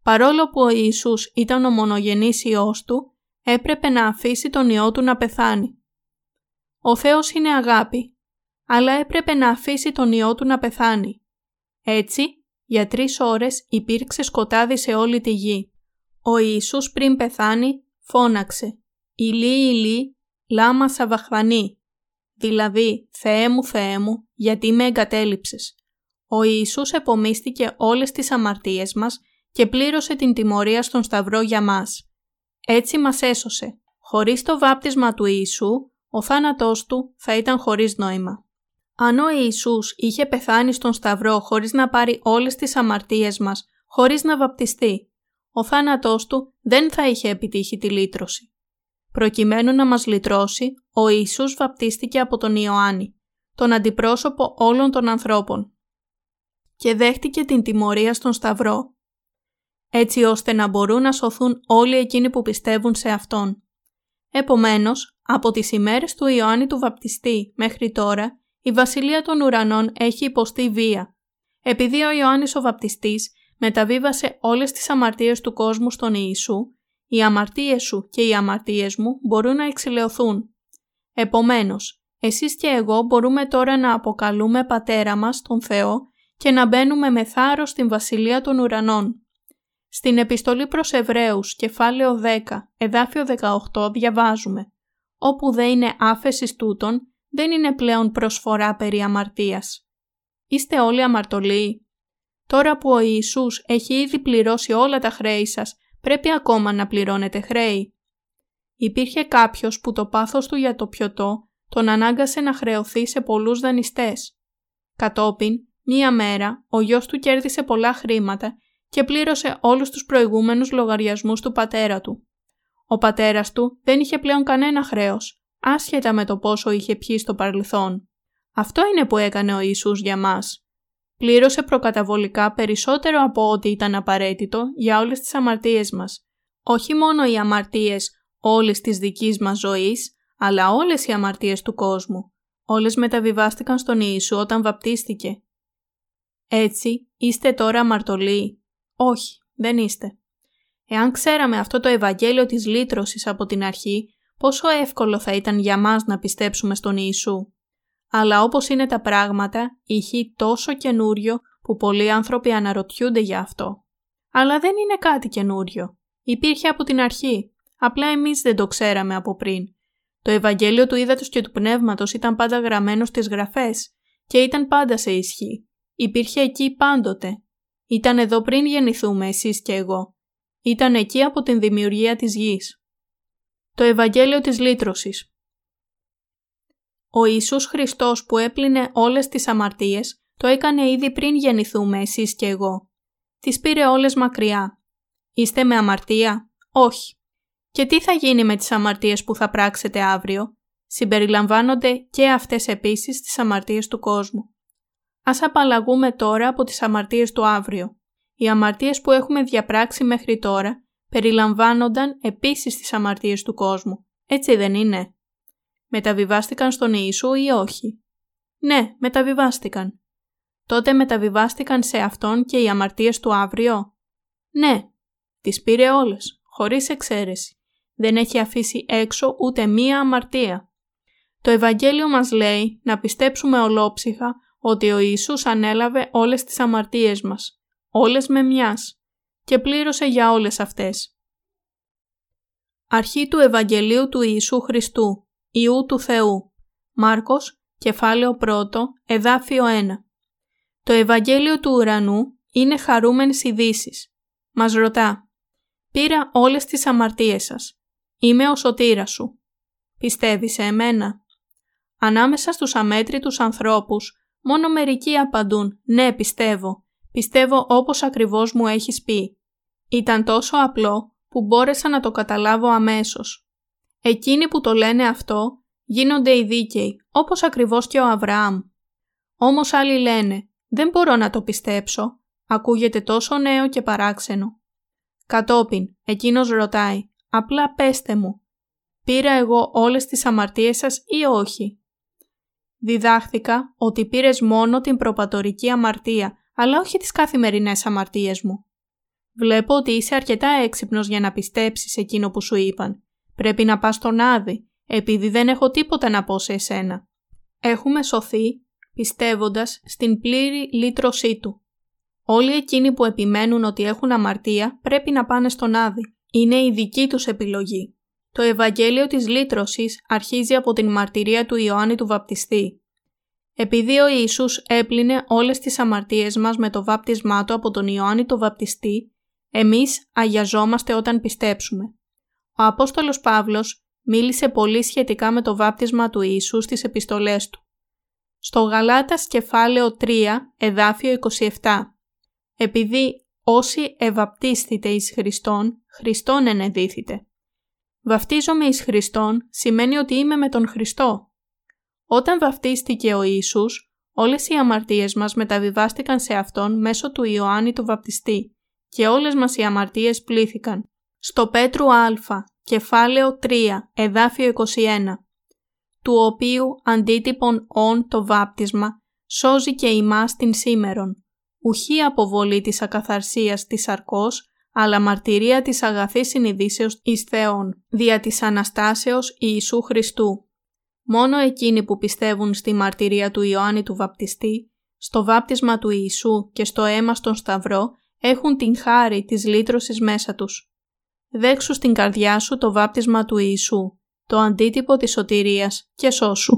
Παρόλο που ο Ιησούς ήταν ο μονογενής Υιός του, έπρεπε να αφήσει τον Υιό του να πεθάνει. Ο Θεός είναι αγάπη, αλλά έπρεπε να αφήσει τον Υιό του να πεθάνει. Έτσι, για τρεις ώρες υπήρξε σκοτάδι σε όλη τη γη. Ο Ιησούς πριν πεθάνει φώναξε «Ηλί, ηλί, λάμα σαβαχθανή», δηλαδή «Θεέ μου, Θεέ μου, γιατί με εγκατέλειψες». Ο Ιησούς επομίστηκε όλες τις αμαρτίες μας και πλήρωσε την τιμωρία στον Σταυρό για μας. έτσι μας έσωσε. Χωρίς το βάπτισμα του Ιησού, ο θάνατός του θα ήταν χωρίς νόημα. Αν ο Ιησούς είχε πεθάνει στον Σταυρό χωρίς να πάρει όλες τις αμαρτίες μας, χωρίς να βαπτιστεί, ο θάνατός του δεν θα είχε επιτύχει τη λύτρωση. Προκειμένου να μας λυτρώσει, ο Ιησούς βαπτίστηκε από τον Ιωάννη, τον αντιπρόσωπο όλων των ανθρώπων και δέχτηκε την τιμωρία στον Σταυρό, έτσι ώστε να μπορούν να σωθούν όλοι εκείνοι που πιστεύουν σε Αυτόν. Επομένως, από τις ημέρες του Ιωάννη του Βαπτιστή μέχρι τώρα, η Βασιλεία των Ουρανών έχει υποστεί βία. Επειδή ο Ιωάννης ο Βαπτιστής μεταβίβασε όλες τις αμαρτίες του κόσμου στον Ιησού, οι αμαρτίες σου και οι αμαρτίες μου μπορούν να εξηλαιωθούν. Επομένως, εσείς και εγώ μπορούμε τώρα να αποκαλούμε Πατέρα μας, τον Θεό, και να μπαίνουμε με θάρρος στην Βασιλεία των Ουρανών. Στην επιστολή προς Εβραίους, κεφάλαιο 10, εδάφιο 18, διαβάζουμε «Όπου δεν είναι άφεσης τούτων, δεν είναι πλέον προσφορά περί αμαρτίας». Είστε όλοι αμαρτωλοί. Τώρα που ο Ιησούς έχει ήδη πληρώσει όλα τα χρέη σας, πρέπει ακόμα να πληρώνετε χρέη. Υπήρχε κάποιος που το πάθος του για το πιωτό τον ανάγκασε να χρεωθεί σε πολλούς δανειστές. Κατόπιν, μία μέρα, ο γιος του κέρδισε πολλά χρήματα και πλήρωσε όλους τους προηγούμενους λογαριασμούς του πατέρα του. Ο πατέρας του δεν είχε πλέον κανένα χρέος, άσχετα με το πόσο είχε πιει στο παρελθόν. Αυτό είναι που έκανε ο Ιησούς για μας. Πλήρωσε προκαταβολικά περισσότερο από ό,τι ήταν απαραίτητο για όλες τις αμαρτίες μας. Όχι μόνο οι αμαρτίες όλης της δικής μας ζωής, αλλά όλες οι αμαρτίες του κόσμου. Όλες μεταβιβάστηκαν στον Ιησού όταν βαπτίστηκε. Έτσι, είστε τώρα αμαρτωλοί. Όχι, δεν είστε. Εάν ξέραμε αυτό το Ευαγγέλιο της λύτρωσης από την αρχή, πόσο εύκολο θα ήταν για μας να πιστέψουμε στον Ιησού. Αλλά όπως είναι τα πράγματα, ηχεί τόσο καινούριο που πολλοί άνθρωποι αναρωτιούνται για αυτό. Αλλά δεν είναι κάτι καινούριο. Υπήρχε από την αρχή. Απλά εμείς δεν το ξέραμε από πριν. Το Ευαγγέλιο του Ήδατος και του Πνεύματος ήταν πάντα γραμμένο στις γραφές και ήταν πάντα σε ισχύ. Υπήρχε εκεί πάντοτε. Ήταν εδώ πριν γεννηθούμε εσείς και εγώ. Ήταν εκεί από την δημιουργία της γης. Το Ευαγγέλιο της Λύτρωσης Ο Ιησούς Χριστός που έπλυνε όλες τις αμαρτίες το έκανε ήδη πριν γεννηθούμε εσείς και εγώ. Τις πήρε όλες μακριά. Είστε με αμαρτία; Όχι. Και τι θα γίνει με τις αμαρτίες που θα πράξετε αύριο; Συμπεριλαμβάνονται και αυτές επίσης τις αμαρτίες του κόσμου. Ας απαλλαγούμε τώρα από τις αμαρτίες του αύριο. Οι αμαρτίες που έχουμε διαπράξει μέχρι τώρα περιλαμβάνονταν επίσης τις αμαρτίες του κόσμου. Έτσι δεν είναι; Μεταβιβάστηκαν στον Ιησού ή όχι; Ναι, μεταβιβάστηκαν. Τότε μεταβιβάστηκαν σε Αυτόν και οι αμαρτίες του αύριο; Ναι, τις πήρε όλες, χωρίς εξαίρεση. Δεν έχει αφήσει έξω ούτε μία αμαρτία. Το Ευαγγέλιο μας λέει να πιστέψουμε ολόψυχα ότι ο Ιησούς ανέλαβε όλες τις αμαρτίες μας, όλες με μιας, και πλήρωσε για όλες αυτές. Αρχή του Ευαγγελίου του Ιησού Χριστού, Ιού του Θεού, Μάρκος, κεφάλαιο 1, εδάφιο 1. Το Ευαγγέλιο του ουρανού είναι χαρούμενες ειδήσεις. Μας ρωτά «Πήρα όλες τις αμαρτίες σας. Είμαι ο σωτήρας σου. Πιστεύεις σε εμένα» Ανάμεσα στους αμέτρητους ανθρώπους Μόνο μερικοί απαντούν «Ναι, πιστεύω. Πιστεύω όπως ακριβώς μου έχεις πει». Ήταν τόσο απλό που μπόρεσα να το καταλάβω αμέσως. Εκείνοι που το λένε αυτό γίνονται οι δίκαιοι, όπως ακριβώς και ο Αβραάμ. Όμως άλλοι λένε «Δεν μπορώ να το πιστέψω». Ακούγεται τόσο νέο και παράξενο. Κατόπιν, εκείνος ρωτάει «Απλά πέστε μου, πήρα εγώ όλες τις αμαρτίες σας ή όχι» Διδάχθηκα ότι πήρες μόνο την προπατορική αμαρτία, αλλά όχι τις καθημερινές αμαρτίες μου. Βλέπω ότι είσαι αρκετά έξυπνος για να πιστέψεις εκείνο που σου είπαν. Πρέπει να πας στον Άδη, επειδή δεν έχω τίποτα να πω σε εσένα. Έχουμε σωθεί πιστεύοντας στην πλήρη λύτρωσή του. Όλοι εκείνοι που επιμένουν ότι έχουν αμαρτία πρέπει να πάνε στον Άδη. Είναι η δική τους επιλογή. Το Ευαγγέλιο της Λύτρωσης αρχίζει από την μαρτυρία του Ιωάννη του Βαπτιστή. Επειδή ο Ιησούς έπλυνε όλες τις αμαρτίες μας με το βάπτισμά του από τον Ιωάννη του Βαπτιστή, εμείς αγιαζόμαστε όταν πιστέψουμε. Ο Απόστολος Παύλος μίλησε πολύ σχετικά με το βάπτισμα του Ιησού στις επιστολές του. Στο Γαλάτας κεφάλαιο 3, εδάφιο 27. Επειδή όσοι ευαπτίστητε εις Χριστόν, Χριστόν ενεδίθητε. Βαφτίζομαι εις Χριστόν σημαίνει ότι είμαι με τον Χριστό. Όταν βαφτίστηκε ο Ιησούς, όλες οι αμαρτίες μας μεταβιβάστηκαν σε Αυτόν μέσω του Ιωάννη του Βαπτιστή και όλες μας οι αμαρτίες πλήθηκαν. Στο Πέτρου Α, κεφάλαιο 3, εδάφιο 21, του οποίου αντίτυπον όν το βάπτισμα σώζει και ημάς την σήμερον, ουχή αποβολή της ακαθαρσίας της αρκός, αλλά μαρτυρία της αγαθής συνειδήσεως εις Θεόν, δια της Αναστάσεως Ιησού Χριστού. Μόνο εκείνοι που πιστεύουν στη μαρτυρία του Ιωάννη του Βαπτιστή, στο βάπτισμα του Ιησού και στο αίμα στον Σταυρό έχουν την χάρη της λύτρωσης μέσα τους. Δέξου στην καρδιά σου το βάπτισμα του Ιησού, το αντίτυπο της σωτηρίας και σώσου.